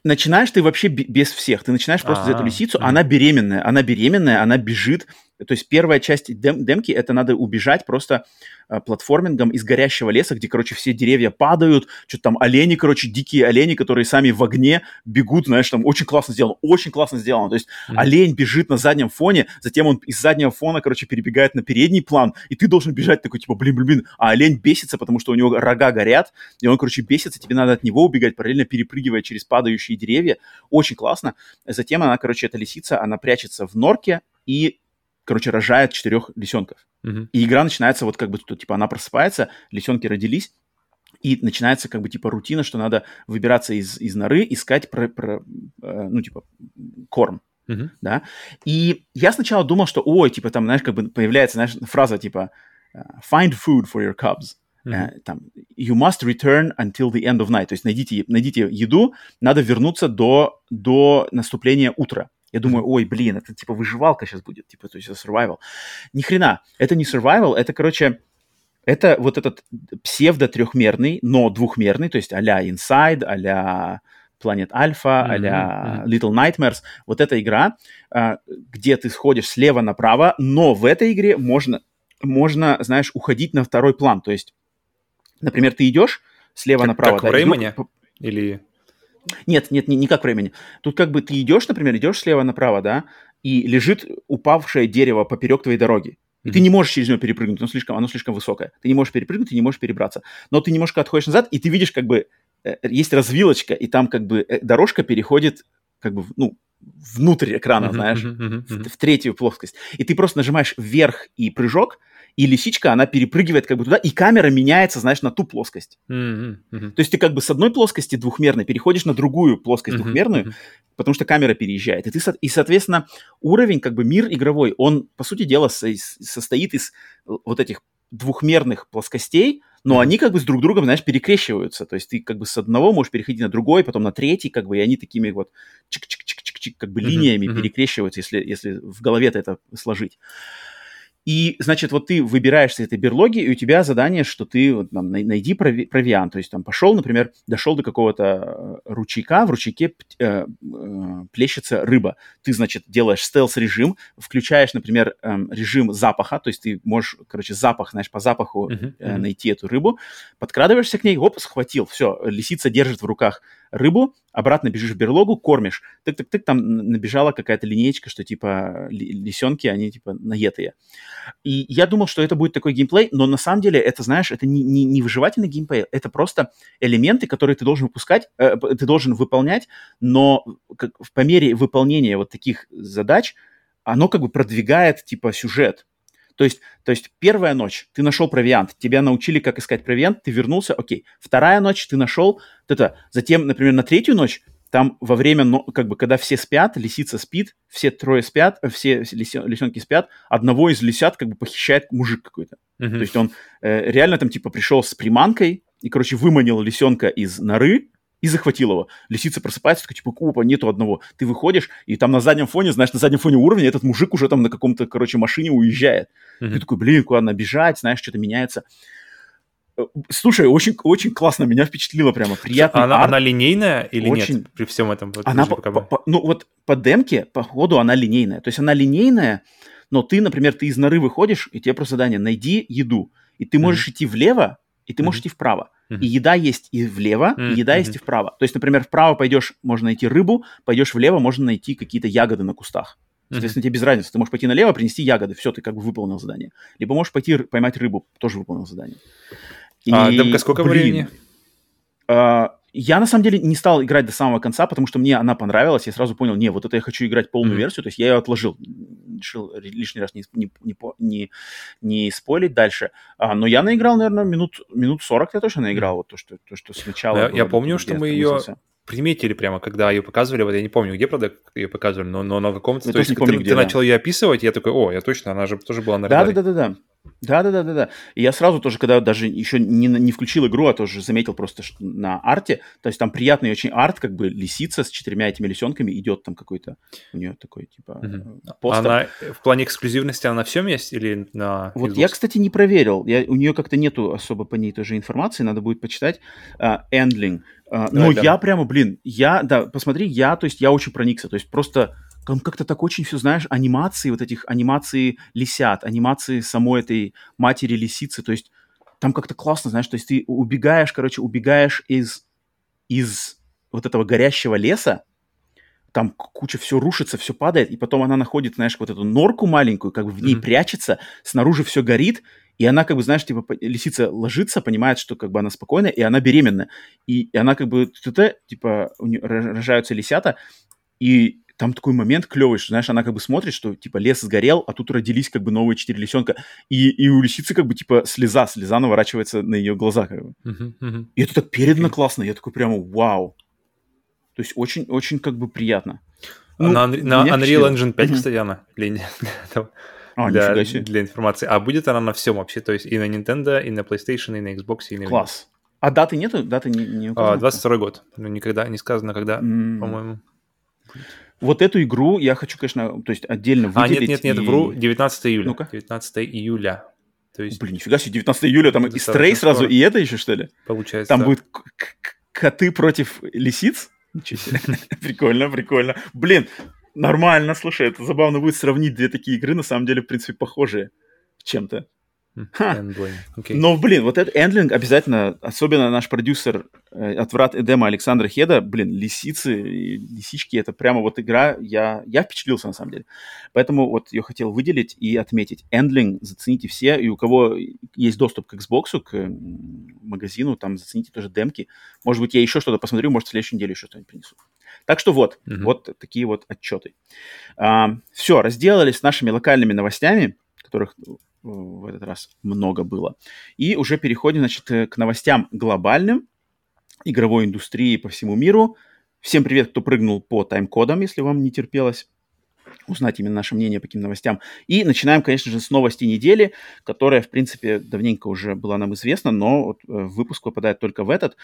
начинаешь ты вообще без всех. Ты начинаешь просто А-а-а. за эту а, лисицу, она беременная, она беременная, она бежит. То есть первая часть дем- демки это надо убежать просто Э, платформингом из горящего леса, где, короче, все деревья падают, что-то там олени, короче, дикие олени, которые сами в огне бегут, знаешь, там очень классно сделано, очень классно сделано. То есть mm-hmm. олень бежит на заднем фоне, затем он из заднего фона, короче, перебегает на передний план, и ты должен бежать такой, типа, блин, блин, блин, а олень бесится, потому что у него рога горят, и он, короче, бесится, тебе надо от него убегать, параллельно перепрыгивая через падающие деревья. Очень классно. Затем она, короче, эта лисица, она прячется в норке, и короче, рожает четырех лисенков. Uh-huh. И игра начинается вот как бы, тут, типа, она просыпается, лисенки родились, и начинается как бы типа рутина, что надо выбираться из, из норы, искать про, про, э, ну типа корм, uh-huh. да. И я сначала думал, что, ой, типа там, знаешь, как бы появляется, знаешь, фраза типа э, find food for your cubs. Uh-huh. там, you must return until the end of night. То есть найдите, найдите еду, надо вернуться до, до наступления утра. Я думаю, ой, блин, это типа выживалка сейчас будет, типа, то есть это survival. Ни хрена, это не survival, это, короче, это вот этот псевдо-трехмерный, но двухмерный, то есть а-ля Inside, а-ля Planet Alpha, mm-hmm, а-ля mm-hmm. Little Nightmares. Вот эта игра, а, где ты сходишь слева направо, но в этой игре можно, можно, знаешь, уходить на второй план. То есть, например, ты идешь слева как, направо. Как да, в Реймоне? Или... Нет, нет, не, не как времени. Тут как бы ты идешь, например, идешь слева направо, да, и лежит упавшее дерево поперек твоей дороги. И mm-hmm. ты не можешь через него перепрыгнуть, оно слишком, оно слишком высокое. Ты не можешь перепрыгнуть, ты не можешь перебраться. Но ты немножко отходишь назад, и ты видишь, как бы, э, есть развилочка, и там как бы э, дорожка переходит, как бы, ну, внутрь экрана, mm-hmm, знаешь, mm-hmm, mm-hmm. В, в третью плоскость. И ты просто нажимаешь вверх и прыжок, и лисичка, она перепрыгивает как бы туда, и камера меняется, знаешь, на ту плоскость. Mm-hmm. Mm-hmm. То есть ты как бы с одной плоскости двухмерной переходишь на другую плоскость mm-hmm. двухмерную, mm-hmm. потому что камера переезжает. И, ты, и, соответственно, уровень, как бы мир игровой, он, по сути дела, со- состоит из вот этих двухмерных плоскостей, но mm-hmm. они как бы с друг другом, знаешь, перекрещиваются. То есть ты как бы с одного можешь переходить на другой, потом на третий, как бы, и они такими вот чик-чик-чик-чик, как бы mm-hmm. линиями mm-hmm. перекрещиваются, если, если в голове-то это сложить. И, значит, вот ты выбираешься этой берлоги, и у тебя задание, что ты вот, там, найди прови- провиант. То есть там пошел, например, дошел до какого-то э, ручейка, в ручейке э, э, плещется рыба. Ты, значит, делаешь стелс-режим, включаешь, например, э, режим запаха, то есть ты можешь, короче, запах, знаешь, по запаху uh-huh, uh-huh. найти эту рыбу, подкрадываешься к ней, оп, схватил, все, лисица держит в руках рыбу, обратно бежишь в берлогу, кормишь. Тык-тык-тык, там набежала какая-то линеечка, что типа лисенки, они типа наетые. И я думал, что это будет такой геймплей, но на самом деле это, знаешь, это не, не, не выживательный геймплей, это просто элементы, которые ты должен выпускать, э, ты должен выполнять, но как, по мере выполнения вот таких задач оно как бы продвигает типа сюжет. То есть, то есть первая ночь ты нашел провиант, тебя научили, как искать провиант, ты вернулся, окей. Вторая ночь ты нашел вот это. Затем, например, на третью ночь там во время, как бы, когда все спят, лисица спит, все трое спят, э, все лисенки спят, одного из лисят как бы похищает мужик какой-то. Uh-huh. То есть он э, реально там типа пришел с приманкой и, короче, выманил лисенка из норы, и захватил его. Лисица просыпается, такая, типа, опа, нету одного. Ты выходишь, и там на заднем фоне, знаешь, на заднем фоне уровня этот мужик уже там на каком-то, короче, машине уезжает. Mm-hmm. Ты такой, блин, куда надо бежать, знаешь, что-то меняется. Э, слушай, очень, очень классно, меня впечатлило прямо, приятно. Она, она линейная или очень... нет при всем этом? Вот, она по, по, по, ну вот по демке, по ходу она линейная. То есть она линейная, но ты, например, ты из норы выходишь, и тебе просто задание, найди еду. И ты можешь mm-hmm. идти влево, и ты можешь mm-hmm. идти вправо. Mm-hmm. И еда есть и влево, mm-hmm. и еда есть и вправо. То есть, например, вправо пойдешь, можно найти рыбу, пойдешь влево, можно найти какие-то ягоды на кустах. Соответственно, mm-hmm. тебе без разницы. Ты можешь пойти налево, принести ягоды, все, ты как бы выполнил задание. Либо можешь пойти поймать рыбу, тоже выполнил задание. И, а демка сколько блин, времени? А, я, на самом деле, не стал играть до самого конца, потому что мне она понравилась. Я сразу понял, не, вот это я хочу играть полную mm-hmm. версию. То есть я ее отложил. Решил лишний раз не, не, не, не, не спойлить дальше. А, но я наиграл, наверное, минут, минут 40 я точно наиграл. Вот то, что, то, что сначала... Я, было, я помню, что мы ее приметили прямо, когда ее показывали, вот я не помню, где, правда, ее показывали, но, но на каком-то... Я то есть, помню, ты, где, ты да. начал ее описывать, я такой, о, я точно, она же тоже была на радаре. Да-да-да-да. Да, да, да, да, да. И я сразу тоже, когда даже еще не, не включил игру, а тоже заметил просто что на арте, то есть там приятный очень арт, как бы лисица с четырьмя этими лисенками идет там какой-то, у нее такой типа угу. постер. Она в плане эксклюзивности она на всем есть или на Вот Xbox? я, кстати, не проверил. Я, у нее как-то нету особо по ней тоже информации, надо будет почитать. Uh, Endling. Uh, но да. я прямо, блин, я, да, посмотри, я, то есть я очень проникся, то есть просто там как-то так очень все, знаешь, анимации, вот этих анимации лисят, анимации самой этой матери лисицы, то есть там как-то классно, знаешь, то есть ты убегаешь, короче, убегаешь из, из вот этого горящего леса, там куча все рушится, все падает, и потом она находит, знаешь, вот эту норку маленькую, как бы в ней mm-hmm. прячется, снаружи все горит, и она как бы, знаешь, типа лисица ложится, понимает, что как бы она спокойная, и она беременна, и, и она как бы, типа, у нее рожаются лисята, и там такой момент клевый, что, знаешь, она как бы смотрит, что, типа, лес сгорел, а тут родились, как бы, новые четыре лисенка, и, и у лисицы, как бы, типа, слеза, слеза наворачивается на ее глаза, как бы. Uh-huh, uh-huh. И это так передано классно, я такой прямо, вау. То есть очень-очень, как бы, приятно. Ну, на, на Unreal Engine 5, uh-huh. кстати, она для, а, для, для информации. А будет она на всем вообще, то есть и на Nintendo, и на PlayStation, и на Xbox, и на Класс. А даты нету? Даты не, не указаны? 22 год. Ну, никогда не сказано, когда, mm. по-моему. Вот эту игру я хочу, конечно, то есть отдельно выделить. А, нет, нет, нет, и... вру, 19 июля. Ну-ка. 19 июля. То есть... Блин, нифига себе, 19 июля, там и стрей сразу, скоро. и это еще, что ли? Получается, Там да. будет коты против лисиц? Прикольно, прикольно. Блин, нормально, слушай, это забавно будет сравнить две такие игры, на самом деле, в принципе, похожие чем-то. Okay. Но, блин, вот этот эндлинг обязательно, особенно наш продюсер э, от Врат Эдема Александра Хеда, блин, лисицы лисички, это прямо вот игра, я, я впечатлился на самом деле. Поэтому вот я хотел выделить и отметить. Эндлинг зацените все, и у кого есть доступ к Xbox, к магазину, там зацените тоже демки. Может быть, я еще что-то посмотрю, может, в следующей неделе еще что-нибудь принесу. Так что вот, mm-hmm. вот такие вот отчеты. А, все, разделались с нашими локальными новостями которых в этот раз много было. И уже переходим, значит, к новостям глобальным игровой индустрии по всему миру. Всем привет, кто прыгнул по тайм-кодам, если вам не терпелось узнать именно наше мнение по каким новостям. И начинаем, конечно же, с новости недели, которая, в принципе, давненько уже была нам известна, но вот э, выпуск попадает только в этот.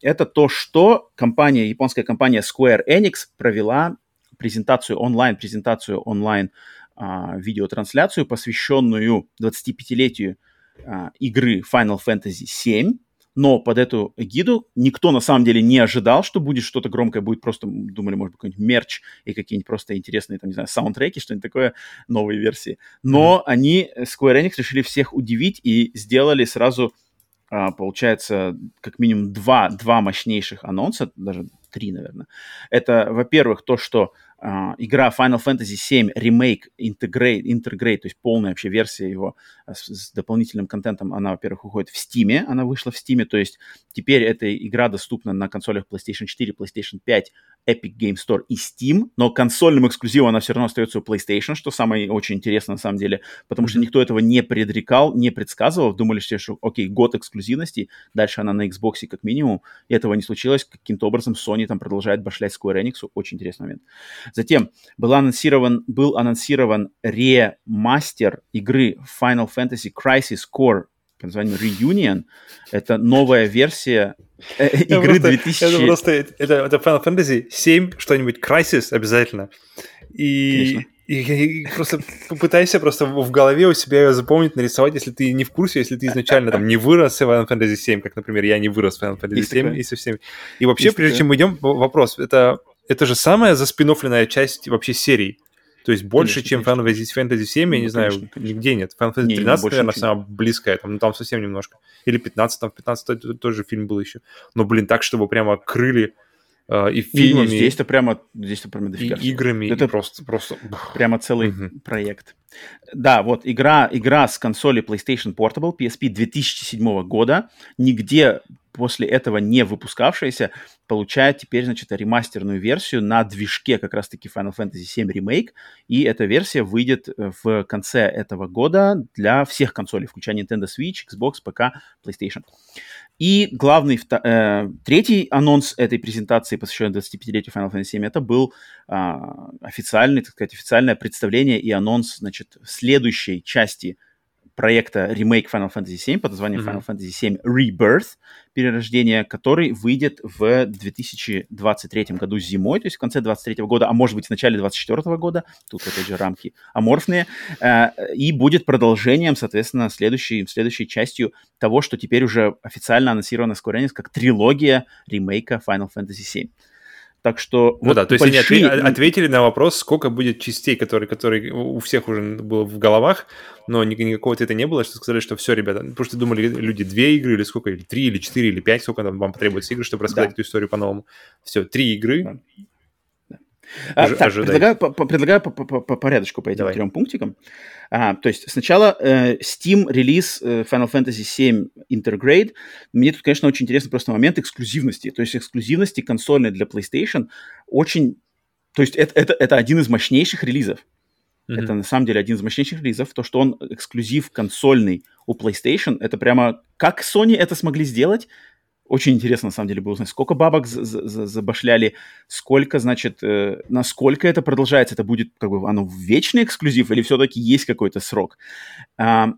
Это то, что компания, японская компания Square Enix провела презентацию онлайн, презентацию онлайн а, видеотрансляцию, посвященную 25-летию а, игры Final Fantasy VII, но под эту эгиду никто на самом деле не ожидал, что будет что-то громкое, будет просто, думали, может быть, какой-нибудь мерч и какие-нибудь просто интересные, там, не знаю, саундтреки, что-нибудь такое, новые версии. Но mm-hmm. они, Square Enix, решили всех удивить и сделали сразу, а, получается, как минимум два, два мощнейших анонса, даже три, наверное. Это, во-первых, то, что игра Final Fantasy VII Remake Integrate, Integrate, то есть полная вообще версия его uh, с, с дополнительным контентом, она, во-первых, уходит в Steam, она вышла в Steam, то есть теперь эта игра доступна на консолях PlayStation 4, PlayStation 5, Epic Game Store и Steam, но консольным эксклюзивом она все равно остается у PlayStation, что самое очень интересно на самом деле, потому что никто этого не предрекал, не предсказывал, думали все, что окей, год эксклюзивности, дальше она на Xbox как минимум, и этого не случилось, каким-то образом Sony там продолжает башлять Square Enix, очень интересный момент. Затем был анонсирован, был анонсирован ремастер игры Final Fantasy Crisis Core под названием Reunion. Это новая версия э, игры просто, 2000... Это просто это, это Final Fantasy 7, что-нибудь Crisis обязательно. И, и, и просто попытайся просто в голове у себя ее запомнить, нарисовать, если ты не в курсе, если ты изначально там не вырос в Final Fantasy 7, как, например, я не вырос в Final Fantasy 7 и совсем. И вообще, Есть прежде такое. чем мы идем, вопрос. Это, это же самая заспинофленная часть вообще серии. То есть больше, конечно, чем конечно. Final Fantasy 7, ну, я не знаю, конечно. нигде нет. Fantasy 13, не, наверное, самая близкая, там, ну, там совсем немножко. Или 15, там 15 тоже фильм был еще. Но, блин, так, чтобы прямо крыли э, и фильмами. Здесь-то прямо, здесь-то прямо дофига. И играми, Это и просто, просто... Прямо целый угу. проект. Да, вот игра, игра с консоли PlayStation Portable PSP 2007 года. Нигде после этого не выпускавшаяся, получает теперь, значит, ремастерную версию на движке как раз-таки Final Fantasy VII Remake, и эта версия выйдет э, в конце этого года для всех консолей, включая Nintendo Switch, Xbox, ПК, PlayStation. И главный, э, третий анонс этой презентации, посвященной 25-летию Final Fantasy VII, это был э, официальный, так сказать, официальное представление и анонс, значит, следующей части проекта ремейк Final Fantasy VII под названием mm-hmm. Final Fantasy VII Rebirth, перерождение, который выйдет в 2023 году зимой, то есть в конце 2023 года, а может быть в начале 2024 года, тут опять же рамки аморфные, э, и будет продолжением, соответственно, следующей, следующей частью того, что теперь уже официально анонсировано Square Enix как трилогия ремейка Final Fantasy VII. Так что... Ну вот да, то есть большие... они ответили на вопрос, сколько будет частей, которые, которые у всех уже было в головах, но никакого ответа не было, что сказали, что все, ребята, потому что думали люди две игры или сколько, или три, или четыре, или пять, сколько там вам потребуется игр, чтобы рассказать да. эту историю по-новому. Все, три игры, да. А, так, предлагаю, по, предлагаю по, по, по порядочку по этим Давай. трем пунктикам. А, то есть сначала э, Steam релиз э, Final Fantasy VII Intergrade. Мне тут, конечно, очень интересный просто момент эксклюзивности. То есть эксклюзивности консольной для PlayStation очень... То есть это, это, это один из мощнейших релизов. Mm-hmm. Это на самом деле один из мощнейших релизов. То, что он эксклюзив консольный у PlayStation, это прямо... Как Sony это смогли сделать, очень интересно, на самом деле, было узнать, сколько бабок забашляли, сколько, значит, э, насколько это продолжается, это будет, как бы, оно вечный эксклюзив или все-таки есть какой-то срок. А,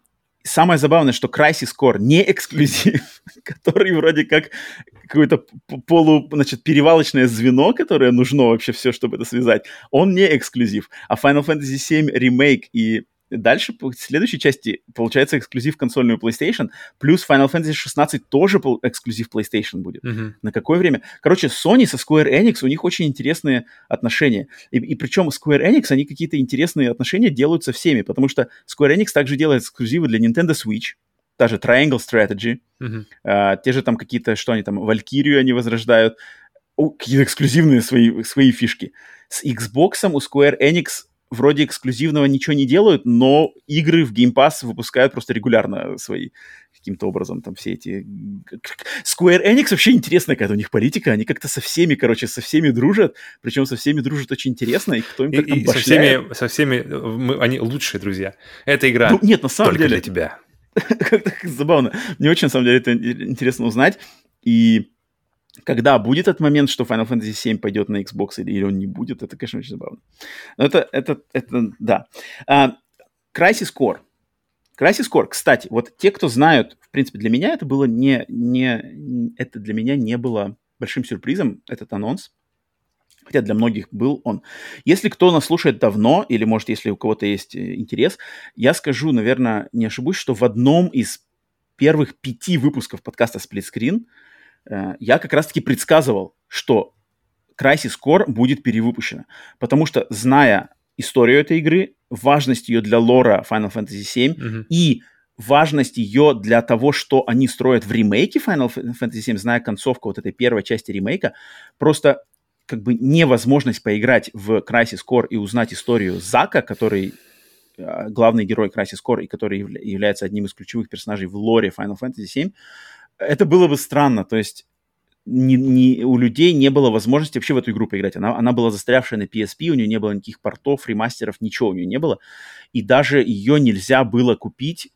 самое забавное, что Crysis Core не эксклюзив, который вроде как какое-то полу, значит, перевалочное звено, которое нужно вообще все, чтобы это связать, он не эксклюзив. А Final Fantasy VII Remake и Дальше, в следующей части, получается эксклюзив консольную PlayStation, плюс Final Fantasy 16 тоже эксклюзив PlayStation будет. Mm-hmm. На какое время? Короче, Sony со Square Enix, у них очень интересные отношения. И, и причем Square Enix, они какие-то интересные отношения делают со всеми, потому что Square Enix также делает эксклюзивы для Nintendo Switch, та же Triangle Strategy, mm-hmm. а, те же там какие-то, что они там, Valkyrie они возрождают, какие-то эксклюзивные свои, свои фишки. С Xbox у Square Enix вроде эксклюзивного ничего не делают, но игры в Game Pass выпускают просто регулярно свои. каким-то образом там все эти... Square Enix вообще интересная какая-то у них политика, они как-то со всеми, короче, со всеми дружат, причем со всеми дружат очень интересно, и кто им как и, и со всеми, со всеми мы, они лучшие друзья. Эта игра ну, нет, на самом только деле, для тебя. Как-то забавно. Мне очень, на самом деле, это интересно узнать. И когда будет этот момент, что Final Fantasy VII пойдет на Xbox или, или он не будет, это, конечно, очень забавно. Но это, это, это да. Uh, Crisis Core. Crisis Core, кстати, вот те, кто знают, в принципе, для меня это было не, не, это для меня не было большим сюрпризом, этот анонс, хотя для многих был он. Если кто нас слушает давно, или, может, если у кого-то есть э, интерес, я скажу, наверное, не ошибусь, что в одном из первых пяти выпусков подкаста Split Screen я как раз-таки предсказывал, что Crisis Core будет перевыпущена. Потому что, зная историю этой игры, важность ее для лора Final Fantasy VII mm-hmm. и важность ее для того, что они строят в ремейке Final Fantasy VII, зная концовку вот этой первой части ремейка, просто как бы невозможность поиграть в Crisis Core и узнать историю Зака, который э, главный герой Crisis Core и который является одним из ключевых персонажей в лоре Final Fantasy VII, это было бы странно. То есть ни, ни, у людей не было возможности вообще в эту игру поиграть. Она, она была застрявшая на PSP, у нее не было никаких портов, ремастеров, ничего у нее не было. И даже ее нельзя было купить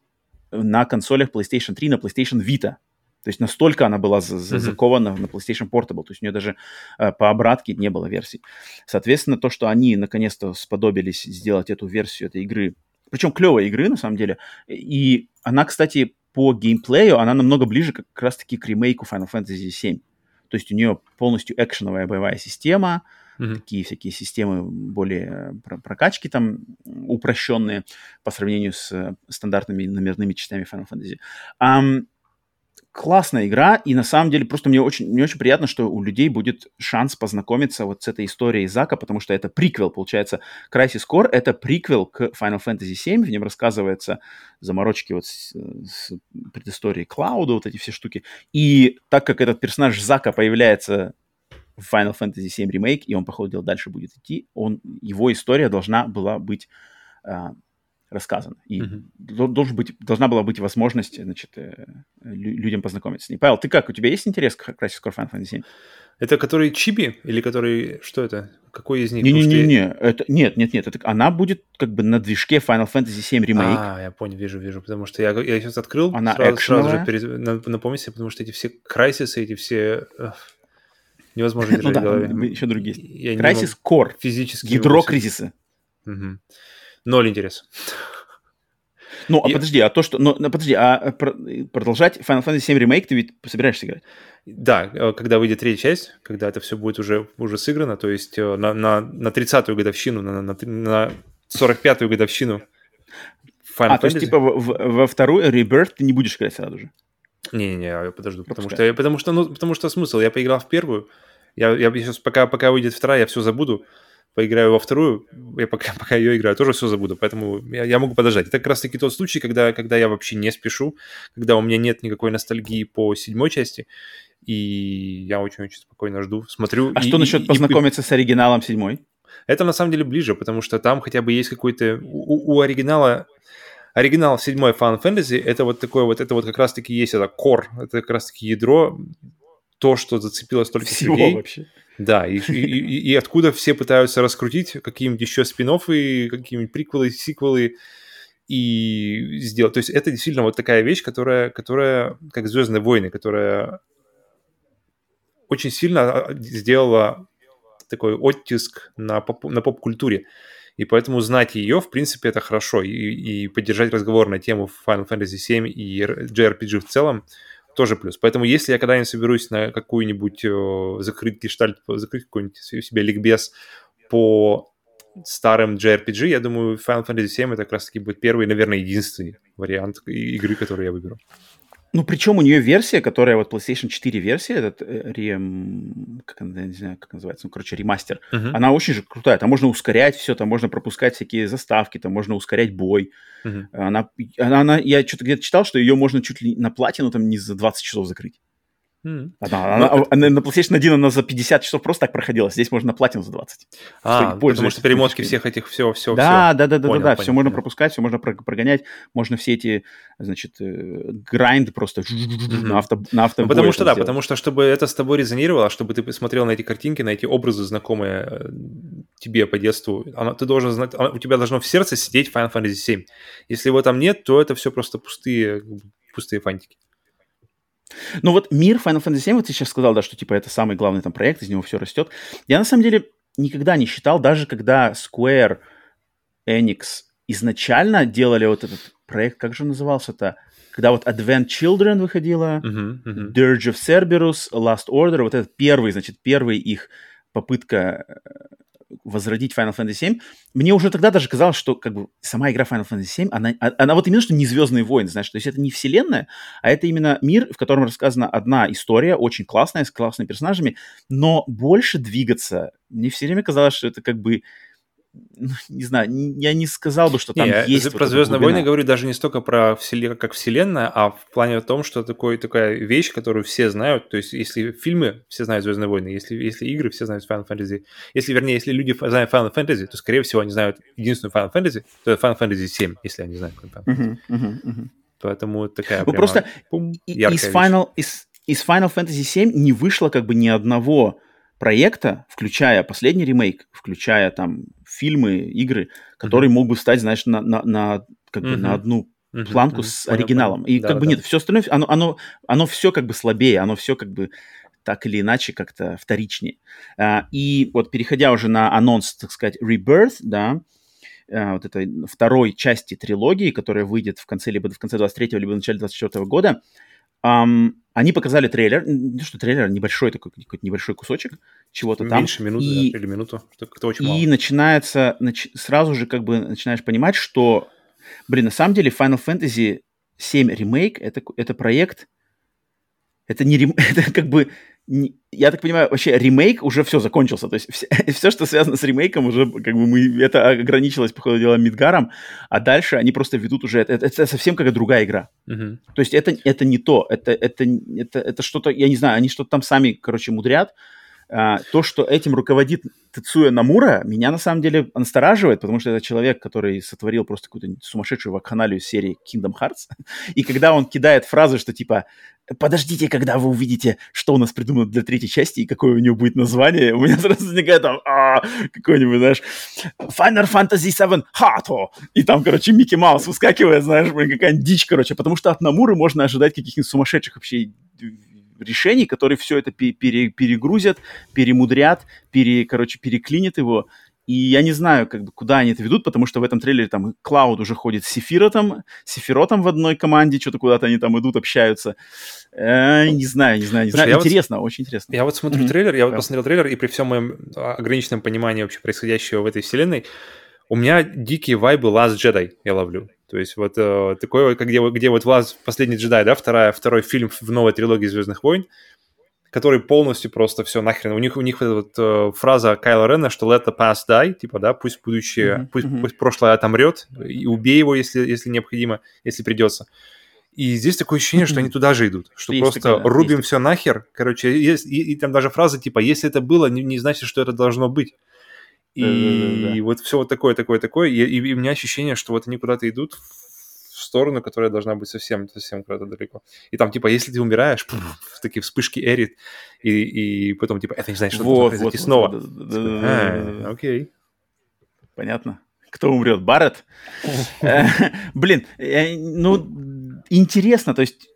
на консолях PlayStation 3, на PlayStation Vita. То есть настолько она была за, за, mm-hmm. закована на PlayStation Portable, то есть у нее даже э, по обратке не было версий. Соответственно, то, что они наконец-то сподобились сделать эту версию этой игры, причем клевой игры на самом деле, и она, кстати, по геймплею, она намного ближе как раз-таки к ремейку Final Fantasy VII. То есть у нее полностью экшеновая боевая система, mm-hmm. такие всякие системы более э, прокачки там упрощенные по сравнению с э, стандартными номерными частями Final Fantasy. Um, классная игра, и на самом деле просто мне очень, мне очень приятно, что у людей будет шанс познакомиться вот с этой историей Зака, потому что это приквел, получается. Crisis Core — это приквел к Final Fantasy VII, в нем рассказывается заморочки вот с, с предысторией Клауда, вот эти все штуки. И так как этот персонаж Зака появляется в Final Fantasy VII Remake, и он, по ходу дела, дальше будет идти, он, его история должна была быть а, рассказано. И mm-hmm. должен быть, должна была быть возможность значит, э, людям познакомиться с ней. Павел, ты как? У тебя есть интерес к Crisis Core Final Fantasy 7? Это который чиби или который... Что это? Какой из них? Не-не-не, это... нет, нет, нет. Это... Она будет как бы на движке Final Fantasy 7 Remake. А, я понял, вижу, вижу. Потому что я, я сейчас открыл Она сразу, сразу же перед... напомню себе, потому что эти все Crysis, эти все... Невозможно держать ну, да, в голове. еще другие есть. Crysis Core. Физически. Ядро кризиса. Угу. Ноль интереса. Ну, а и... подожди, а то, что... Ну, подожди, а продолжать Final Fantasy 7 Remake ты ведь собираешься играть? Да, э, когда выйдет третья часть, когда это все будет уже, уже сыграно, то есть э, на, на, на 30-ю годовщину, на, на, на 45-ю годовщину Final а, Fantasy. то есть, типа, в, во вторую Rebirth ты не будешь играть сразу же? Не-не-не, я подожду, потому что, потому, что, ну, потому что смысл, я поиграл в первую, я, я сейчас, пока, пока выйдет вторая, я все забуду, поиграю во вторую, я пока, пока ее играю, тоже все забуду, поэтому я, я могу подождать. Это как раз-таки тот случай, когда, когда я вообще не спешу, когда у меня нет никакой ностальгии по седьмой части, и я очень-очень спокойно жду, смотрю. А и, что насчет и, познакомиться и... с оригиналом седьмой? Это на самом деле ближе, потому что там хотя бы есть какой-то... У, у оригинала оригинал седьмой Final Fantasy это вот такое вот, это вот как раз-таки есть это core, это как раз-таки ядро, то, что зацепилось только Всего людей. вообще. Да, и, и, и, и откуда все пытаются раскрутить какие-нибудь еще спин какие-нибудь приквелы, сиквелы и сделать. То есть это действительно вот такая вещь, которая, которая как «Звездные войны», которая очень сильно а, сделала такой оттиск на, поп, на поп-культуре. И поэтому знать ее, в принципе, это хорошо. И, и поддержать разговор на тему Final Fantasy VII и JRPG в целом – тоже плюс. Поэтому если я когда-нибудь соберусь на какую-нибудь э, закрыть гештальт, закрыть какой-нибудь себе ликбез по старым JRPG, я думаю, Final Fantasy VII это как раз-таки будет первый, наверное, единственный вариант игры, который я выберу. Ну, причем у нее версия, которая вот PlayStation 4 версия, этот э, рем... Как она, не знаю, как называется, ну, короче, ремастер, uh-huh. она очень же крутая. Там можно ускорять все, там можно пропускать всякие заставки, там можно ускорять бой. Uh-huh. Она, она, она, я что-то где-то читал, что ее можно чуть ли на платину там не за 20 часов закрыть. Mm. Она, она, она, на PlayStation 1 она за 50 часов просто так проходила, здесь можно платину за 20. А, потому что перемотки всех этих, все, все, да, все. Да, да, да, понял, да, да, все можно пропускать, все можно прогонять, можно все эти, значит, э, грайнды просто mm-hmm. на авто, на авто ну, Потому что, да, потому что, чтобы это с тобой резонировало, чтобы ты посмотрел на эти картинки, на эти образы, знакомые э, тебе по детству, она, ты должен знать, она, у тебя должно в сердце сидеть Final Fantasy 7. Если его там нет, то это все просто пустые, пустые фантики. Ну вот мир Final Fantasy 7, вот ты сейчас сказал, да, что типа это самый главный там проект, из него все растет. Я на самом деле никогда не считал, даже когда Square Enix изначально делали вот этот проект, как же назывался-то? Когда вот Advent Children выходила, uh-huh, uh-huh. Dirge of Cerberus, Last Order, вот этот первый, значит, первый их попытка э, возродить Final Fantasy VII, мне уже тогда даже казалось, что как бы сама игра Final Fantasy VII, она, а, она вот именно что не Звездные войны, знаешь, то есть это не вселенная, а это именно мир, в котором рассказана одна история, очень классная, с классными персонажами, но больше двигаться. Мне все время казалось, что это как бы не знаю, я не сказал бы, что там не, есть. Про вот Звездные войны говорю даже не столько про вселен... как вселенная, а в плане том, что такой, такая вещь, которую все знают. То есть, если фильмы, все знают Звездные войны, если, если игры, все знают Final Fantasy. Если, вернее, если люди знают Final Fantasy, то, скорее всего, они знают единственную Final Fantasy, то это Final Fantasy 7, если они знают Final Fantasy. Uh-huh, uh-huh, uh-huh. Поэтому такая ну, просто пум, из, Final, из, из Final Fantasy 7 не вышло как бы ни одного проекта, включая последний ремейк, включая там фильмы, игры, который mm-hmm. мог бы стать, знаешь, на, на, на, как mm-hmm. бы на одну mm-hmm. планку mm-hmm. с оригиналом. И да, как бы да. нет, все остальное, оно, оно, оно все как бы слабее, оно все как бы так или иначе как-то вторичнее. А, и вот переходя уже на анонс, так сказать, Rebirth, да, а, вот этой второй части трилогии, которая выйдет в конце либо в конце 23 либо в начале 24 года, Um, они показали трейлер, не что трейлер, а небольшой такой, какой-то небольшой кусочек чего-то там. Меньше минуты и, или минуту, это очень мало. И начинается, нач, сразу же как бы начинаешь понимать, что, блин, на самом деле Final Fantasy 7 ремейк это, это проект, это не рем, это как бы я так понимаю, вообще ремейк уже все закончился. То есть все, все, что связано с ремейком, уже как бы мы это ограничилось, по ходу дела, Мидгаром, а дальше они просто ведут уже... Это, это совсем какая другая игра. Uh-huh. То есть это, это не то. Это, это, это, это что-то, я не знаю, они что-то там сами, короче, мудрят. А, то, что этим руководит Тецуя Намура, меня на самом деле настораживает, потому что это человек, который сотворил просто какую-то сумасшедшую вакханалию серии Kingdom Hearts. И когда он кидает фразы, что типа подождите, когда вы увидите, что у нас придумано для третьей части и какое у него будет название, у меня сразу возникает там а, какой-нибудь, знаешь, Final Fantasy VII Hato. И там, короче, Микки Маус выскакивает, знаешь, какая-нибудь дичь, короче. Потому что от Намуры можно ожидать каких-нибудь сумасшедших вообще решений, которые все это пере, перегрузят, перемудрят, пере, короче, переклинят его. И я не знаю, как бы, куда они это ведут, потому что в этом трейлере там Клауд уже ходит с Сефиротом, Сефиротом в одной команде, что-то куда-то они там идут, общаются. Э, не знаю, не знаю, не знаю. Интересно, вот, очень интересно. Я вот смотрю mm-hmm. трейлер, я вот посмотрел трейлер, и при всем моем ограниченном понимании вообще происходящего в этой вселенной, у меня дикие вайбы Last Jedi я ловлю. То есть вот э, такое, как где, где вот Last, последний джедай, да, вторая, второй фильм в новой трилогии Звездных войн, который полностью просто все нахрен. У них у них вот э, фраза Кайла Рена, что let the past die, типа, да, пусть будущее, mm-hmm. пусть, пусть прошлое отомрет, и убей его, если, если необходимо, если придется. И здесь такое ощущение, что они туда же идут, что есть просто такая, рубим все нахер. Короче, есть, и, и там даже фраза типа, если это было, не, не значит, что это должно быть. И, да, да, да. вот все вот такое, такое, такое. И, и, и у меня ощущение, что вот они куда-то идут в сторону, которая должна быть совсем, совсем куда-то далеко. И там, типа, если ты умираешь, пфф, такие вспышки эрит, и, и потом, типа, это не значит, что вот, вот, вот, снова. Вот, да, да, да, а, окей. Понятно. Кто умрет? Барретт? Э, блин, э, ну, интересно, то есть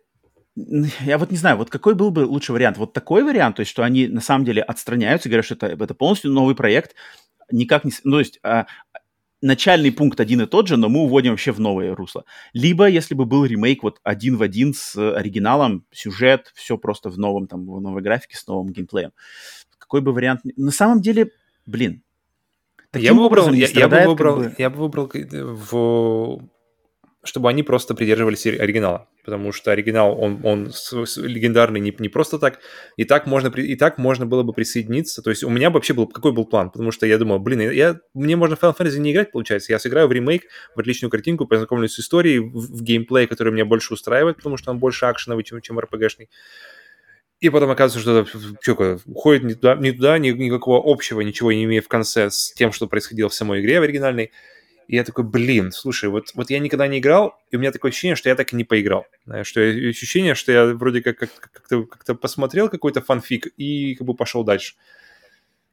я вот не знаю, вот какой был бы лучший вариант? Вот такой вариант, то есть, что они на самом деле отстраняются, говорят, что это, это полностью новый проект, никак не... Ну, то есть, а, начальный пункт один и тот же, но мы уводим вообще в новое русло. Либо, если бы был ремейк вот один в один с оригиналом, сюжет, все просто в новом, там, в новой графике с новым геймплеем. Какой бы вариант... На самом деле, блин, я бы выбрал, я, я бы выбрал, как бы... я бы выбрал в чтобы они просто придерживались оригинала, потому что оригинал, он, он легендарный не, не просто так, и так, можно, и так можно было бы присоединиться, то есть у меня вообще был, какой был план, потому что я думал, блин, я, мне можно в Final Fantasy не играть, получается, я сыграю в ремейк, в отличную картинку, познакомлюсь с историей, в, в геймплей, который меня больше устраивает, потому что он больше акшеновый, чем, чем RPG-шный, И потом оказывается, что это уходит не туда, не туда, ни, никакого общего, ничего не имея в конце с тем, что происходило в самой игре в оригинальной. И я такой, блин, слушай, вот, вот я никогда не играл, и у меня такое ощущение, что я так и не поиграл. Что я, ощущение, что я вроде как как-то, как-то посмотрел какой-то фанфик и как бы пошел дальше.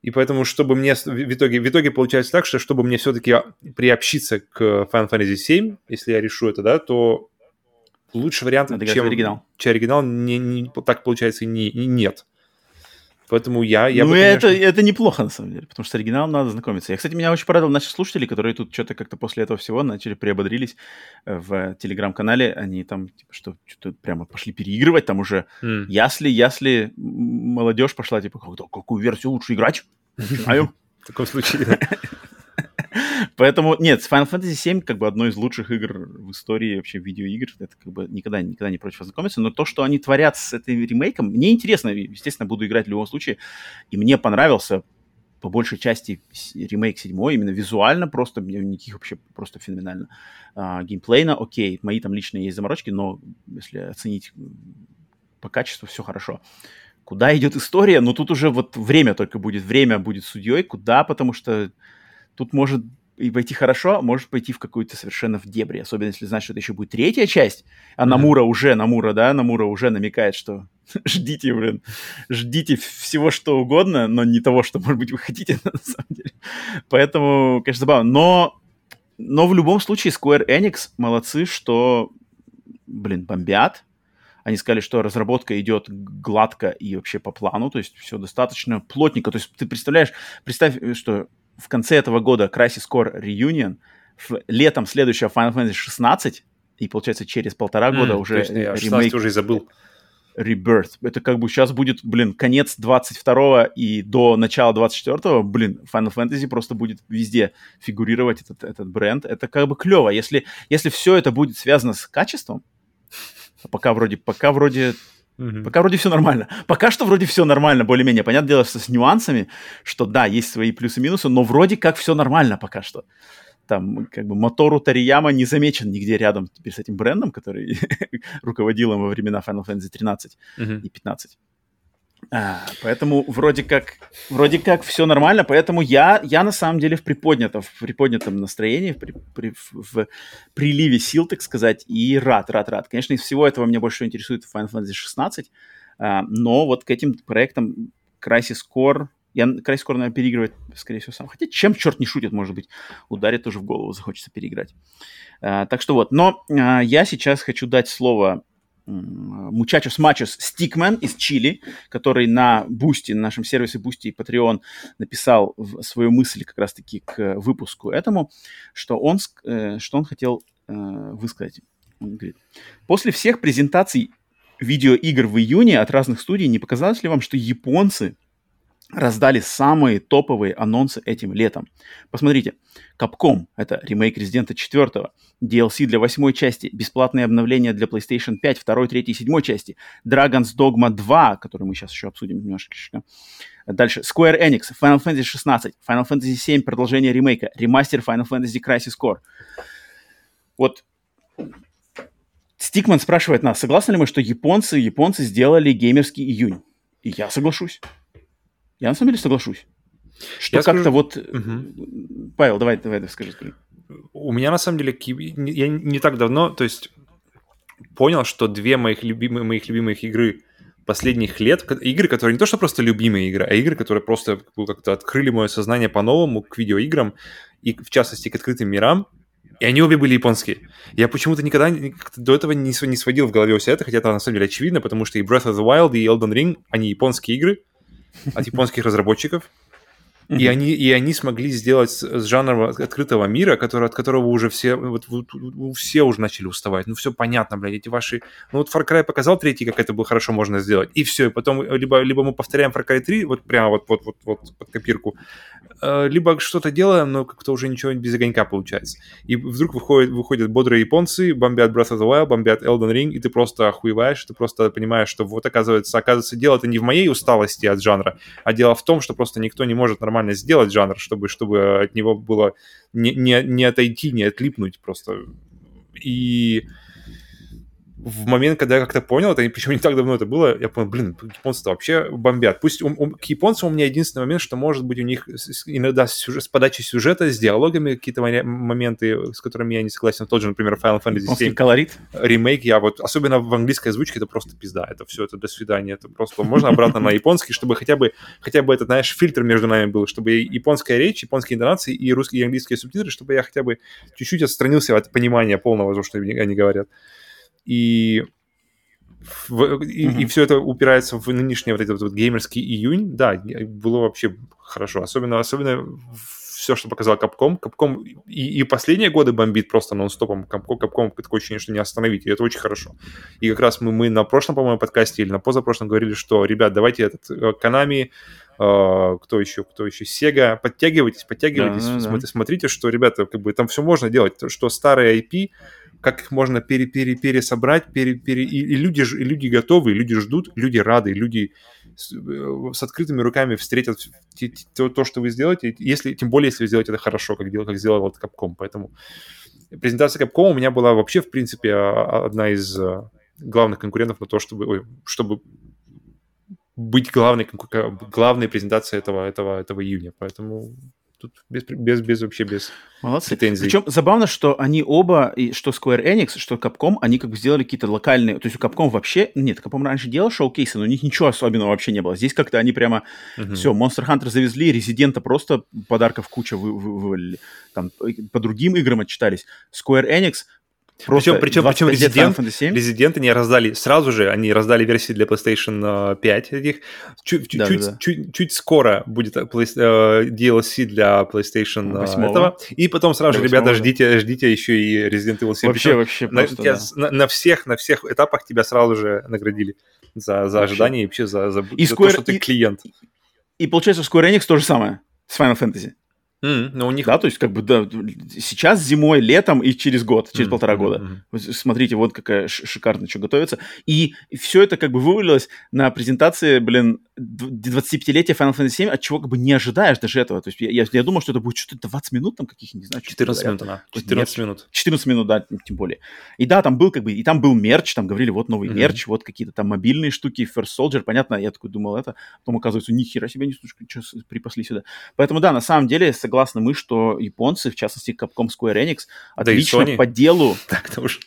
И поэтому, чтобы мне в итоге, в итоге получается так, что чтобы мне все-таки приобщиться к Final Fantasy VII, если я решу это, да, то лучше вариант, чем оригинал. Чем оригинал не, не, так получается не, не, нет. Поэтому я... я ну, бы, конечно... это, это неплохо, на самом деле, потому что с оригиналом надо знакомиться. Я, кстати, меня очень порадовал наши слушатели, которые тут что-то как-то после этого всего начали приободрились э, в телеграм-канале. Они там, типа, что, что-то прямо пошли переигрывать, там уже mm. ясли, ясли, молодежь пошла, типа, какую версию лучше играть? Начинаю. В таком случае. Поэтому, нет, Final Fantasy VII как бы одно из лучших игр в истории вообще видеоигр. Это как бы никогда, никогда не против ознакомиться. Но то, что они творят с этим ремейком, мне интересно. Естественно, буду играть в любом случае. И мне понравился по большей части ремейк седьмой, именно визуально просто, никаких вообще просто феноменально. А, геймплейно, окей, мои там личные есть заморочки, но если оценить по качеству, все хорошо. Куда идет история? Ну, тут уже вот время только будет, время будет судьей. Куда? Потому что тут может и пойти хорошо, а может пойти в какую-то совершенно в дебри, особенно если знать, что это еще будет третья часть, а Намура уже, Намура, да, Намура уже намекает, что ждите, блин, ждите всего что угодно, но не того, что, может быть, вы хотите на самом деле. Поэтому, конечно, забавно. Но, но в любом случае Square Enix молодцы, что, блин, бомбят. Они сказали, что разработка идет гладко и вообще по плану, то есть все достаточно плотненько. То есть ты представляешь, представь, что в конце этого года Crisis Core Reunion, в, летом следующего Final Fantasy 16, и, получается, через полтора года mm, уже точно, я ремейк... уже забыл. Rebirth. Это как бы сейчас будет, блин, конец 22 и до начала 24 блин, Final Fantasy просто будет везде фигурировать этот, этот бренд. Это как бы клево. Если, если все это будет связано с качеством, пока вроде, пока вроде Угу. Пока вроде все нормально. Пока что вроде все нормально, более-менее. Понятное дело, что с нюансами, что да, есть свои плюсы-минусы, но вроде как все нормально пока что. Там как бы мотору Тарияма не замечен нигде рядом теперь с этим брендом, который руководил им во времена Final Fantasy 13 угу. и 15. А, поэтому вроде как, вроде как все нормально, поэтому я, я на самом деле в приподнятом, в приподнятом настроении, в, при, при, в, приливе сил, так сказать, и рад, рад, рад. Конечно, из всего этого меня больше интересует Final Fantasy 16, а, но вот к этим проектам Crisis Core, я Crisis Core, наверное, переигрывать, скорее всего, сам. Хотя чем черт не шутит, может быть, ударит тоже в голову, захочется переиграть. А, так что вот, но а, я сейчас хочу дать слово Muchachos Machos Stickman из Чили, который на Бусти, на нашем сервисе Бусти и Patreon написал свою мысль как раз-таки к выпуску этому, что он, э, что он хотел э, высказать. Он говорит, после всех презентаций видеоигр в июне от разных студий, не показалось ли вам, что японцы раздали самые топовые анонсы этим летом. Посмотрите, Capcom — это ремейк Resident 4, DLC для восьмой части, бесплатные обновления для PlayStation 5, 2, 3 и 7 части, Dragon's Dogma 2, который мы сейчас еще обсудим немножко. Дальше, Square Enix, Final Fantasy 16, Final Fantasy 7, продолжение ремейка, ремастер Final Fantasy Crisis Core. Вот Стикман спрашивает нас, согласны ли мы, что японцы, японцы сделали геймерский июнь? И я соглашусь. Я на самом деле соглашусь. Что я как-то скажу... вот... Угу. Павел, давай, давай, скажи, скажи. У меня на самом деле... Я не так давно, то есть понял, что две моих любимых, моих любимых игры последних лет, игры, которые не то что просто любимые игры, а игры, которые просто как-то открыли мое сознание по-новому к видеоиграм и, в частности, к открытым мирам, и они обе были японские. Я почему-то никогда до этого не, не сводил в голове все это, хотя это на самом деле очевидно, потому что и Breath of the Wild, и Elden Ring, они японские игры, от японских разработчиков. И они, и они смогли сделать с жанра открытого мира, который, от которого уже все, вот, вот, все уже начали уставать. Ну, все понятно, блядь, эти ваши... Ну, вот Far Cry показал третий, как это было хорошо можно сделать, и все. И потом либо, либо мы повторяем Far Cry 3, вот прямо вот, вот, вот, вот под копирку, э, либо что-то делаем, но как-то уже ничего без огонька получается. И вдруг выходят, выходят бодрые японцы, бомбят Breath of the Wild, бомбят Elden Ring, и ты просто охуеваешь, ты просто понимаешь, что вот оказывается, оказывается, дело это не в моей усталости от жанра, а дело в том, что просто никто не может нормально сделать жанр, чтобы, чтобы от него было не, не, не отойти, не отлипнуть просто. И в момент, когда я как-то понял это, причем не так давно это было, я понял, блин, японцы вообще бомбят. Пусть у, у, к японцам у меня единственный момент, что может быть у них иногда с, сюжет, с подачей сюжета, с диалогами какие-то моменты, с которыми я не согласен. Тот же, например, Final Fantasy VII. колорит. Ремейк, я вот, особенно в английской озвучке, это просто пизда. Это все, это до свидания. Это просто можно обратно на японский, чтобы хотя бы, хотя бы этот, знаешь, фильтр между нами был, чтобы японская речь, японские интонации и русские и английские субтитры, чтобы я хотя бы чуть-чуть отстранился от понимания полного что они говорят. И в, и, mm-hmm. и все это упирается в нынешний вот этот вот геймерский июнь, да, было вообще хорошо. Особенно, особенно все, что показал Capcom. Capcom и, и последние годы бомбит просто нон-стопом. Capcom, Capcom такое ощущение, что не остановить, и это очень хорошо. И как раз мы, мы на прошлом, по-моему, подкасте или на позапрошлом говорили, что, ребят, давайте этот э, Konami, э, кто еще, кто еще, Sega, подтягивайтесь, подтягивайтесь, да, смотрите, да. смотрите, что, ребята, как бы там все можно делать, что старые IP как их можно пере, пере, пересобрать, пере, пере, и, и люди, и люди готовы, и люди ждут, люди рады, люди с, э, с открытыми руками встретят то, то, что вы сделаете, если, тем более, если вы сделаете это хорошо, как, делал, как сделал вот Capcom. Поэтому презентация Capcom у меня была вообще, в принципе, а, одна из э, главных конкурентов на то, чтобы, ой, чтобы быть главной, главной презентацией этого, этого, этого июня. Поэтому тут без, без, без вообще без Молодцы. претензий. Причем забавно, что они оба, и что Square Enix, что Capcom, они как бы сделали какие-то локальные... То есть у Capcom вообще... Нет, Capcom раньше делал шоу-кейсы, но у них ничего особенного вообще не было. Здесь как-то они прямо... Угу. Все, Monster Hunter завезли, Резидента просто подарков куча вы, вы, вывалили. Там по другим играм отчитались. Square Enix Просто причем, причем, причем Resident, Resident они раздали сразу же, они раздали версии для PlayStation 5 этих. Чуть, да, чуть, да, чуть, чуть скоро будет э, DLC для PlayStation 8 этого. И потом сразу же, ребята, ждите, ждите еще и Resident Evil 7. Вообще, вообще на, просто, тебя, да. на, на, всех, на всех этапах тебя сразу же наградили за, за ожидание и вообще за, за, и за Square, то, что ты и, клиент. И, и получается, в Square Enix то же самое с Final Fantasy. Mm, но у них... Да, то есть как бы да, сейчас зимой, летом и через год, через mm, полтора года. Mm-hmm. Смотрите, вот какая шикарная что готовится. И все это как бы вывалилось на презентации, блин, 25-летия Final Fantasy 7, от чего как бы не ожидаешь даже этого. То есть я, я, я думал, что это будет что-то 20 минут там каких не знаю. 14 минут она. 14 Нет, минут. 14 минут, да, тем более. И да, там был как бы, и там был мерч, там говорили, вот новый mm-hmm. мерч, вот какие-то там мобильные штуки, First Soldier, понятно, я такой думал это, потом оказывается, ни хера себе не слушай, припасли сюда. Поэтому да, на самом деле согласны мы, что японцы, в частности Capcom Square Enix, отлично да по делу. Так-то уж.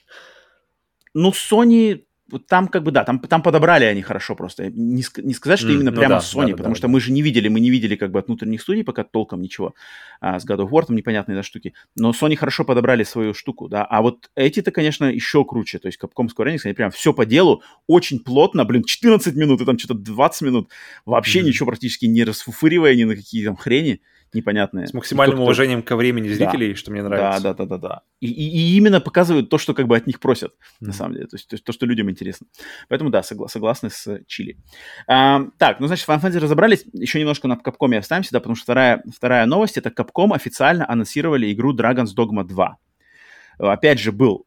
Ну, Sony там как бы, да, там, там подобрали они хорошо просто. Не, не сказать, что mm, именно ну прямо да, Sony, да, потому да, что да. мы же не видели, мы не видели как бы от внутренних студий пока толком ничего. А, с God of War там непонятные да, штуки. Но Sony хорошо подобрали свою штуку, да. А вот эти-то, конечно, еще круче. То есть Capcom Square Enix, они прям все по делу, очень плотно, блин, 14 минут и там что-то 20 минут. Вообще mm. ничего практически не расфуфыривая ни на какие там хрени непонятные. С максимальным кто, уважением ко времени зрителей, да. что мне нравится. Да, да, да, да, да. И, и, и именно показывают то, что как бы от них просят, mm-hmm. на самом деле. То есть, то, то, что людям интересно. Поэтому да, согла- согласны с Чили. А, так, ну, значит, Final Fantasy разобрались. Еще немножко на Capcom оставимся, да, потому что вторая, вторая новость, это Capcom официально анонсировали игру Dragon's Dogma 2. Опять же, был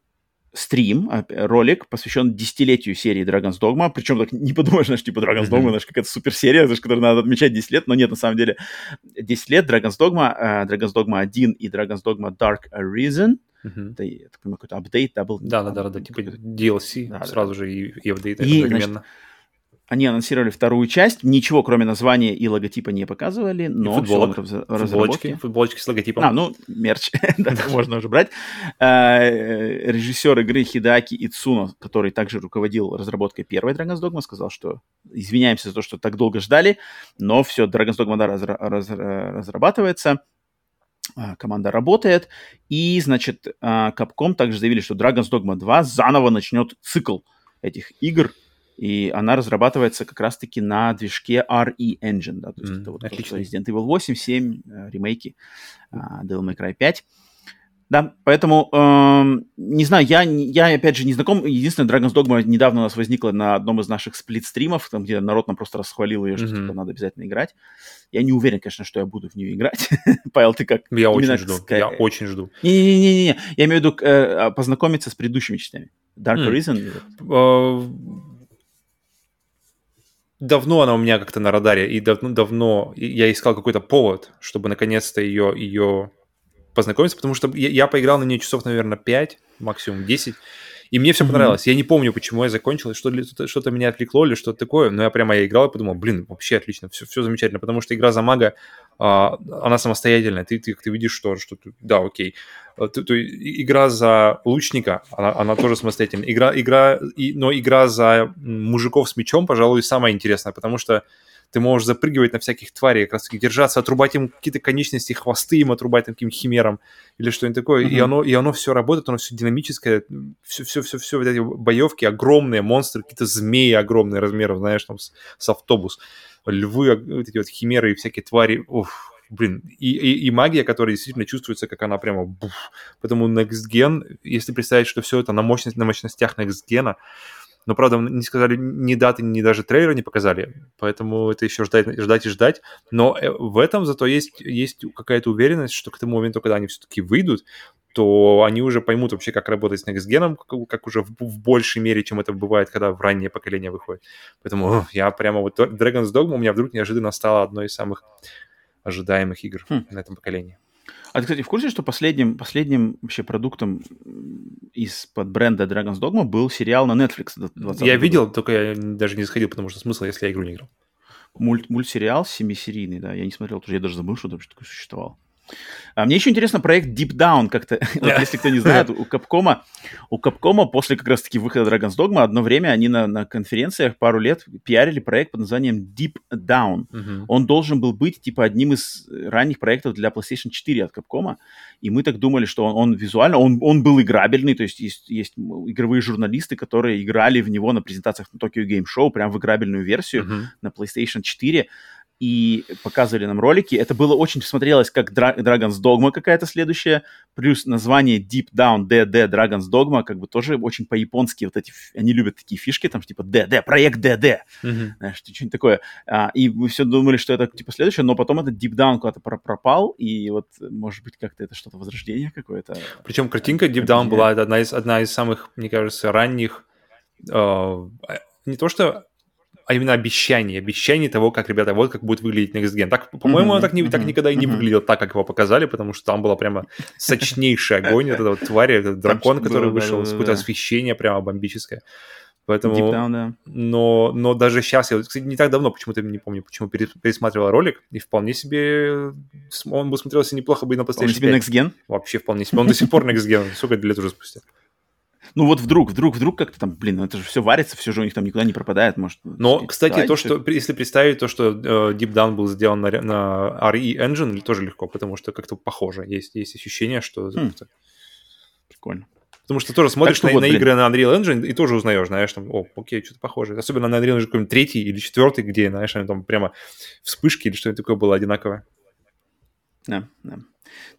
стрим, ролик, посвящен десятилетию серии Dragon's Dogma. Причем так не подумаешь, знаешь, типа Dragon's Dogma, знаешь, какая-то суперсерия, знаешь, которую надо отмечать 10 лет, но нет, на самом деле 10 лет Dragon's Dogma, uh, Dragon's Dogma 1 и Dragon's Dogma Dark Arisen. Uh-huh. Это, я так понимаю, какой-то апдейт, да, был? Да, да, да, да, типа DLC да, сразу да. же и, и апдейт и, одновременно. Значит, они анонсировали вторую часть, ничего кроме названия и логотипа не показывали, но и футболок, в футболочки, футболочки с логотипом. А, ну, мерч, да, можно уже брать. Э, режиссер игры Хидаки Ицуно, который также руководил разработкой первой Dragon's Dogma, сказал, что извиняемся за то, что так долго ждали, но все, Dragon's Dogma да, разрабатывается, а, команда работает, и, значит, а, Capcom также заявили, что Dragon's Dogma 2 заново начнет цикл этих игр, и она разрабатывается как раз-таки на движке RE Engine, да, то есть mm, это вот отлично. Resident Evil 8, 7, э, ремейки, э, Devil May Cry 5. Да, поэтому, э, не знаю, я, я, опять же, не знаком. Единственное, Dragon's Dogma недавно у нас возникла на одном из наших сплит-стримов, там, где народ нам просто расхвалил ее, что mm-hmm. типа, надо обязательно играть. Я не уверен, конечно, что я буду в нее играть. Павел, ты как? Я очень жду, я очень жду. Не-не-не, я имею в виду э, познакомиться с предыдущими частями. Dark mm. Давно она у меня как-то на радаре, и давно, давно я искал какой-то повод, чтобы наконец-то ее, ее познакомиться, потому что я, я поиграл на нее часов, наверное, 5, максимум 10, И мне все mm-hmm. понравилось. Я не помню, почему я закончил, что-то, что-то меня отвлекло или что-то такое, но я прямо я играл и подумал, блин, вообще отлично, все, все замечательно, потому что игра за мага, а, она самостоятельная, ты, ты, ты видишь, что, что да, окей. А, ты, ты, игра за лучника, она, она тоже самостоятельная. Игра, игра, и, но игра за мужиков с мечом, пожалуй, самая интересная, потому что ты можешь запрыгивать на всяких тварей, как раз таки держаться, отрубать им какие-то конечности, хвосты им отрубать, там, каким-то химерам или что-нибудь такое. Mm-hmm. И, оно, и оно все работает, оно все динамическое, все-все-все, вот эти боевки, огромные монстры, какие-то змеи огромные размеров, знаешь, там, с, с автобус, львы, а, вот эти вот химеры и всякие твари. Уф, блин, и, и, и магия, которая действительно чувствуется, как она прямо буф. Поэтому Next Gen, если представить, что все это на, мощность, на мощностях Next Gen, но, правда, не сказали ни даты, ни даже трейлера не показали, поэтому это еще ждать, ждать и ждать. Но э, в этом зато есть, есть какая-то уверенность, что к тому моменту, когда они все-таки выйдут, то они уже поймут вообще, как работать с Next Gen, как, как уже в, в большей мере, чем это бывает, когда в раннее поколение выходит. Поэтому я прямо вот Dragon's Dogma у меня вдруг неожиданно стала одной из самых ожидаемых игр хм. на этом поколении. А ты, кстати, в курсе, что последним, последним вообще продуктом из-под бренда Dragon's Dogma был сериал на Netflix? Я видел, только я даже не заходил, потому что смысл, если я игру не играл. Мульт, мультсериал семисерийный, да, я не смотрел, тоже я даже забыл, что вообще такое существовало. А мне еще интересно проект Deep Down, как-то, вот, если кто не знает, у Capcom, у Capcom после как раз-таки выхода Dragon's Dogma одно время они на, на конференциях пару лет пиарили проект под названием Deep Down. Uh-huh. Он должен был быть типа одним из ранних проектов для PlayStation 4 от Capcom, и мы так думали, что он, он визуально, он, он был играбельный, то есть, есть есть игровые журналисты, которые играли в него на презентациях на Tokyo Game Show, прям в играбельную версию uh-huh. на PlayStation 4 и показывали нам ролики. Это было очень смотрелось как Dra- Dragon's Dogma какая-то следующая, плюс название Deep Down DD Dragon's Dogma, как бы тоже очень по-японски вот эти, они любят такие фишки, там типа DD, проект DD, mm-hmm. знаешь, что-нибудь такое. А, и мы все думали, что это типа следующее, но потом этот Deep Down куда-то пропал, и вот, может быть, как-то это что-то возрождение какое-то. Причем картинка Deep Down была одна из, одна из самых, мне кажется, ранних, э, не то что а именно обещание, обещание того, как, ребята, вот как будет выглядеть Next Gen. Так, по-моему, mm-hmm. он так, не, так никогда и не выглядел так, как его показали, потому что там была прямо сочнейший огонь, это вот тварь, этот дракон, который вышел, какое-то освещение прямо бомбическое. Поэтому, down, да. но, но даже сейчас, я, кстати, не так давно, почему-то не помню, почему пересматривал ролик, и вполне себе он бы смотрелся неплохо бы и на PlayStation Он себе Next Gen? Вообще вполне себе. Он до сих пор Next Gen, сколько лет уже спустя. Ну вот вдруг, вдруг, вдруг как-то там, блин, это же все варится, все же у них там никуда не пропадает, может. Но, кстати, то, что, если представить то, что э, Deep Down был сделан на, на RE Engine, тоже легко, потому что как-то похоже. Есть, есть ощущение, что... Хм. Прикольно. Потому что тоже смотришь на, вот, на игры на Unreal Engine и тоже узнаешь, знаешь, там, о, окей, что-то похоже. Особенно на Unreal Engine какой-нибудь третий или четвертый, где, знаешь, там прямо вспышки или что-нибудь такое было одинаковое. Да, да.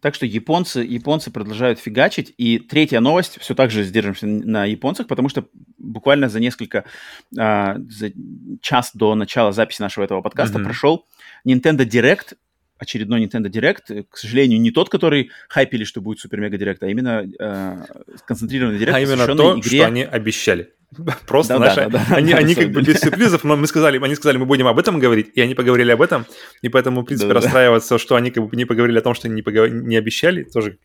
Так что японцы, японцы продолжают фигачить. И третья новость, все так же сдержимся на японцах, потому что буквально за несколько, а, за час до начала записи нашего этого подкаста mm-hmm. прошел Nintendo Direct, очередной Nintendo Direct, к сожалению, не тот, который хайпили, что будет Супер Мега Директ, а именно э, сконцентрированный Директ, а именно то, игре... что они обещали. Просто да, наши, да, да, они, да, они как бы без сюрпризов, но мы сказали, они сказали, мы будем об этом говорить, и они поговорили об этом, и поэтому, в принципе, да, расстраиваться, да. что они как бы не поговорили о том, что они не, поговор... не обещали, тоже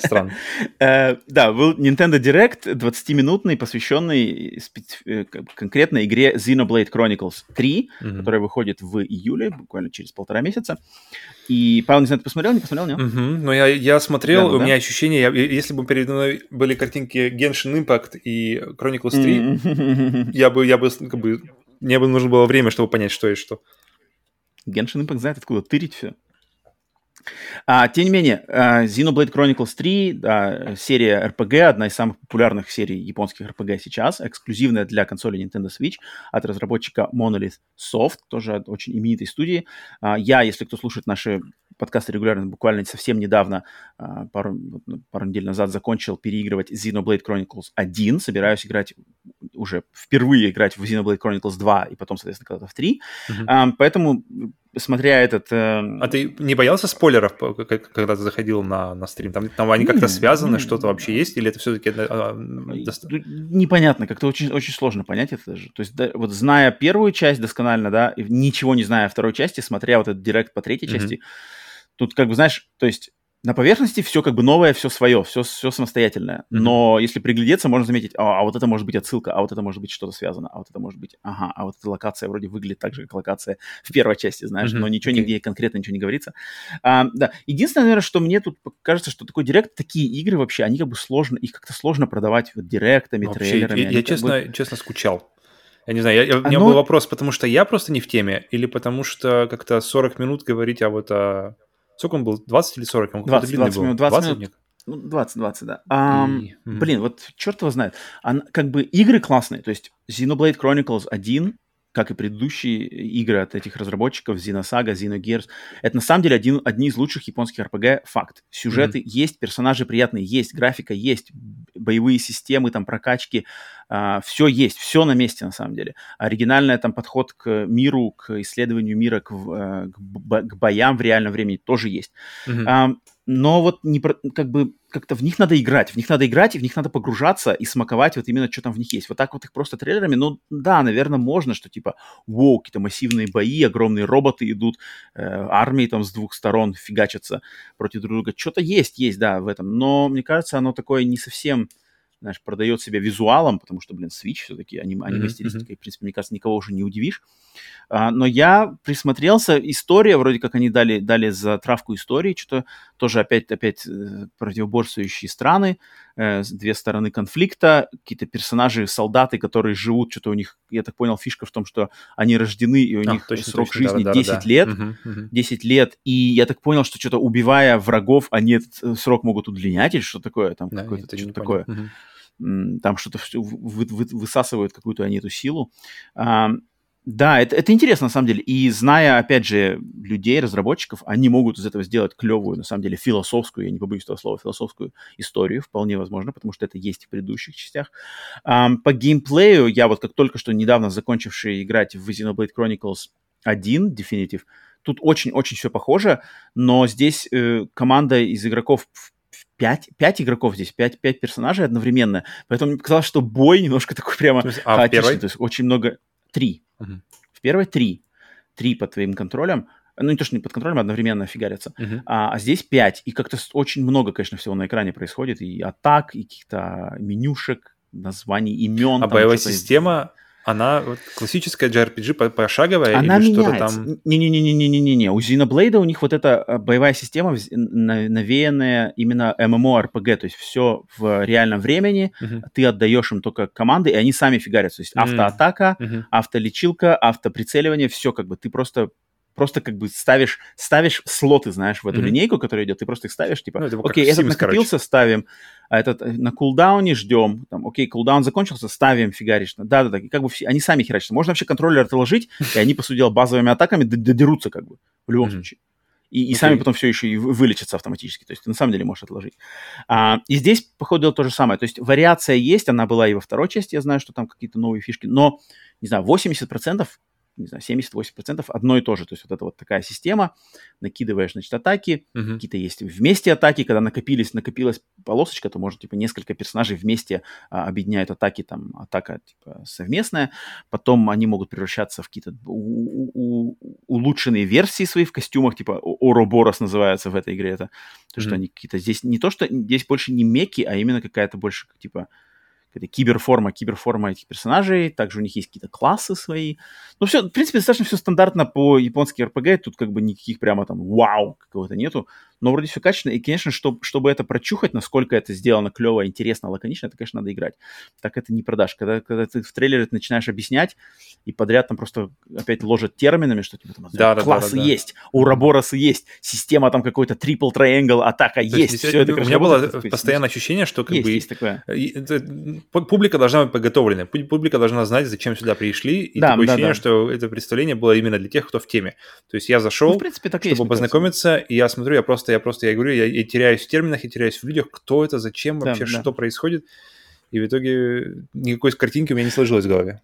Странно. Э, да, был Nintendo Direct 20-минутный, посвященный э, конкретно игре Xenoblade Chronicles 3, которая выходит в июле, буквально через полтора месяца. И, Павел, не знаю, ты посмотрел, не посмотрел, нет? Ну, я, я смотрел, у меня ощущение, если бы передо мной были картинки Genshin Impact и Chronicles 3, я бы, я бы, как бы, мне бы нужно было время, чтобы понять, что и что. Genshin Impact знает, откуда тырить все. А, тем не менее, uh, Xenoblade Chronicles 3, да, серия RPG, одна из самых популярных серий японских RPG сейчас, эксклюзивная для консоли Nintendo Switch от разработчика Monolith Soft, тоже от очень именитой студии. Uh, я, если кто слушает наши подкасты регулярно, буквально совсем недавно, uh, пару, пару недель назад закончил переигрывать Xenoblade Chronicles 1, собираюсь играть уже впервые играть в Xenoblade Chronicles 2 и потом, соответственно, когда-то в 3. Mm-hmm. Um, поэтому смотря этот... Э... А ты не боялся спойлеров, когда ты заходил на, на стрим? Там, там они как-то связаны, что-то вообще есть? Или это все-таки... Э, Непонятно, как-то очень, очень сложно понять это даже. То есть, да, вот зная первую часть досконально, да, ничего не зная второй части, смотря вот этот директ по третьей mm-hmm. части, тут как бы, знаешь, то есть на поверхности все как бы новое, все свое, все, все самостоятельное. Mm-hmm. Но если приглядеться, можно заметить, а, а вот это может быть отсылка, а вот это может быть что-то связано, а вот это может быть, ага, а вот эта локация вроде выглядит так же, как локация в первой части, знаешь, mm-hmm. но ничего okay. нигде конкретно ничего не говорится. А, да, единственное, наверное, что мне тут кажется, что такой директ, такие игры вообще, они как бы сложно, их как-то сложно продавать вот директами, вообще, трейлерами. Я, я честно, бы... честно скучал. Я не знаю, я, я, у меня был вопрос, потому что я просто не в теме, или потому что как-то 40 минут говорить, а вот о Сколько он был? 20 или 40? Он 20, 20 минут. 20, 20 минут. Ну, 20, 20, да. А, и... Блин, вот черт его знает. А, как бы игры классные. То есть Xenoblade Chronicles 1, как и предыдущие игры от этих разработчиков, Xenosaga, Xenogears, это на самом деле один, одни из лучших японских RPG, факт. Сюжеты mm-hmm. есть, персонажи приятные есть, графика есть, боевые системы, там, прокачки, а, все есть, все на месте на самом деле. Оригинальный там подход к миру, к исследованию мира, к, э, к, к боям в реальном времени тоже есть. Mm-hmm. А, но вот не как бы как-то в них надо играть, в них надо играть, и в них надо погружаться и смаковать вот именно, что там в них есть. Вот так вот их просто трейлерами, ну да, наверное, можно, что типа, воу, какие-то массивные бои, огромные роботы идут, э, армии там с двух сторон фигачатся против друг друга. Что-то есть, есть, да, в этом. Но мне кажется, оно такое не совсем знаешь, продает себя визуалом, потому что, блин, Switch все-таки, аним, аниме-стилистикой, mm-hmm. в принципе, мне кажется, никого уже не удивишь. А, но я присмотрелся, история, вроде как они дали, дали за травку истории, что-то тоже опять, опять э, противоборствующие страны, э, две стороны конфликта, какие-то персонажи, солдаты, которые живут, что-то у них, я так понял, фишка в том, что они рождены, и у а, них точно, срок точно, жизни да, 10 да, лет, да. Угу, 10 лет, и я так понял, что что-то убивая врагов, они этот э, срок могут удлинять или что такое, там да, какое-то что-то такое. Угу там что-то вы, вы, высасывают какую-то они эту силу. Да, это, это интересно на самом деле. И зная, опять же, людей, разработчиков, они могут из этого сделать клевую, на самом деле, философскую, я не побоюсь этого слова, философскую историю, вполне возможно, потому что это есть в предыдущих частях. Um, по геймплею, я вот как только что недавно закончивший играть в Xenoblade Chronicles 1 Definitive, тут очень-очень все похоже, но здесь э, команда из игроков пять, пять игроков здесь, пять, пять персонажей одновременно. Поэтому мне показалось, что бой немножко такой прямо а хаотичный. То есть очень много... Три. Угу. В первой три. Три под твоим контролем. Ну, не то, что не под контролем, а одновременно фигарятся. Uh-huh. А, а здесь пять. И как-то очень много, конечно, всего на экране происходит. И атак, и каких-то менюшек, названий, имен. А боевая система она вот, классическая JRPG пошаговая Она или что-то там? Не-не-не-не-не-не-не. У Xenoblade у них вот эта э, боевая система навеянная именно MMORPG, то есть все в реальном времени, uh-huh. ты отдаешь им только команды, и они сами фигарятся. То есть автоатака, uh-huh. автолечилка, автоприцеливание, все как бы ты просто просто как бы ставишь, ставишь слоты, знаешь, в эту mm-hmm. линейку, которая идет, ты просто их ставишь, типа, ну, окей, этот Sims, накопился, короче. ставим, а этот э, на кулдауне ждем, там, окей, кулдаун закончился, ставим, фигаришь. Да-да-да, и как бы все, они сами херачатся. Можно вообще контроллер отложить, и они, по сути дела, базовыми атаками додерутся как бы, в любом mm-hmm. случае. И, и okay. сами потом все еще и вылечатся автоматически. То есть ты на самом деле можешь отложить. А, и здесь, по ходу дела, то же самое. То есть вариация есть, она была и во второй части, я знаю, что там какие-то новые фишки, но, не знаю, 80% не знаю, 70-80% одно и то же. То есть вот это вот такая система, накидываешь, значит, атаки, uh-huh. какие-то есть вместе атаки, когда накопились, накопилась полосочка, то может, типа, несколько персонажей вместе а, объединяют атаки, там, атака, типа, совместная, потом они могут превращаться в какие-то улучшенные версии свои в костюмах, типа, Ороборос называется в этой игре, это то, что uh-huh. они какие-то здесь, не то, что здесь больше не меки, а именно какая-то больше, типа, какая киберформа, киберформа этих персонажей, также у них есть какие-то классы свои. Ну, все, в принципе, достаточно все стандартно по японски RPG, тут как бы никаких прямо там вау какого-то нету но вроде все качественно. И, конечно, чтобы, чтобы это прочухать, насколько это сделано клево, интересно, лаконично, это, конечно, надо играть. Так это не продашь. Когда, когда ты в трейлере ты начинаешь объяснять, и подряд там просто опять ложат терминами, что типа там да, классы да, да, да. есть, ураборосы есть, система там какой-то трипл триангл, атака То есть. Все это, у меня было постоянное ощущение, что как есть, бы... Есть такое. Публика должна быть подготовлена. Публика должна знать, зачем сюда пришли. И да, такое да, ощущение, да. что это представление было именно для тех, кто в теме. То есть я зашел, ну, в принципе, так чтобы есть, познакомиться, и я смотрю, я просто я просто, я говорю, я, я теряюсь в терминах, я теряюсь в людях, кто это, зачем вообще, да, что происходит. И в итоге никакой картинки у меня не сложилось в голове.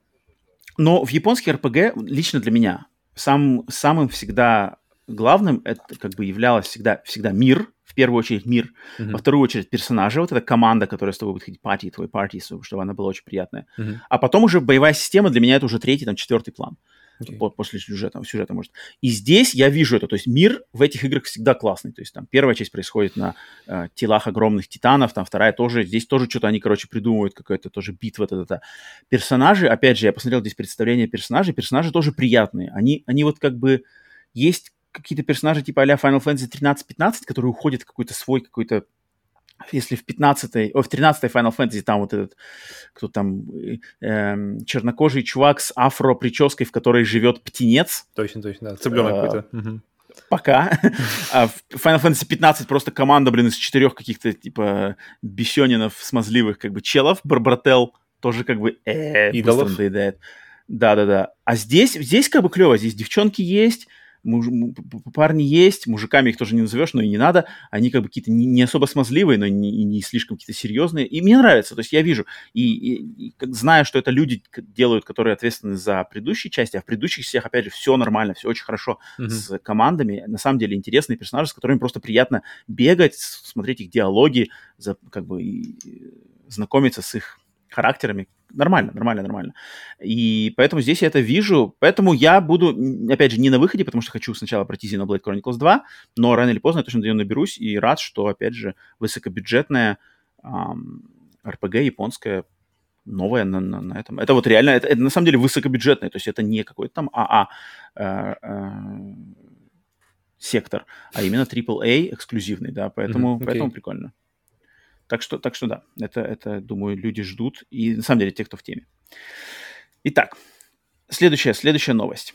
Но в японский РПГ, лично для меня, сам, самым всегда главным это как бы являлось всегда, всегда мир, в первую очередь мир, uh-huh. во вторую очередь персонажи, вот эта команда, которая с тобой будет ходить, пати, твой партии, чтобы она была очень приятная. Uh-huh. А потом уже боевая система для меня это уже третий, там, четвертый план. okay. по, после сюжета, сюжета, может. И здесь я вижу это, то есть мир в этих играх всегда классный, то есть там первая часть происходит на э, телах огромных титанов, там вторая тоже, здесь тоже что-то они, короче, придумывают, какая-то тоже битва, та -та -та. Персонажи, опять же, я посмотрел здесь представление персонажей, персонажи тоже приятные, они, они вот как бы есть какие-то персонажи типа а Final Fantasy 13-15, которые уходят в какой-то свой какой-то если в 15-й, о, в 13-й Final Fantasy там вот этот, кто там, э, чернокожий чувак с афро-прической, в которой живет птенец. Точно, точно, да, цыпленок а, какой-то. Пока. а в Final Fantasy 15 просто команда, блин, из четырех каких-то, типа, бесенинов, смазливых, как бы, челов. Барбрател тоже, как бы, э, быстро надоедает. Да-да-да. А здесь, здесь как бы клево. Здесь девчонки есть, муж, парни есть, мужиками их тоже не назовешь, но и не надо. Они как бы какие-то не, не особо смазливые, но не, не слишком какие-то серьезные. И мне нравится, то есть я вижу, и, и, и зная, что это люди делают, которые ответственны за предыдущие части, а в предыдущих всех, опять же, все нормально, все очень хорошо mm-hmm. с командами. На самом деле интересные персонажи, с которыми просто приятно бегать, смотреть их диалоги, за, как бы и, знакомиться с их характерами. Нормально, нормально, нормально. И поэтому здесь я это вижу. Поэтому я буду, опять же, не на выходе, потому что хочу сначала пройти Xenoblade Chronicles 2, но рано или поздно я точно до нее наберусь и рад, что, опять же, высокобюджетная эм, RPG японская новая на, на, на этом. Это вот реально, это, это на самом деле высокобюджетное, то есть это не какой-то там АА э, э, сектор, а именно AAA эксклюзивный, да, поэтому, mm-hmm, okay. поэтому прикольно. Так что, так что да, это, это, думаю, люди ждут. И на самом деле те, кто в теме. Итак, следующая, следующая новость.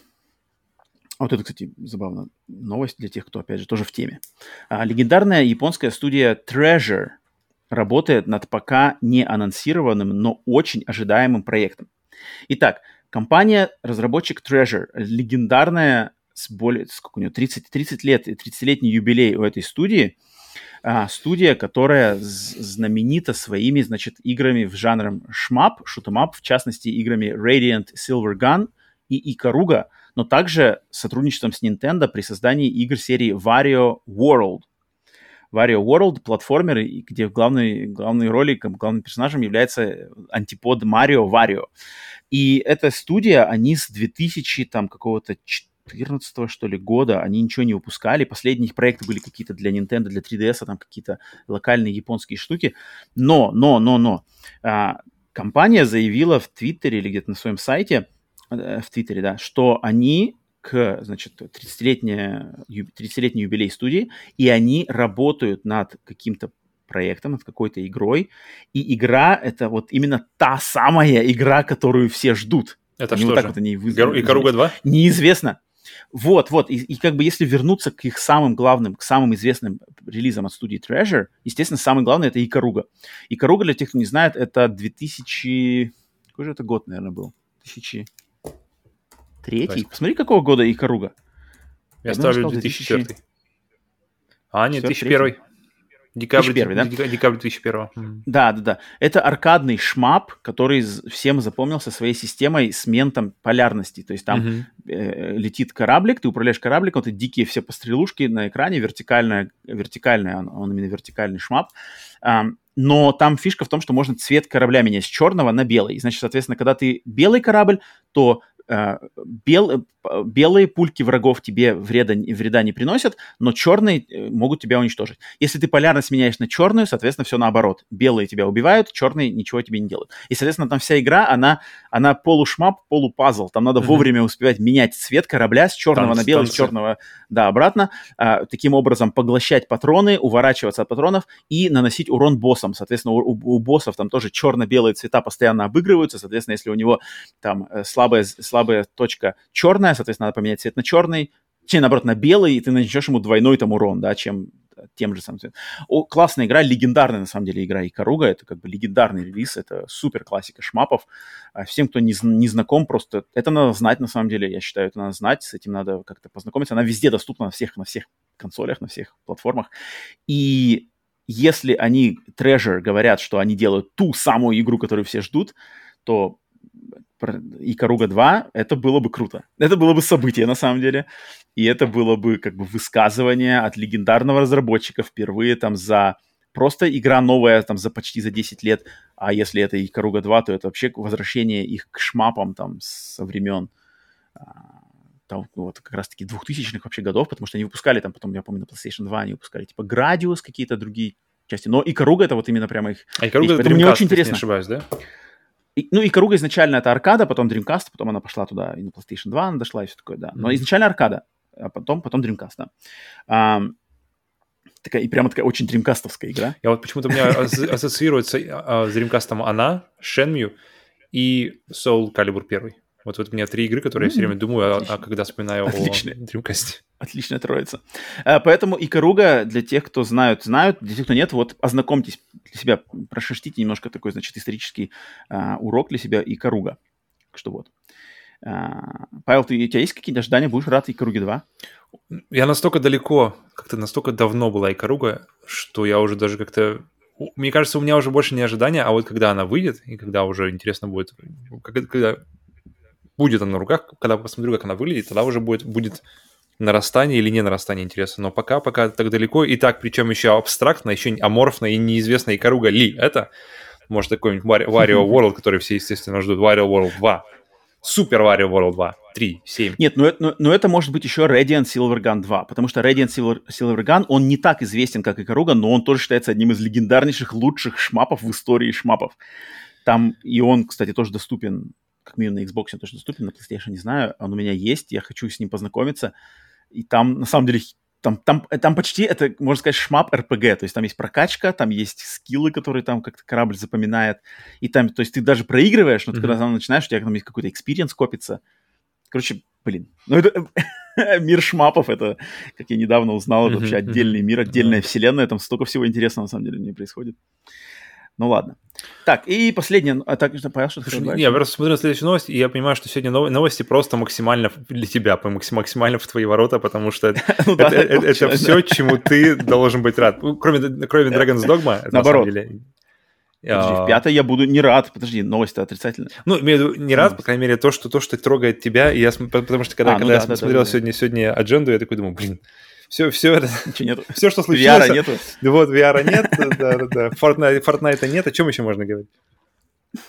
Вот это, кстати, забавно. Новость для тех, кто, опять же, тоже в теме. А, легендарная японская студия Treasure работает над пока не анонсированным, но очень ожидаемым проектом. Итак, компания, разработчик Treasure, легендарная с более, сколько у нее, 30, 30 лет, 30-летний юбилей у этой студии – а, студия, которая знаменита своими, значит, играми в жанре шмап, шутемап, в частности, играми Radiant Silver Gun и Икаруга, но также сотрудничеством с Nintendo при создании игр серии Wario World. Wario World — платформер, где в главной, главной роли, главным персонажем является антипод Марио Wario. И эта студия, они с 2000 там какого-то 2014 что ли, года они ничего не выпускали. Последние их проекты были какие-то для Nintendo, для 3DS, там какие-то локальные японские штуки. Но, но, но, но. А, компания заявила в Твиттере или где-то на своем сайте, э, в Твиттере, да, что они к, значит, 30-летний 30 юбилей студии, и они работают над каким-то проектом, над какой-то игрой, и игра — это вот именно та самая игра, которую все ждут. Это они что вот же? так вот они И Икаруга 2? Неизвестно. Вот, вот. И, и как бы если вернуться к их самым главным, к самым известным релизам от студии Treasure, естественно, самый главный это Икаруга. Икаруга, для тех, кто не знает, это 2000... Какой же это год, наверное, был? 2003? Давай. Посмотри, какого года Икаруга. Я, Я ставлю 2004. 2000... А, нет, 2001. Декабрь, 2001, да? Декабрь 2001. Да, да, да. Это аркадный шмап, который всем запомнился своей системой с ментом полярности. То есть там mm-hmm. э, летит кораблик, ты управляешь корабликом, это дикие все пострелушки на экране, вертикальная, вертикальная он, он именно вертикальный шмап. Um, но там фишка в том, что можно цвет корабля менять с черного на белый. Значит, соответственно, когда ты белый корабль, то э, бел, белые пульки врагов тебе вреда, вреда не приносят, но черные э, могут тебя уничтожить. Если ты полярность меняешь на черную, соответственно, все наоборот. Белые тебя убивают, черные ничего тебе не делают. И, соответственно, там вся игра, она, она полушмап, полупазл. Там надо mm-hmm. вовремя успевать менять цвет корабля с черного танцы, на белый, танцы. с черного, да, обратно. А, таким образом, поглощать патроны, уворачиваться от патронов и наносить урон боссам. Соответственно, у, у, у боссов там тоже черно-белые цвета постоянно обыгрываются. Соответственно, если у него там э, слабая, слабая точка черная, соответственно, надо поменять цвет на черный, точнее, наоборот, на белый, и ты нанесешь ему двойной там урон, да, чем тем же самым. О, классная игра, легендарная, на самом деле, игра Икаруга, это как бы легендарный релиз, это супер классика шмапов. А всем, кто не, не знаком, просто это надо знать, на самом деле, я считаю, это надо знать, с этим надо как-то познакомиться. Она везде доступна на всех, на всех консолях, на всех платформах. И если они, Treasure, говорят, что они делают ту самую игру, которую все ждут, то и Каруга 2, это было бы круто. Это было бы событие, на самом деле. И это было бы как бы высказывание от легендарного разработчика впервые там за просто игра новая там за почти за 10 лет. А если это и Каруга 2, то это вообще возвращение их к шмапам там со времен а, там, вот как раз-таки 2000-х вообще годов, потому что они выпускали там, потом, я помню, на PlayStation 2 они выпускали типа Gradius, какие-то другие части, но Икаруга это вот именно прямо их... А Икаруга это мне очень интересно. не ошибаюсь, да? И, ну, Икаруга изначально это аркада, потом Dreamcast, потом она пошла туда, и на PlayStation 2 она дошла, и все такое, да. Но mm-hmm. изначально аркада, а потом, потом Dreamcast, да. А, такая, и прямо такая очень дримкастовская игра. Я вот почему-то у меня ассоциируется а, с дримкастом она, Shenmue и Soul Calibur 1. Вот, вот у меня три игры, которые я все время думаю, а, а когда вспоминаю Отлично. о Dreamcast. Отличная троица. А, поэтому Икаруга для тех, кто знают, знают, для тех, кто нет, вот ознакомьтесь для себя, прошерстите немножко такой, значит, исторический а, урок для себя Икаруга. Что вот. А, Павел, ты, у тебя есть какие-то ожидания? Будешь рад Икаруге 2? Я настолько далеко, как-то настолько давно была Икаруга, что я уже даже как-то мне кажется, у меня уже больше не ожидания, а вот когда она выйдет, и когда уже интересно будет, когда будет она на руках, когда посмотрю, как она выглядит, тогда уже будет, будет нарастание или не нарастание интереса. Но пока, пока так далеко, и так, причем еще абстрактно, еще аморфно и неизвестно, и Каруга ли это, может, такой-нибудь Wario World, который все, естественно, ждут, Wario World 2, Супер Wario World 2, 3, 7. Нет, но, но, но это может быть еще Radiant Silver Gun 2, потому что Radiant Silver, Silver Gun, он не так известен, как Икаруга, но он тоже считается одним из легендарнейших, лучших шмапов в истории шмапов. Там, и он, кстати, тоже доступен как минимум на Xbox он точно доступен, на PlayStation не знаю, он у меня есть, я хочу с ним познакомиться. И там, на самом деле, там, там, там почти это, можно сказать, shmup RPG, то есть там есть прокачка, там есть скиллы, которые там как-то корабль запоминает, и там, то есть ты даже проигрываешь, но ты mm-hmm. когда там начинаешь, у тебя там есть какой-то experience копится. Короче, блин, ну это мир шмапов, это, как я недавно узнал, это вообще отдельный мир, отдельная вселенная, там столько всего интересного на самом деле не происходит. Ну ладно. Так, и последнее. А так, Павел, что ты хотел Я просто смотрю на следующую новость, и я понимаю, что сегодня новости просто максимально для тебя, максимально в твои ворота, потому что ну это все, чему ты должен быть рад. Ну, кроме Dragon's Dogma, наоборот. Подожди, в пятой я буду не рад. Подожди, новость-то отрицательная. Ну, имею в виду, не рад, по крайней мере, то, что то, что трогает тебя. И я, потому что когда, а, когда ну, я да, смотрел да, да, сегодня, сегодня адженду, я такой думаю, блин, все, все это, нет. все, что случилось. VR нету. Вот, VR нет, да, да, да. Fortnite, Fortnite нет, о чем еще можно говорить?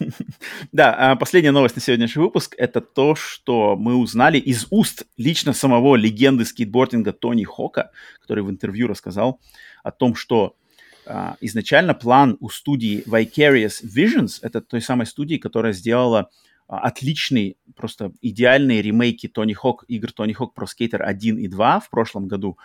Да, а последняя новость на сегодняшний выпуск – это то, что мы узнали из уст лично самого легенды скейтбординга Тони Хока, который в интервью рассказал о том, что а, изначально план у студии Vicarious Visions, это той самой студии, которая сделала отличный, просто идеальные ремейки Тони Хок, игр Тони Хок Pro Skater 1 и 2 в прошлом году,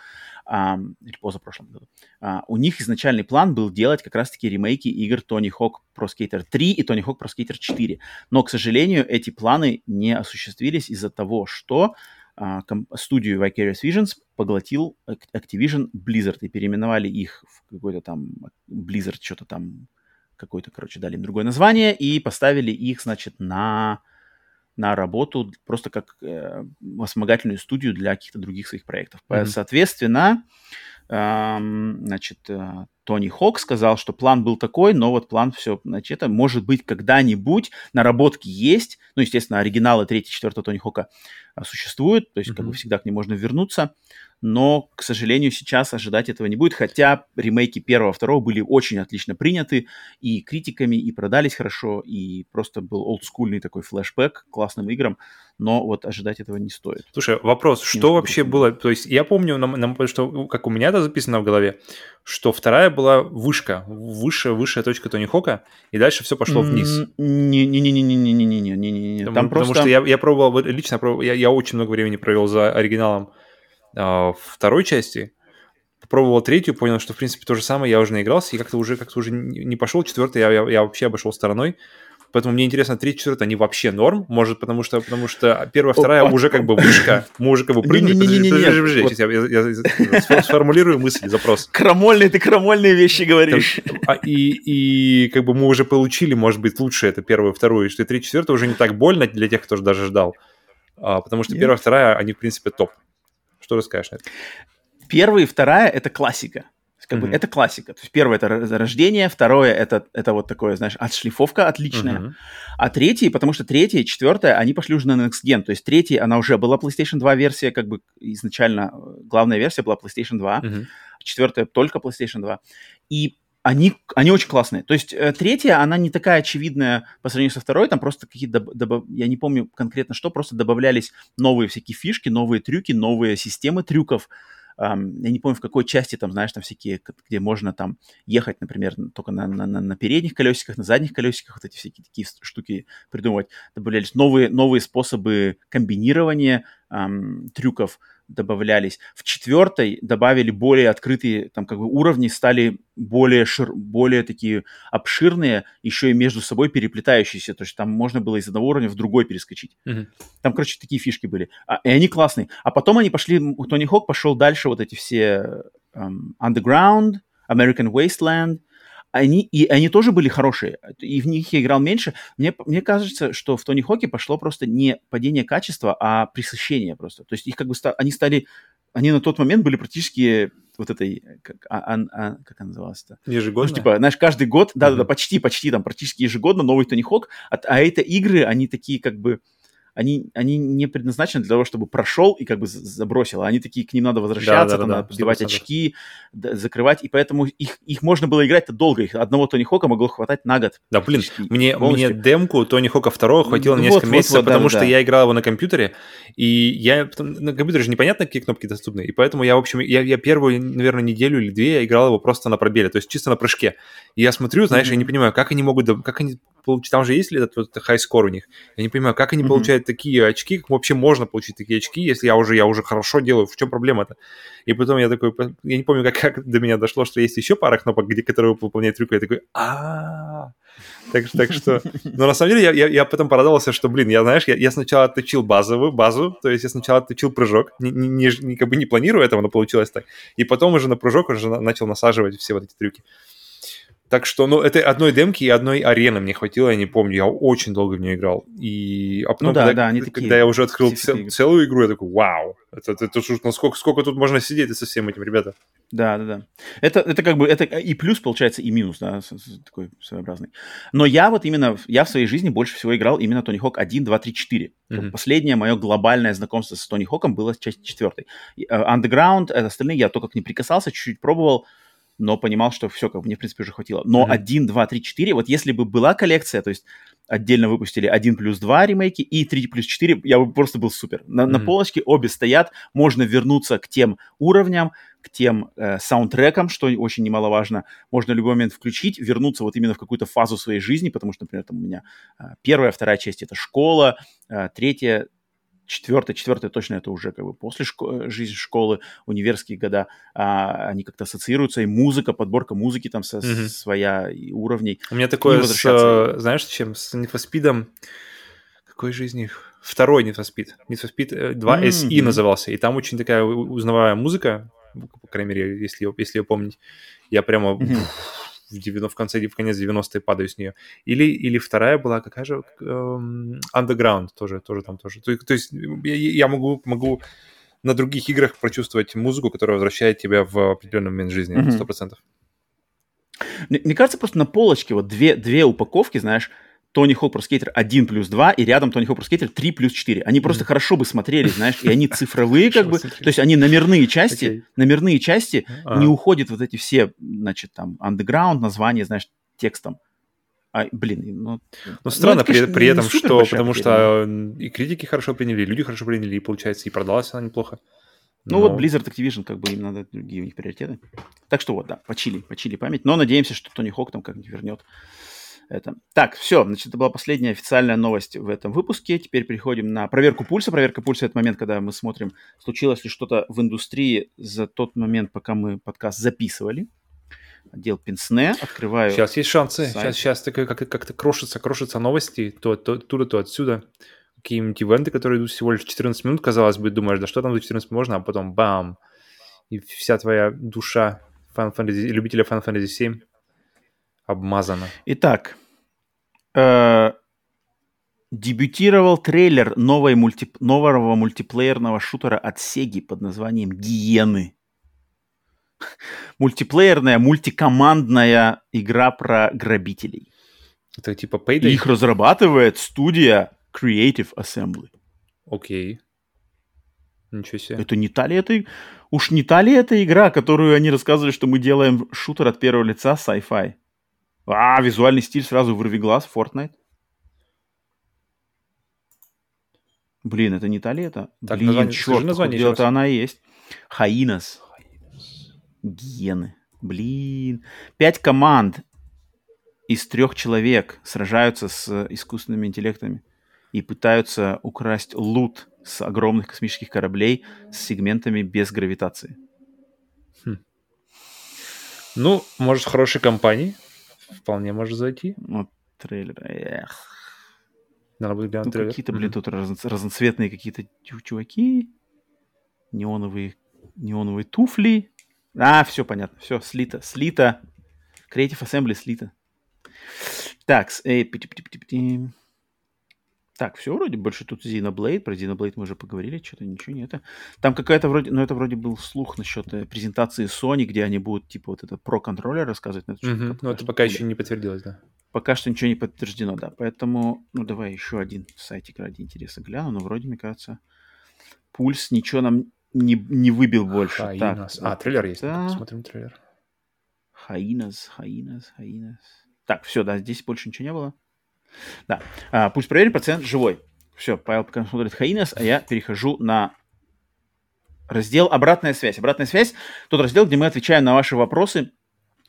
а, или позапрошлом году. А, у них изначальный план был делать как раз-таки ремейки игр Тони Хок Pro Skater 3 и Тони Хок Pro Skater 4. Но, к сожалению, эти планы не осуществились из-за того, что а, студию Vicarious Visions поглотил Activision Blizzard и переименовали их в какой-то там Blizzard, что-то там какой-то, короче, дали им другое название и поставили их, значит, на, на работу просто как э, вспомогательную студию для каких-то других своих проектов. Mm-hmm. Соответственно, э, значит, э, Тони Хок сказал, что план был такой, но вот план все, значит, это может быть когда-нибудь, наработки есть, ну, естественно, оригиналы 3-4 Тони Хока а, существуют, то есть mm-hmm. как бы всегда к ним можно вернуться, но, к сожалению, сейчас ожидать этого не будет, хотя ремейки первого, второго были очень отлично приняты и критиками, и продались хорошо, и просто был олдскульный такой флешбэк к классным играм, но вот ожидать этого не стоит. Слушай, вопрос, Немножко что вообще было, то есть я помню, нам, нам, что, как у меня это записано в голове, что вторая была вышка, высшая, высшая точка Тони Хока, и дальше все пошло вниз. Не-не-не-не-не-не-не-не-не. Там потому просто... что я, я пробовал, лично пробовал, я, я очень много времени провел за оригиналом а, второй части, попробовал третью, понял, что, в принципе, то же самое, я уже наигрался, и как-то уже, как-то уже не пошел. Четвертый я, я, я вообще обошел стороной. Поэтому мне интересно, третья, четвертая, они вообще норм? Может, потому что, потому что первая, вторая уже как бы вышка, мы уже как бы прыгнули. Подожди, подожди, подожди, сейчас я сформулирую мысль, запрос. Крамольные, ты крамольные вещи говоришь. А, и, и как бы мы уже получили, может быть, лучше это первую, вторую, что третья, четвертая уже не так больно для тех, кто даже ждал. А, потому что первая, вторая, они, в принципе, топ. Что расскажешь на это? Первая и вторая — это классика. Как mm-hmm. бы это классика. То есть первое это рождение, второе это, это вот такое, знаешь, отшлифовка отличная. Mm-hmm. А третий, потому что третья и четвертая, они пошли уже на Next Gen. То есть третья, она уже была PlayStation 2 версия, как бы изначально главная версия была PlayStation 2. Mm-hmm. Четвертая только PlayStation 2. И они, они очень классные. То есть э, третья, она не такая очевидная по сравнению со второй, там просто какие-то, добав... я не помню конкретно что, просто добавлялись новые всякие фишки, новые трюки, новые системы трюков. Um, я не помню, в какой части там, знаешь, там всякие, где можно там ехать, например, только на, на, на передних колесиках, на задних колесиках, вот эти всякие такие штуки придумывать. Добавлялись новые, новые способы комбинирования um, трюков добавлялись. В четвертой добавили более открытые там как бы уровни, стали более, шир, более такие обширные, еще и между собой переплетающиеся. То есть там можно было из одного уровня в другой перескочить. Mm-hmm. Там, короче, такие фишки были. А, и они классные. А потом они пошли, Тони Хок пошел дальше вот эти все um, Underground, American Wasteland, они, и они тоже были хорошие, и в них я играл меньше. Мне, мне кажется, что в Тони Хоке пошло просто не падение качества, а присыщение просто. То есть их как бы ста, они стали, они на тот момент были практически вот этой, как, а, а, а, как она называлась-то? Ежегодно? Ну, типа, знаешь, каждый год, да-да-да, почти, почти, там, практически ежегодно новый Тони Хок, а, а это игры, они такие как бы, они, они не предназначены для того, чтобы прошел и как бы забросил. Они такие, к ним надо возвращаться, да, да, там, да, надо подбивать очки, да, закрывать, и поэтому их, их можно было играть-то долго. Их одного Тони Хока могло хватать на год. Да, блин, мне, мне демку Тони Хока второго хватило вот, несколько вот, месяцев, вот, потому да, что да. я играл его на компьютере, и я на компьютере же непонятно, какие кнопки доступны, и поэтому я, в общем, я, я первую, наверное, неделю или две я играл его просто на пробеле, то есть чисто на прыжке. И я смотрю, знаешь, mm-hmm. я не понимаю, как они могут, как они получить, там же есть ли этот вот score у них? Я не понимаю, как они mm-hmm. получают такие очки, как вообще можно получить такие очки, если я уже, я уже хорошо делаю, в чем проблема-то? И потом я такой, я не помню, как, как до меня дошло, что есть еще пара кнопок, где, которые выполняют трюк, я такой, а так, так что, но на самом деле я, я, я потом порадовался, что, блин, я, знаешь, я, я сначала отточил базовую базу, то есть я сначала отточил прыжок, не, не, не, как бы не планирую этого, но получилось так, и потом уже на прыжок уже начал насаживать все вот эти трюки. Так что, ну, это одной демки и одной арены мне хватило, я не помню, я очень долго в нее играл. И а потом, ну, да, когда, да, они когда такие я уже открыл цел, целую игру, я такой, вау, это, это, это, это насколько, сколько тут можно сидеть со всем этим, ребята. Да, да, да. Это, это как бы, это и плюс, получается, и минус, да, такой своеобразный. Но я вот именно, я в своей жизни больше всего играл именно Тони Хок 1, 2, 3, 4. Mm-hmm. Последнее мое глобальное знакомство с Тони Хоком было часть четвертой. Э, Underground, э, остальные я только к ним прикасался, чуть-чуть пробовал, но понимал, что все, как мне, в принципе, уже хватило. Но mm-hmm. 1, 2, 3, 4, вот если бы была коллекция, то есть отдельно выпустили 1 плюс 2 ремейки и 3 плюс 4, я бы просто был супер. На, mm-hmm. на полочке обе стоят, можно вернуться к тем уровням, к тем э, саундтрекам, что очень немаловажно. Можно в любой момент включить, вернуться вот именно в какую-то фазу своей жизни, потому что, например, там у меня э, первая, вторая часть — это школа, э, третья четвертая, четвертая точно это уже как бы после шко- жизни школы, универские года, а, они как-то ассоциируются, и музыка, подборка музыки там со, mm-hmm. своя и уровней. У меня такое, с, э, знаешь, чем? С Speed, какой же из них? Второй Need for Speed. Need for Speed 2 mm-hmm. SE назывался, и там очень такая узнавая музыка, по крайней мере, если, если ее помнить. Я прямо... Mm-hmm в, 90, в конце, в конец 90-е падаю с нее. Или, или вторая была какая же? Эм, Underground тоже, тоже там тоже. То, то есть я, я могу, могу на других играх прочувствовать музыку, которая возвращает тебя в определенный момент жизни, сто процентов. Мне, мне кажется, просто на полочке вот две, две упаковки, знаешь, Тони Pro Skater 1 плюс 2 и рядом Тони Pro Skater 3 плюс 4. Они просто mm. хорошо бы смотрели, знаешь, и они цифровые как бы, то есть они номерные части, номерные части, а. не уходят вот эти все, значит, там, underground, названия, знаешь, текстом. А, блин, ну... Ну, ну странно ну, это, конечно, при, при этом, что, потому что и критики хорошо приняли, и люди хорошо приняли, и, получается, и продалась она неплохо. Ну но... вот Blizzard Activision, как бы им надо другие у них приоритеты. Так что вот, да, почили, почили память. Но надеемся, что Тони Хок там как-нибудь вернет это. Так, все, значит, это была последняя официальная новость в этом выпуске. Теперь переходим на проверку пульса. Проверка пульса — это момент, когда мы смотрим, случилось ли что-то в индустрии за тот момент, пока мы подкаст записывали. Отдел Пенсне, открываю Сейчас есть шансы. Сайт. Сейчас, сейчас такое, как, как-то крошится, крошится новости, то, то оттуда, то отсюда. Какие-нибудь ивенты, которые идут всего лишь 14 минут, казалось бы, думаешь, да что там за 14 минут можно, а потом бам, и вся твоя душа фан любителя Final Fantasy 7 обмазана. Итак, э, дебютировал трейлер новой мульти... нового мультиплеерного шутера от Sega под названием «Гиены». Мультиплеерная, мультикомандная игра про грабителей. Это типа Payday? их разрабатывает студия Creative Assembly. Окей. Ничего себе. Это не та ли это Уж не та ли эта игра, которую они рассказывали, что мы делаем шутер от первого лица sci-fi? А, визуальный стиль сразу вырви глаз, Fortnite. Блин, это не та ли это? Так, Блин, название- черт, это она есть. Хаинас. Гиены. Блин. Пять команд из трех человек сражаются с искусственными интеллектами и пытаются украсть лут с огромных космических кораблей с сегментами без гравитации. Ну, может, хорошей компании. Вполне может зайти. Вот трейлер. Эх. Надо будет глянуть Ну, трейлер. какие-то, блин, тут разно- разноцветные какие-то чу- чуваки. Неоновые, неоновые туфли. А, все понятно. Все, слито, слито. Creative Assembly слито. Так, с- э, пити-пити-пити-пити. Так, все вроде больше тут Xenoblade. Про Xenoblade мы уже поговорили, что-то ничего нет. Там какая-то вроде, ну это вроде был слух насчет э, презентации Sony, где они будут типа вот это про контроллер рассказывать. но это Мгм. пока Ну, это пока еще не подтвердилось, да. Пока что ничего не подтверждено, да. Поэтому, ну, давай еще один сайтик ради интереса гляну. Но вроде, мне кажется, пульс ничего нам не, не выбил больше. Хаинас. Так, А, трейлер есть. да. Посмотрим трейлер. Хаинас, Хаинас, Хаинас. Так, все, да, здесь больше ничего не было. Да. А, пульс проверен, пациент живой. Все, Павел пока смотрит Хаинас, а я перехожу на раздел «Обратная связь». «Обратная связь» — тот раздел, где мы отвечаем на ваши вопросы,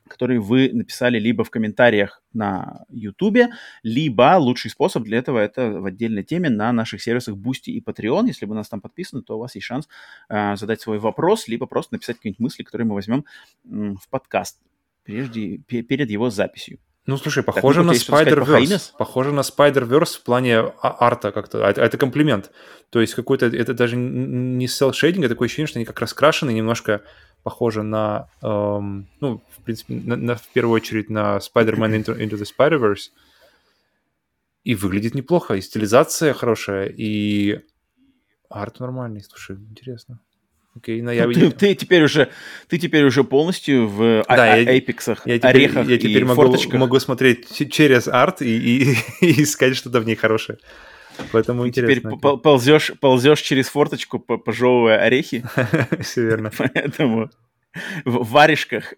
которые вы написали либо в комментариях на YouTube, либо лучший способ для этого это в отдельной теме на наших сервисах Boosty и Patreon. Если вы нас там подписаны, то у вас есть шанс а, задать свой вопрос, либо просто написать какие-нибудь мысли, которые мы возьмем м, в подкаст прежде, пе- перед его записью. Ну, слушай, ну, похоже на что сказать по Spider-Verse. Похоже на Spider-Verse в плане а- арта как-то. А Это, это комплимент. То есть какой-то... Это даже не селл-шейдинг, а такое ощущение, что они как раскрашены, немножко похоже на... эм, ну, в принципе, на, на- в первую очередь на Spider-Man Into, Into the Spider-Verse. И выглядит неплохо. И стилизация хорошая, и арт нормальный. Слушай, интересно. Окей, ну я... Ну, ты, ты теперь уже, ты теперь уже полностью в а- Да, а- я- эйпексах, Я теперь, орехах я теперь и могу, форточках. могу смотреть через арт и, и- и искать что-то в ней хорошее. Поэтому Ты теперь интересно. пол- ползешь, ползешь через форточку, по- пожевывая орехи, Все верно. поэтому в варежках.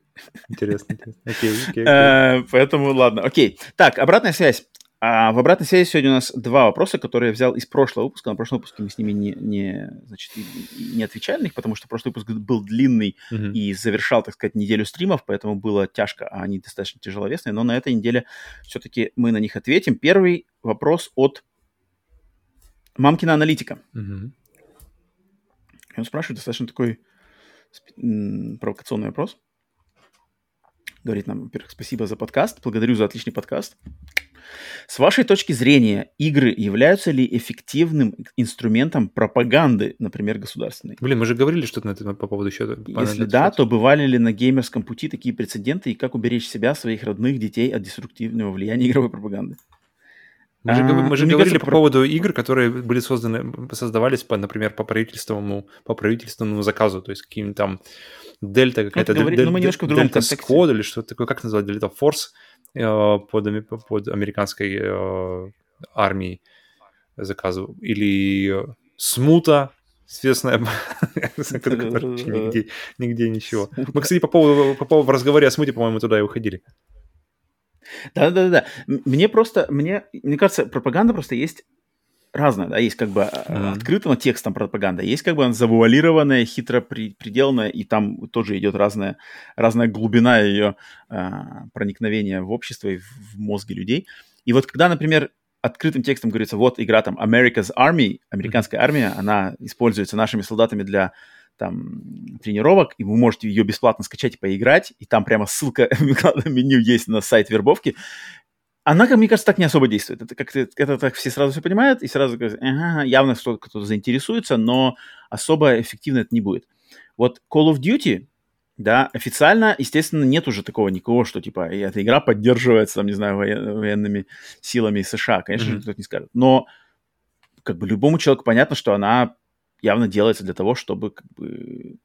Интересно. интересно. Окей, окей, окей. Э, Поэтому ладно, окей. Так, обратная связь. А в обратной связи сегодня у нас два вопроса, которые я взял из прошлого выпуска. На прошлом выпуске мы с ними не, не, значит, не отвечали на них, потому что прошлый выпуск был длинный Мгм. и завершал, так сказать, неделю стримов, поэтому было тяжко, а они достаточно тяжеловесные. Но на этой неделе все-таки мы на них ответим. Первый вопрос от мамкина аналитика. И он спрашивает достаточно такой провокационный вопрос. Говорит нам, во-первых, спасибо за подкаст, благодарю за отличный подкаст. С вашей точки зрения, игры являются ли эффективным инструментом пропаганды, например, государственной? Блин, мы же говорили что-то на это по поводу еще. Если да, то бывали ли на геймерском пути такие прецеденты и как уберечь себя, своих родных, детей от деструктивного влияния игровой пропаганды? Мы же, А, мы же говорили кажется, по про- поводу игр, которые были созданы, создавались, по, например, по правительственному, по правительственному заказу, то есть каким там Дельта какая-то, говори- Дель- ну, немножко в другом Дельта. Squad или что-то такое, как называть, Дельта Force э, под, под американской э, армией заказу, или э, Смута, известная, нигде, нигде ничего. Мы, кстати, по поводу, по поводу в разговоре о Смуте, по-моему, туда и уходили. Да, да, да, Мне просто, мне, мне кажется, пропаганда просто есть разная, да, есть как бы э, Мгм. открытым текстом пропаганда, есть как бы она завуалированная, хитро при, приделанная, и там тоже идет разная, разная глубина ее а, проникновения в общество и в, в мозги людей. И вот когда, например, открытым текстом говорится, вот игра там America's Army, американская армия, она используется нашими солдатами для там тренировок, и вы можете ее бесплатно скачать и поиграть, и там прямо ссылка в меню есть на сайт вербовки. Она, как мне кажется, так не особо действует. Это как это так все сразу все понимают, и сразу говорят, ага, явно кто-то, кто заинтересуется, но особо эффективно это не будет. Вот Call of Duty, да, официально, естественно, нет уже такого никого, что, типа, эта игра поддерживается, там, не знаю, воен- военными силами США. Конечно же, Мгм. кто-то не скажет. Но, как бы, любому человеку понятно, что она явно делается для того, чтобы, как бы,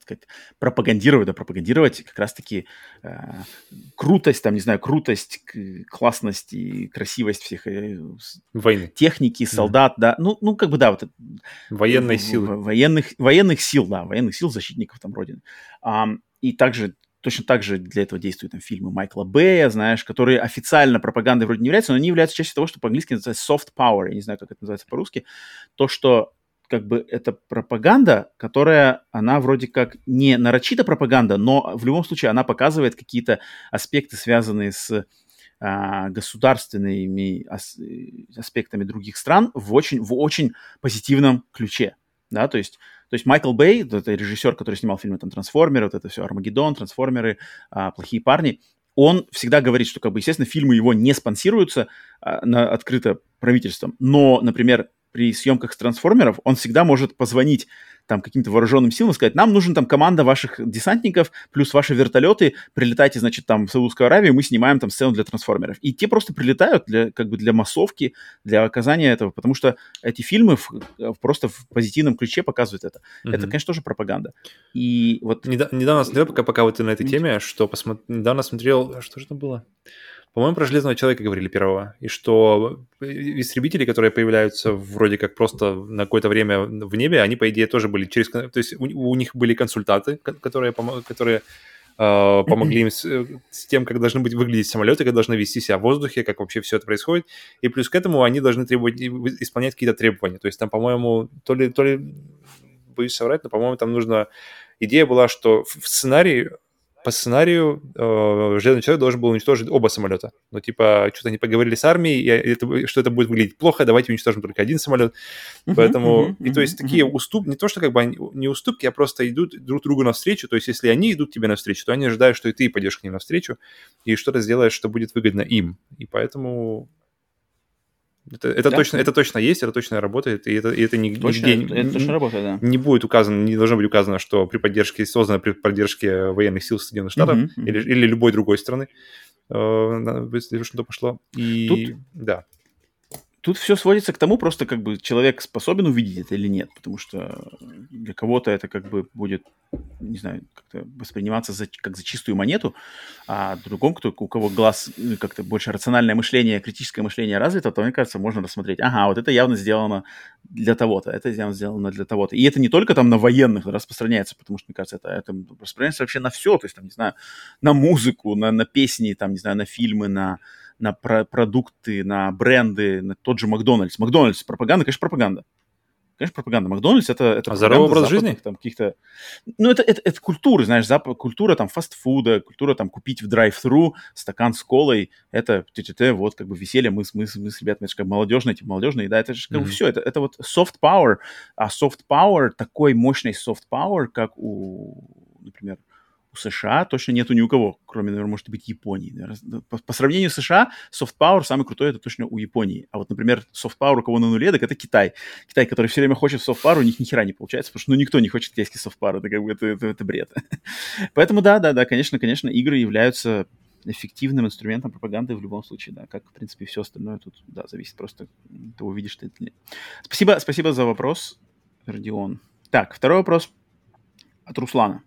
сказать, пропагандировать, да, пропагандировать как раз-таки э, крутость, там, не знаю, крутость, классность и красивость всех э, Войны. техники, солдат, mm. да, ну, ну, как бы, да, вот военной силы. Военных, военных сил, да, военных сил защитников там Родины. А, и также точно так же для этого действуют там фильмы Майкла Бэя, знаешь, которые официально пропагандой вроде не являются, но они являются чаще того, что по-английски называется soft power, я не знаю, как это называется по-русски, то, что как бы это пропаганда, которая, она вроде как не нарочито пропаганда, но в любом случае она показывает какие-то аспекты, связанные с а, государственными ас- аспектами других стран в очень, в очень позитивном ключе, да, то есть то есть Майкл Бэй, это режиссер, который снимал фильмы там «Трансформеры», вот это все, «Армагеддон», «Трансформеры», а, «Плохие парни», он всегда говорит, что, как бы, естественно, фильмы его не спонсируются а, на, открыто правительством, но, например, при съемках с трансформеров он всегда может позвонить там каким-то вооруженным силам и сказать, нам нужен там команда ваших десантников плюс ваши вертолеты, прилетайте, значит, там в Саудовскую Аравию, мы снимаем там сцену для трансформеров. И те просто прилетают для, как бы для массовки, для оказания этого, потому что эти фильмы в, просто в позитивном ключе показывают это. Mm-hmm. Это, конечно, тоже пропаганда. И вот... Недавно, недавно смотрел, пока, пока вот ты на этой теме, что посмотр... недавно смотрел, что же там было? По-моему, про Железного Человека говорили первого. И что истребители, которые появляются вроде как просто на какое-то время в небе, они, по идее, тоже были через... То есть у, у них были консультанты, которые, которые э, помогли им с, с тем, как должны быть выглядеть самолеты, как должны вести себя в воздухе, как вообще все это происходит. И плюс к этому они должны требовать, исполнять какие-то требования. То есть там, по-моему, то ли, то ли, боюсь соврать, но, по-моему, там нужно... Идея была, что в сценарии по сценарию э, Железный Человек должен был уничтожить оба самолета. Но типа что-то они поговорили с армией, и это, что это будет выглядеть плохо, давайте уничтожим только один самолет. Uh-huh, Поэтому, uh-huh, и то есть uh-huh. такие уступ, не то, что как бы они, не уступки, а просто идут друг другу навстречу. То есть если они идут тебе навстречу, то они ожидают, что и ты пойдешь к ним навстречу, и что-то сделаешь, что будет выгодно им. И поэтому это, это, да? точно, это точно есть, это точно работает, и это, и это нигде, точно, нигде это, точно работает, да. не будет указано, не должно быть указано, что при поддержке, создано при поддержке военных сил Соединенных Штатов uh-huh, uh-huh. Или, или любой другой страны, э, если что пошло. И Тут... да тут все сводится к тому, просто как бы человек способен увидеть это или нет, потому что для кого-то это как бы будет, не знаю, как-то восприниматься за, как за чистую монету, а другом, кто, у кого глаз ну, как-то больше рациональное мышление, критическое мышление развито, то, мне кажется, можно рассмотреть, ага, вот это явно сделано для того-то, это явно сделано для того-то. И это не только там на военных распространяется, потому что, мне кажется, это, это распространяется вообще на все, то есть, там, не знаю, на музыку, на, на песни, там, не знаю, на фильмы, на на про продукты, на бренды, на тот же Макдональдс. Макдональдс, пропаганда, конечно, пропаганда. Конечно, пропаганда. Макдональдс это, это а здоровый образ жизни? Там, каких-то... Ну, это, это, это культура, знаешь, запад, культура там фастфуда, культура там купить в драйв-тру стакан с колой. Это т вот как бы веселье, мы, мы, мы с ребятами, это же как молодежная, типа молодежная еда, это же как mm-hmm. все, это, это вот soft power. А soft power, такой мощный soft power, как у, например, у США точно нету ни у кого, кроме, наверное, может быть, Японии. По, по сравнению с США, soft power самый крутой это точно у Японии. А вот, например, soft power у кого на нуле, так это Китай. Китай, который все время хочет soft power, у них ни хера не получается, потому что ну, никто не хочет китайский soft power, это как бы это, это, это бред. Поэтому да, да, да, конечно, конечно, игры являются эффективным инструментом пропаганды в любом случае, да, как, в принципе, все остальное тут, да, зависит просто ты увидишь ты это нет. Спасибо, спасибо за вопрос, Родион. Так, второй вопрос от Руслана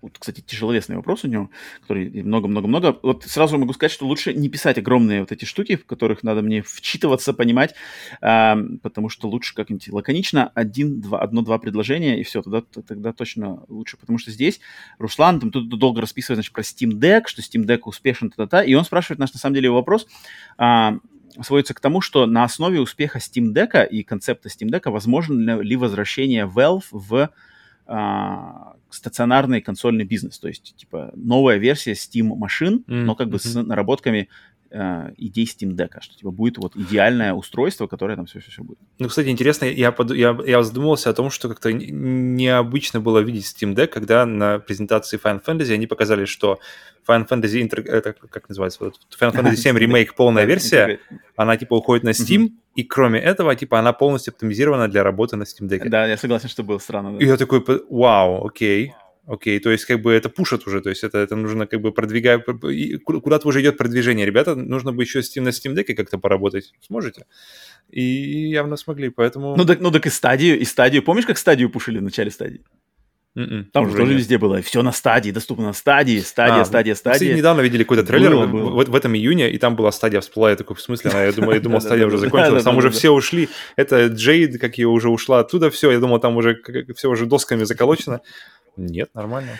вот, кстати, тяжеловесный вопрос у него, который много-много-много. Вот сразу могу сказать, что лучше не писать огромные вот эти штуки, в которых надо мне вчитываться, понимать, э, потому что лучше как-нибудь лаконично один, два, одно-два предложения, и все, тогда, тогда точно лучше. Потому что здесь Руслан там тут долго расписывает, значит, про Steam Deck, что Steam Deck успешен, та-та-та, и он спрашивает наш, на самом деле, вопрос, э, сводится к тому, что на основе успеха Steam Deck и концепта Steam Deck возможно ли возвращение Valve в а, стационарный консольный бизнес, то есть типа новая версия Steam машин, mm-hmm. но как бы с наработками э, идей Steam Deck, что типа будет вот идеальное устройство, которое там все-все-все будет. Ну, кстати, интересно, я, под... я, я задумался о том, что как-то необычно было видеть Steam Deck, когда на презентации Final Fantasy они показали, что Final Fantasy, Inter... это как называется, Final Fantasy 7 Remake полная версия, она типа уходит на Steam, и кроме этого, типа, она полностью оптимизирована для работы на Steam Deck. Да, я согласен, что было странно. Да. И я такой, вау, окей, Окей, то есть как бы это пушит уже, то есть это, это нужно как бы продвигать, куда-то уже идет продвижение. Ребята, нужно бы еще Steam на Steam Deck как-то поработать. Сможете? И явно смогли, поэтому... Ну так, ну так и стадию, и стадию. Помнишь, как стадию пушили в начале стадии? Mm-mm, там уже тоже нет. везде было. Все на стадии, доступно на стадии, стадия, а, стадия, стадия. Мы недавно видели какой-то трейлер было, было. В, в этом июне, и там была стадия всплыла. Я такой, в смысле, она, я думал, я думал, стадия уже закончилась. Там уже все ушли. Это Джейд, как ее уже ушла оттуда, все. Я думал, там уже все уже досками заколочено. Нет, нормально.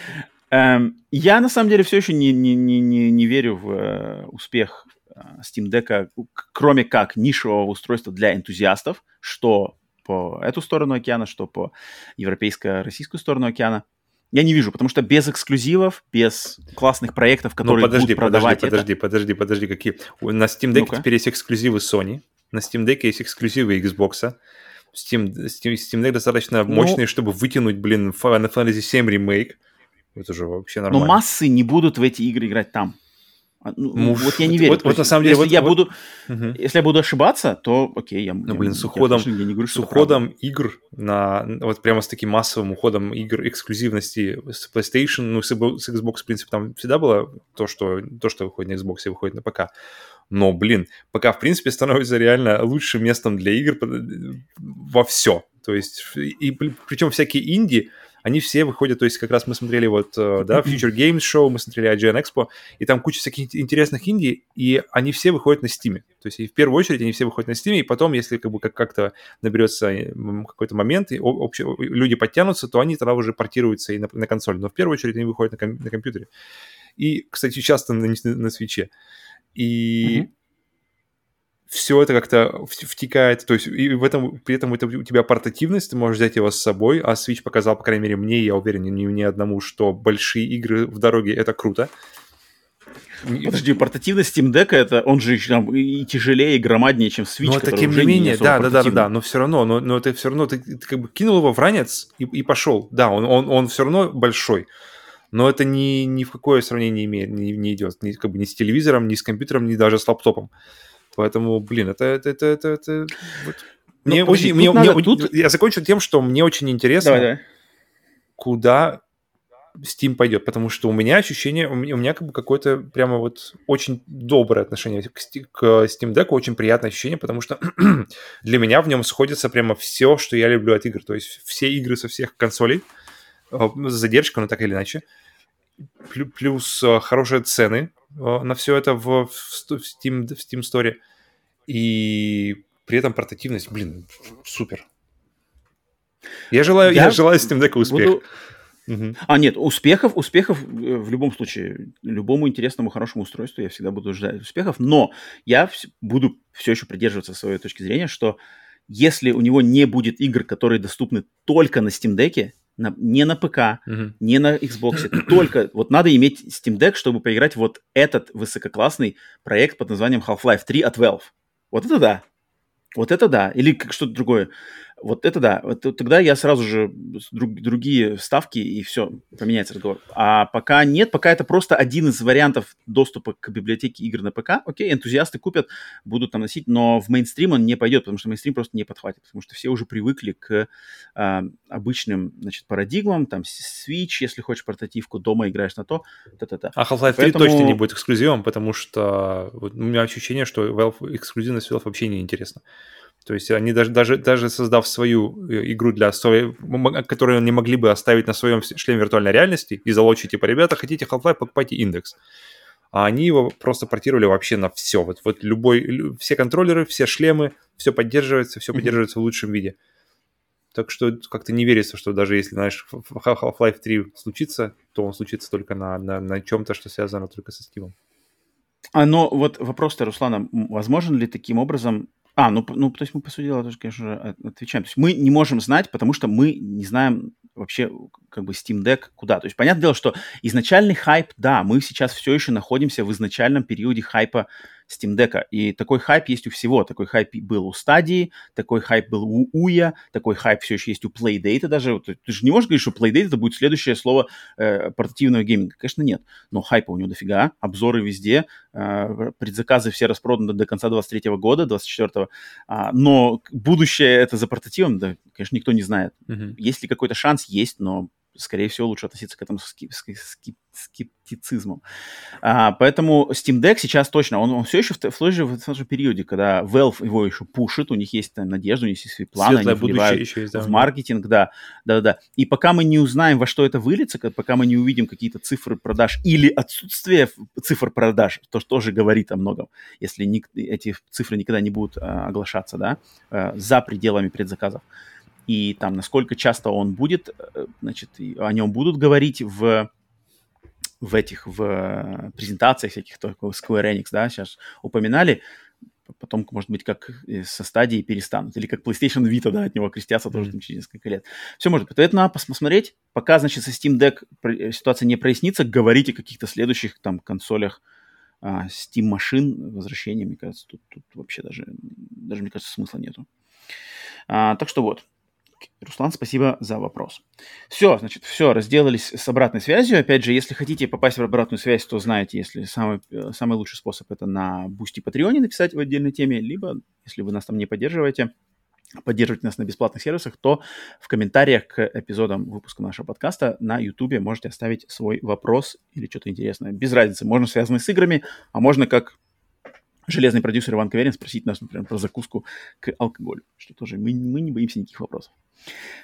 Эм, я на самом деле все еще не, не, не, не, не верю в э, успех э, Steam Deck, кроме как нишевого устройства для энтузиастов, что по эту сторону океана, что по европейско-российскую сторону океана. Я не вижу, потому что без эксклюзивов, без классных проектов, ну, которые ну, подожди, будут продавать подожди, это... подожди, подожди, подожди, какие? На Steam Deck ну теперь есть эксклюзивы Sony, на Steam Deck есть эксклюзивы Xbox, Steam, Steam, Steam Deck достаточно ну, мощный, чтобы вытянуть, блин, Final Fantasy 7 ремейк. Это же вообще нормально. Но массы не будут в эти игры играть там. А, ну, ну, вот я не верю. Вот, вот на самом деле, если вот, я вот, буду, угу. если я буду ошибаться, то окей, я. Ну блин, с уходом, я, не говорю, с уходом игр на вот прямо с таким массовым уходом игр эксклюзивности с PlayStation, ну с, Xbox в принципе там всегда было то, что то, что выходит на Xbox и выходит на ПК. Но, блин, ПК, в принципе, становится реально лучшим местом для игр во все. То есть, и причем всякие инди, они все выходят, то есть как раз мы смотрели вот, э, да, Future Games Show, мы смотрели IGN Expo, и там куча всяких интересных инди, и они все выходят на Steam. То есть и в первую очередь они все выходят на Steam, и потом, если как бы как-то наберется какой-то момент, и обще, люди подтянутся, то они тогда уже портируются и на, на консоль. Но в первую очередь они выходят на, ком- на компьютере. И, кстати, часто на, на, на свече. И mm-hmm все это как-то втекает, то есть и в этом, при этом это у тебя портативность, ты можешь взять его с собой, а Switch показал, по крайней мере, мне, я уверен, ни, ни одному, что большие игры в дороге — это круто. Подожди, портативность Steam Deck это он же там и тяжелее, и громаднее, чем Switch. Но это тем не менее, не да, да, да, да, да, но все равно, но, но ты все равно, ты, ты как бы кинул его в ранец и, и пошел. Да, он, он, он все равно большой. Но это ни, ни в какое сравнение не, имеет, не, не идет. Ни, как бы ни с телевизором, ни с компьютером, ни даже с лаптопом. Поэтому, блин, это... это, это, это, это вот. Ну, мне очень, мне, надо, мне, тут... Я закончу тем, что мне очень интересно, давай, давай. куда Steam пойдет, потому что у меня ощущение, у меня, у меня как бы какое-то прямо вот очень доброе отношение к, к Steam Deck, очень приятное ощущение, потому что для меня в нем сходится прямо все, что я люблю от игр, то есть все игры со всех консолей, э, задержка, но так или иначе, плюс э, хорошие цены на все это в, в, Steam, в Steam Store, и при этом портативность, блин, супер. Я желаю, я, я желаю Steam Deck успех. Буду... Угу. А, нет, успехов, успехов э, в любом случае, любому интересному, хорошему устройству я всегда буду ждать успехов, но я буду все еще придерживаться своей точки зрения, что если у него не будет игр, которые доступны только на Steam Deck, на, не на ПК, угу. не на Xbox, только вот надо иметь Steam Deck, чтобы поиграть вот этот высококлассный проект под названием Half-Life 3 от Valve. Вот это да. Вот это да. Или как что-то другое. Вот это да. Вот, тогда я сразу же друг, другие ставки и все, поменяется разговор. А пока нет, пока это просто один из вариантов доступа к библиотеке игр на ПК. Окей, энтузиасты купят, будут там носить, но в мейнстрим он не пойдет, потому что мейнстрим просто не подхватит, потому что все уже привыкли к э, обычным, значит, парадигмам, там, Switch, если хочешь портативку, дома играешь на то, та-та-та. А Half-Life 3 Поэтому... точно не будет эксклюзивом, потому что вот, у меня ощущение, что Valve, эксклюзивность Valve вообще не интересна. То есть они даже, даже, даже создав свою э, игру для которую они могли бы оставить на своем шлеме виртуальной реальности и залочить, типа, ребята, хотите Half-Life, покупайте индекс. А они его просто портировали вообще на все. Вот, вот любой, все контроллеры, все шлемы, все поддерживается, все поддерживается mm-hmm. в лучшем виде. Так что как-то не верится, что даже если, знаешь, Half-Life 3 случится, то он случится только на, на, на чем-то, что связано только со Steam. А, но вот вопрос-то, Руслана, возможен ли таким образом а, ну, ну, то есть мы, по сути дела, тоже, конечно же, отвечаем. То есть мы не можем знать, потому что мы не знаем вообще, как бы, Steam Deck куда. То есть, понятное дело, что изначальный хайп, да, мы сейчас все еще находимся в изначальном периоде хайпа Steam Deck. И такой хайп есть у всего. Такой хайп был у Stadia, такой хайп был у Ouya, такой хайп все еще есть у Playdate даже. Ты, же не можешь говорить, что Playdate это будет следующее слово э, портативного гейминга. Конечно, нет. Но хайпа у него дофига, обзоры везде, э, предзаказы все распроданы до конца 23 года, 24 а, но будущее это за портативом, да, конечно, никто не знает. Mm-hmm. Есть ли какой-то шанс? Есть, но скорее всего, лучше относиться к этому с скептицизмом. А, поэтому Steam Deck сейчас точно, он, он все еще в, в, том же, в том же периоде, когда Valve его еще пушит, у них есть там, надежда, у них есть свои планы, Светлое они будущее еще есть, да, в маркетинг, да, да, да. И пока мы не узнаем, во что это выльется, пока мы не увидим какие-то цифры продаж или отсутствие цифр продаж, то тоже говорит о многом, если ни, эти цифры никогда не будут а, оглашаться, да, а, за пределами предзаказов. И там, насколько часто он будет, э, значит, о нем будут говорить в в этих, в э, презентациях всяких, только Square Enix, да, сейчас упоминали, потом, может быть, как со стадии перестанут. Или как PlayStation Vita, да, от него крестятся тоже там, через несколько лет. Все может быть. Это надо посмотреть. Пока, значит, со Steam Deck э, ситуация не прояснится, говорить о каких-то следующих там консолях а, Steam машин, возвращения, мне кажется, тут, тут вообще даже, даже, мне кажется, смысла нету. А, так что вот. Руслан, спасибо за вопрос. Все, значит, все, разделались с обратной связью. Опять же, если хотите попасть в обратную связь, то знаете, если самый, э, самый лучший способ это на Boosty Patreon написать в отдельной теме, либо, если вы нас там не поддерживаете, поддерживать нас на бесплатных сервисах, то в комментариях к эпизодам выпуска нашего подкаста на YouTube можете оставить свой вопрос или что-то интересное. Без разницы, можно связанный с играми, а можно как железный продюсер Иван Каверин спросить нас, например, про закуску к алкоголю, что тоже мы, мы не боимся никаких вопросов.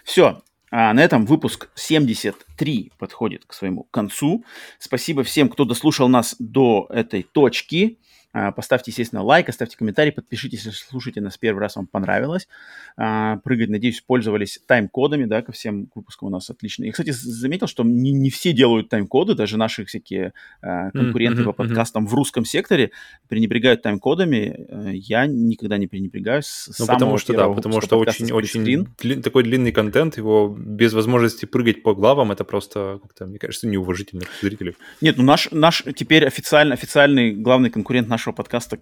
Все, а на этом выпуск 73 подходит к своему концу. Спасибо всем, кто дослушал нас до этой точки. А, поставьте, естественно, лайк, оставьте комментарий, подпишитесь, если слушаете нас первый раз, вам понравилось. А, прыгать, надеюсь, пользовались тайм-кодами, да, ко всем выпускам у нас отлично. Я, кстати, заметил, что не, не все делают тайм-коды, даже наши всякие а, конкуренты mm-hmm, по подкастам mm-hmm. в русском секторе пренебрегают тайм-кодами. Я никогда не пренебрегаю с ну, потому что, да, потому что очень, очень такой длинный контент, его без возможности прыгать по главам, это просто, как-то, мне кажется, неуважительно к зрителю. Нет, ну наш, наш теперь официально, официальный главный конкурент нашего подкаста,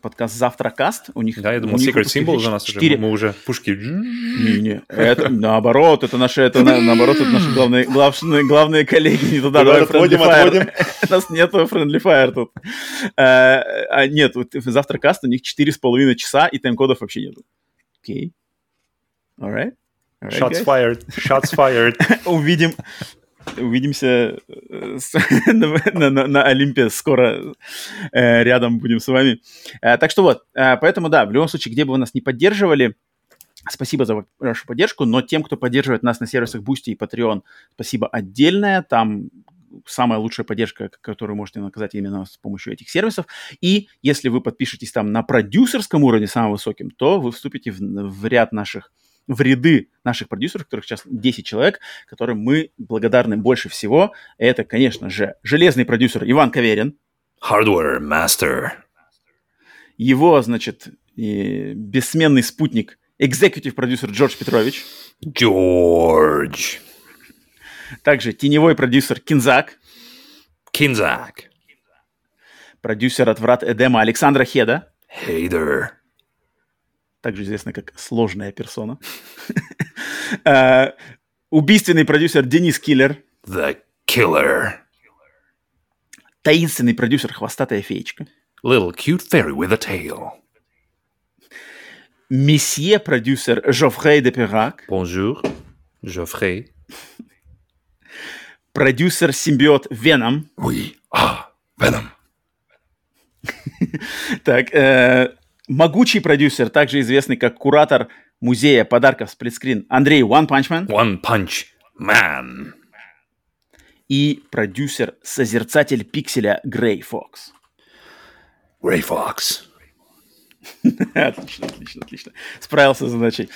подкаст «Завтракаст». У них, да, я думал, Secret Symbol за нас 4... уже, мы уже пушки... Не, не, это наоборот, это наши, это наоборот, это наши главные, главные, главные коллеги, не туда, давай отводим. У нас нету Friendly Fire тут. Э, а, нет, «Завтракаст» у них 4,5 часа, и тайм-кодов вообще нету. Окей. Alright. Right, Shots guys. fired. Shots fired. Увидим, Увидимся э, на, на, на Олимпе скоро э, рядом будем с вами. Э, так что вот, э, поэтому да, в любом случае, где бы вы нас не поддерживали, спасибо за вашу поддержку, но тем, кто поддерживает нас на сервисах Boosty и Patreon, спасибо отдельное, там самая лучшая поддержка, которую можете наказать именно с помощью этих сервисов. И если вы подпишетесь там на продюсерском уровне самым высоким, то вы вступите в, в ряд наших в ряды наших продюсеров, которых сейчас 10 человек, которым мы благодарны больше всего. Это, конечно же, железный продюсер Иван Каверин. Hardware Master. Его, значит, бессменный спутник, экзекутив продюсер Джордж Петрович. Джордж. Также теневой продюсер Кинзак. Кинзак. Продюсер от врат Эдема Александра Хеда. Хейдер также известный как сложная персона. Э, убийственный продюсер Денис Киллер. The Killer. Таинственный продюсер Хвостатая феечка. Little cute fairy with a tail. Месье продюсер Жофрей де Пирак. Bonjour, Жофрей. Продюсер симбиот Веном. Oui, ah, Venom. так, э, могучий продюсер, также известный как куратор музея подарков сплитскрин Андрей One Punch Man. One Punch Man. И продюсер-созерцатель пикселя Грей Фокс. Грей Фокс. отлично, отлично, отлично. Справился с задачей.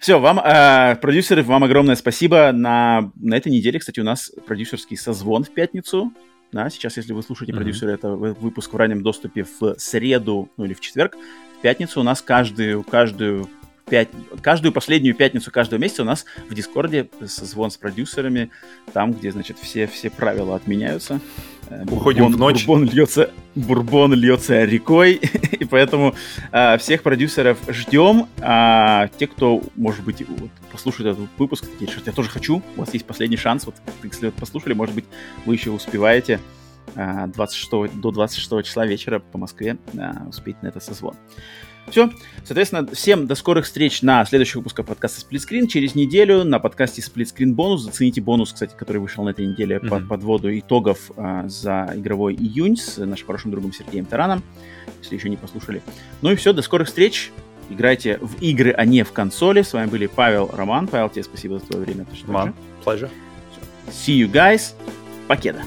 Все, вам, э, продюсеры, вам огромное спасибо. На, на этой неделе, кстати, у нас продюсерский созвон в пятницу. Да, сейчас, если вы слушаете mm-hmm. продюсера, это выпуск в раннем доступе в среду, ну или в четверг пятницу у нас каждую, каждую пять, каждую последнюю пятницу каждого месяца у нас в Дискорде созвон с продюсерами, там, где, значит, все, все правила отменяются. Э, Уходим бурбон, в ночь. Бурбон льется, бурбон льется рекой, и поэтому а, всех продюсеров ждем. А те, кто, может быть, вот, послушает этот выпуск, такие, что я тоже хочу, у вас есть последний шанс, вот если вот послушали, может быть, вы еще успеваете 26, до 26 числа вечера по Москве успеть на этот созвон. Все. Соответственно, всем до скорых встреч на следующих выпусках подкаста Сплитскрин. Через неделю на подкасте Сплитскрин бонус. Зацените бонус, кстати, который вышел на этой неделе mm-hmm. под подводу итогов а, за игровой июнь с нашим хорошим другом Сергеем Тараном, если еще не послушали. Ну и все, до скорых встреч. Играйте в игры, а не в консоли. С вами были Павел, Роман. Павел, тебе спасибо за твое время. Ман, pleasure. See you guys. Покеда.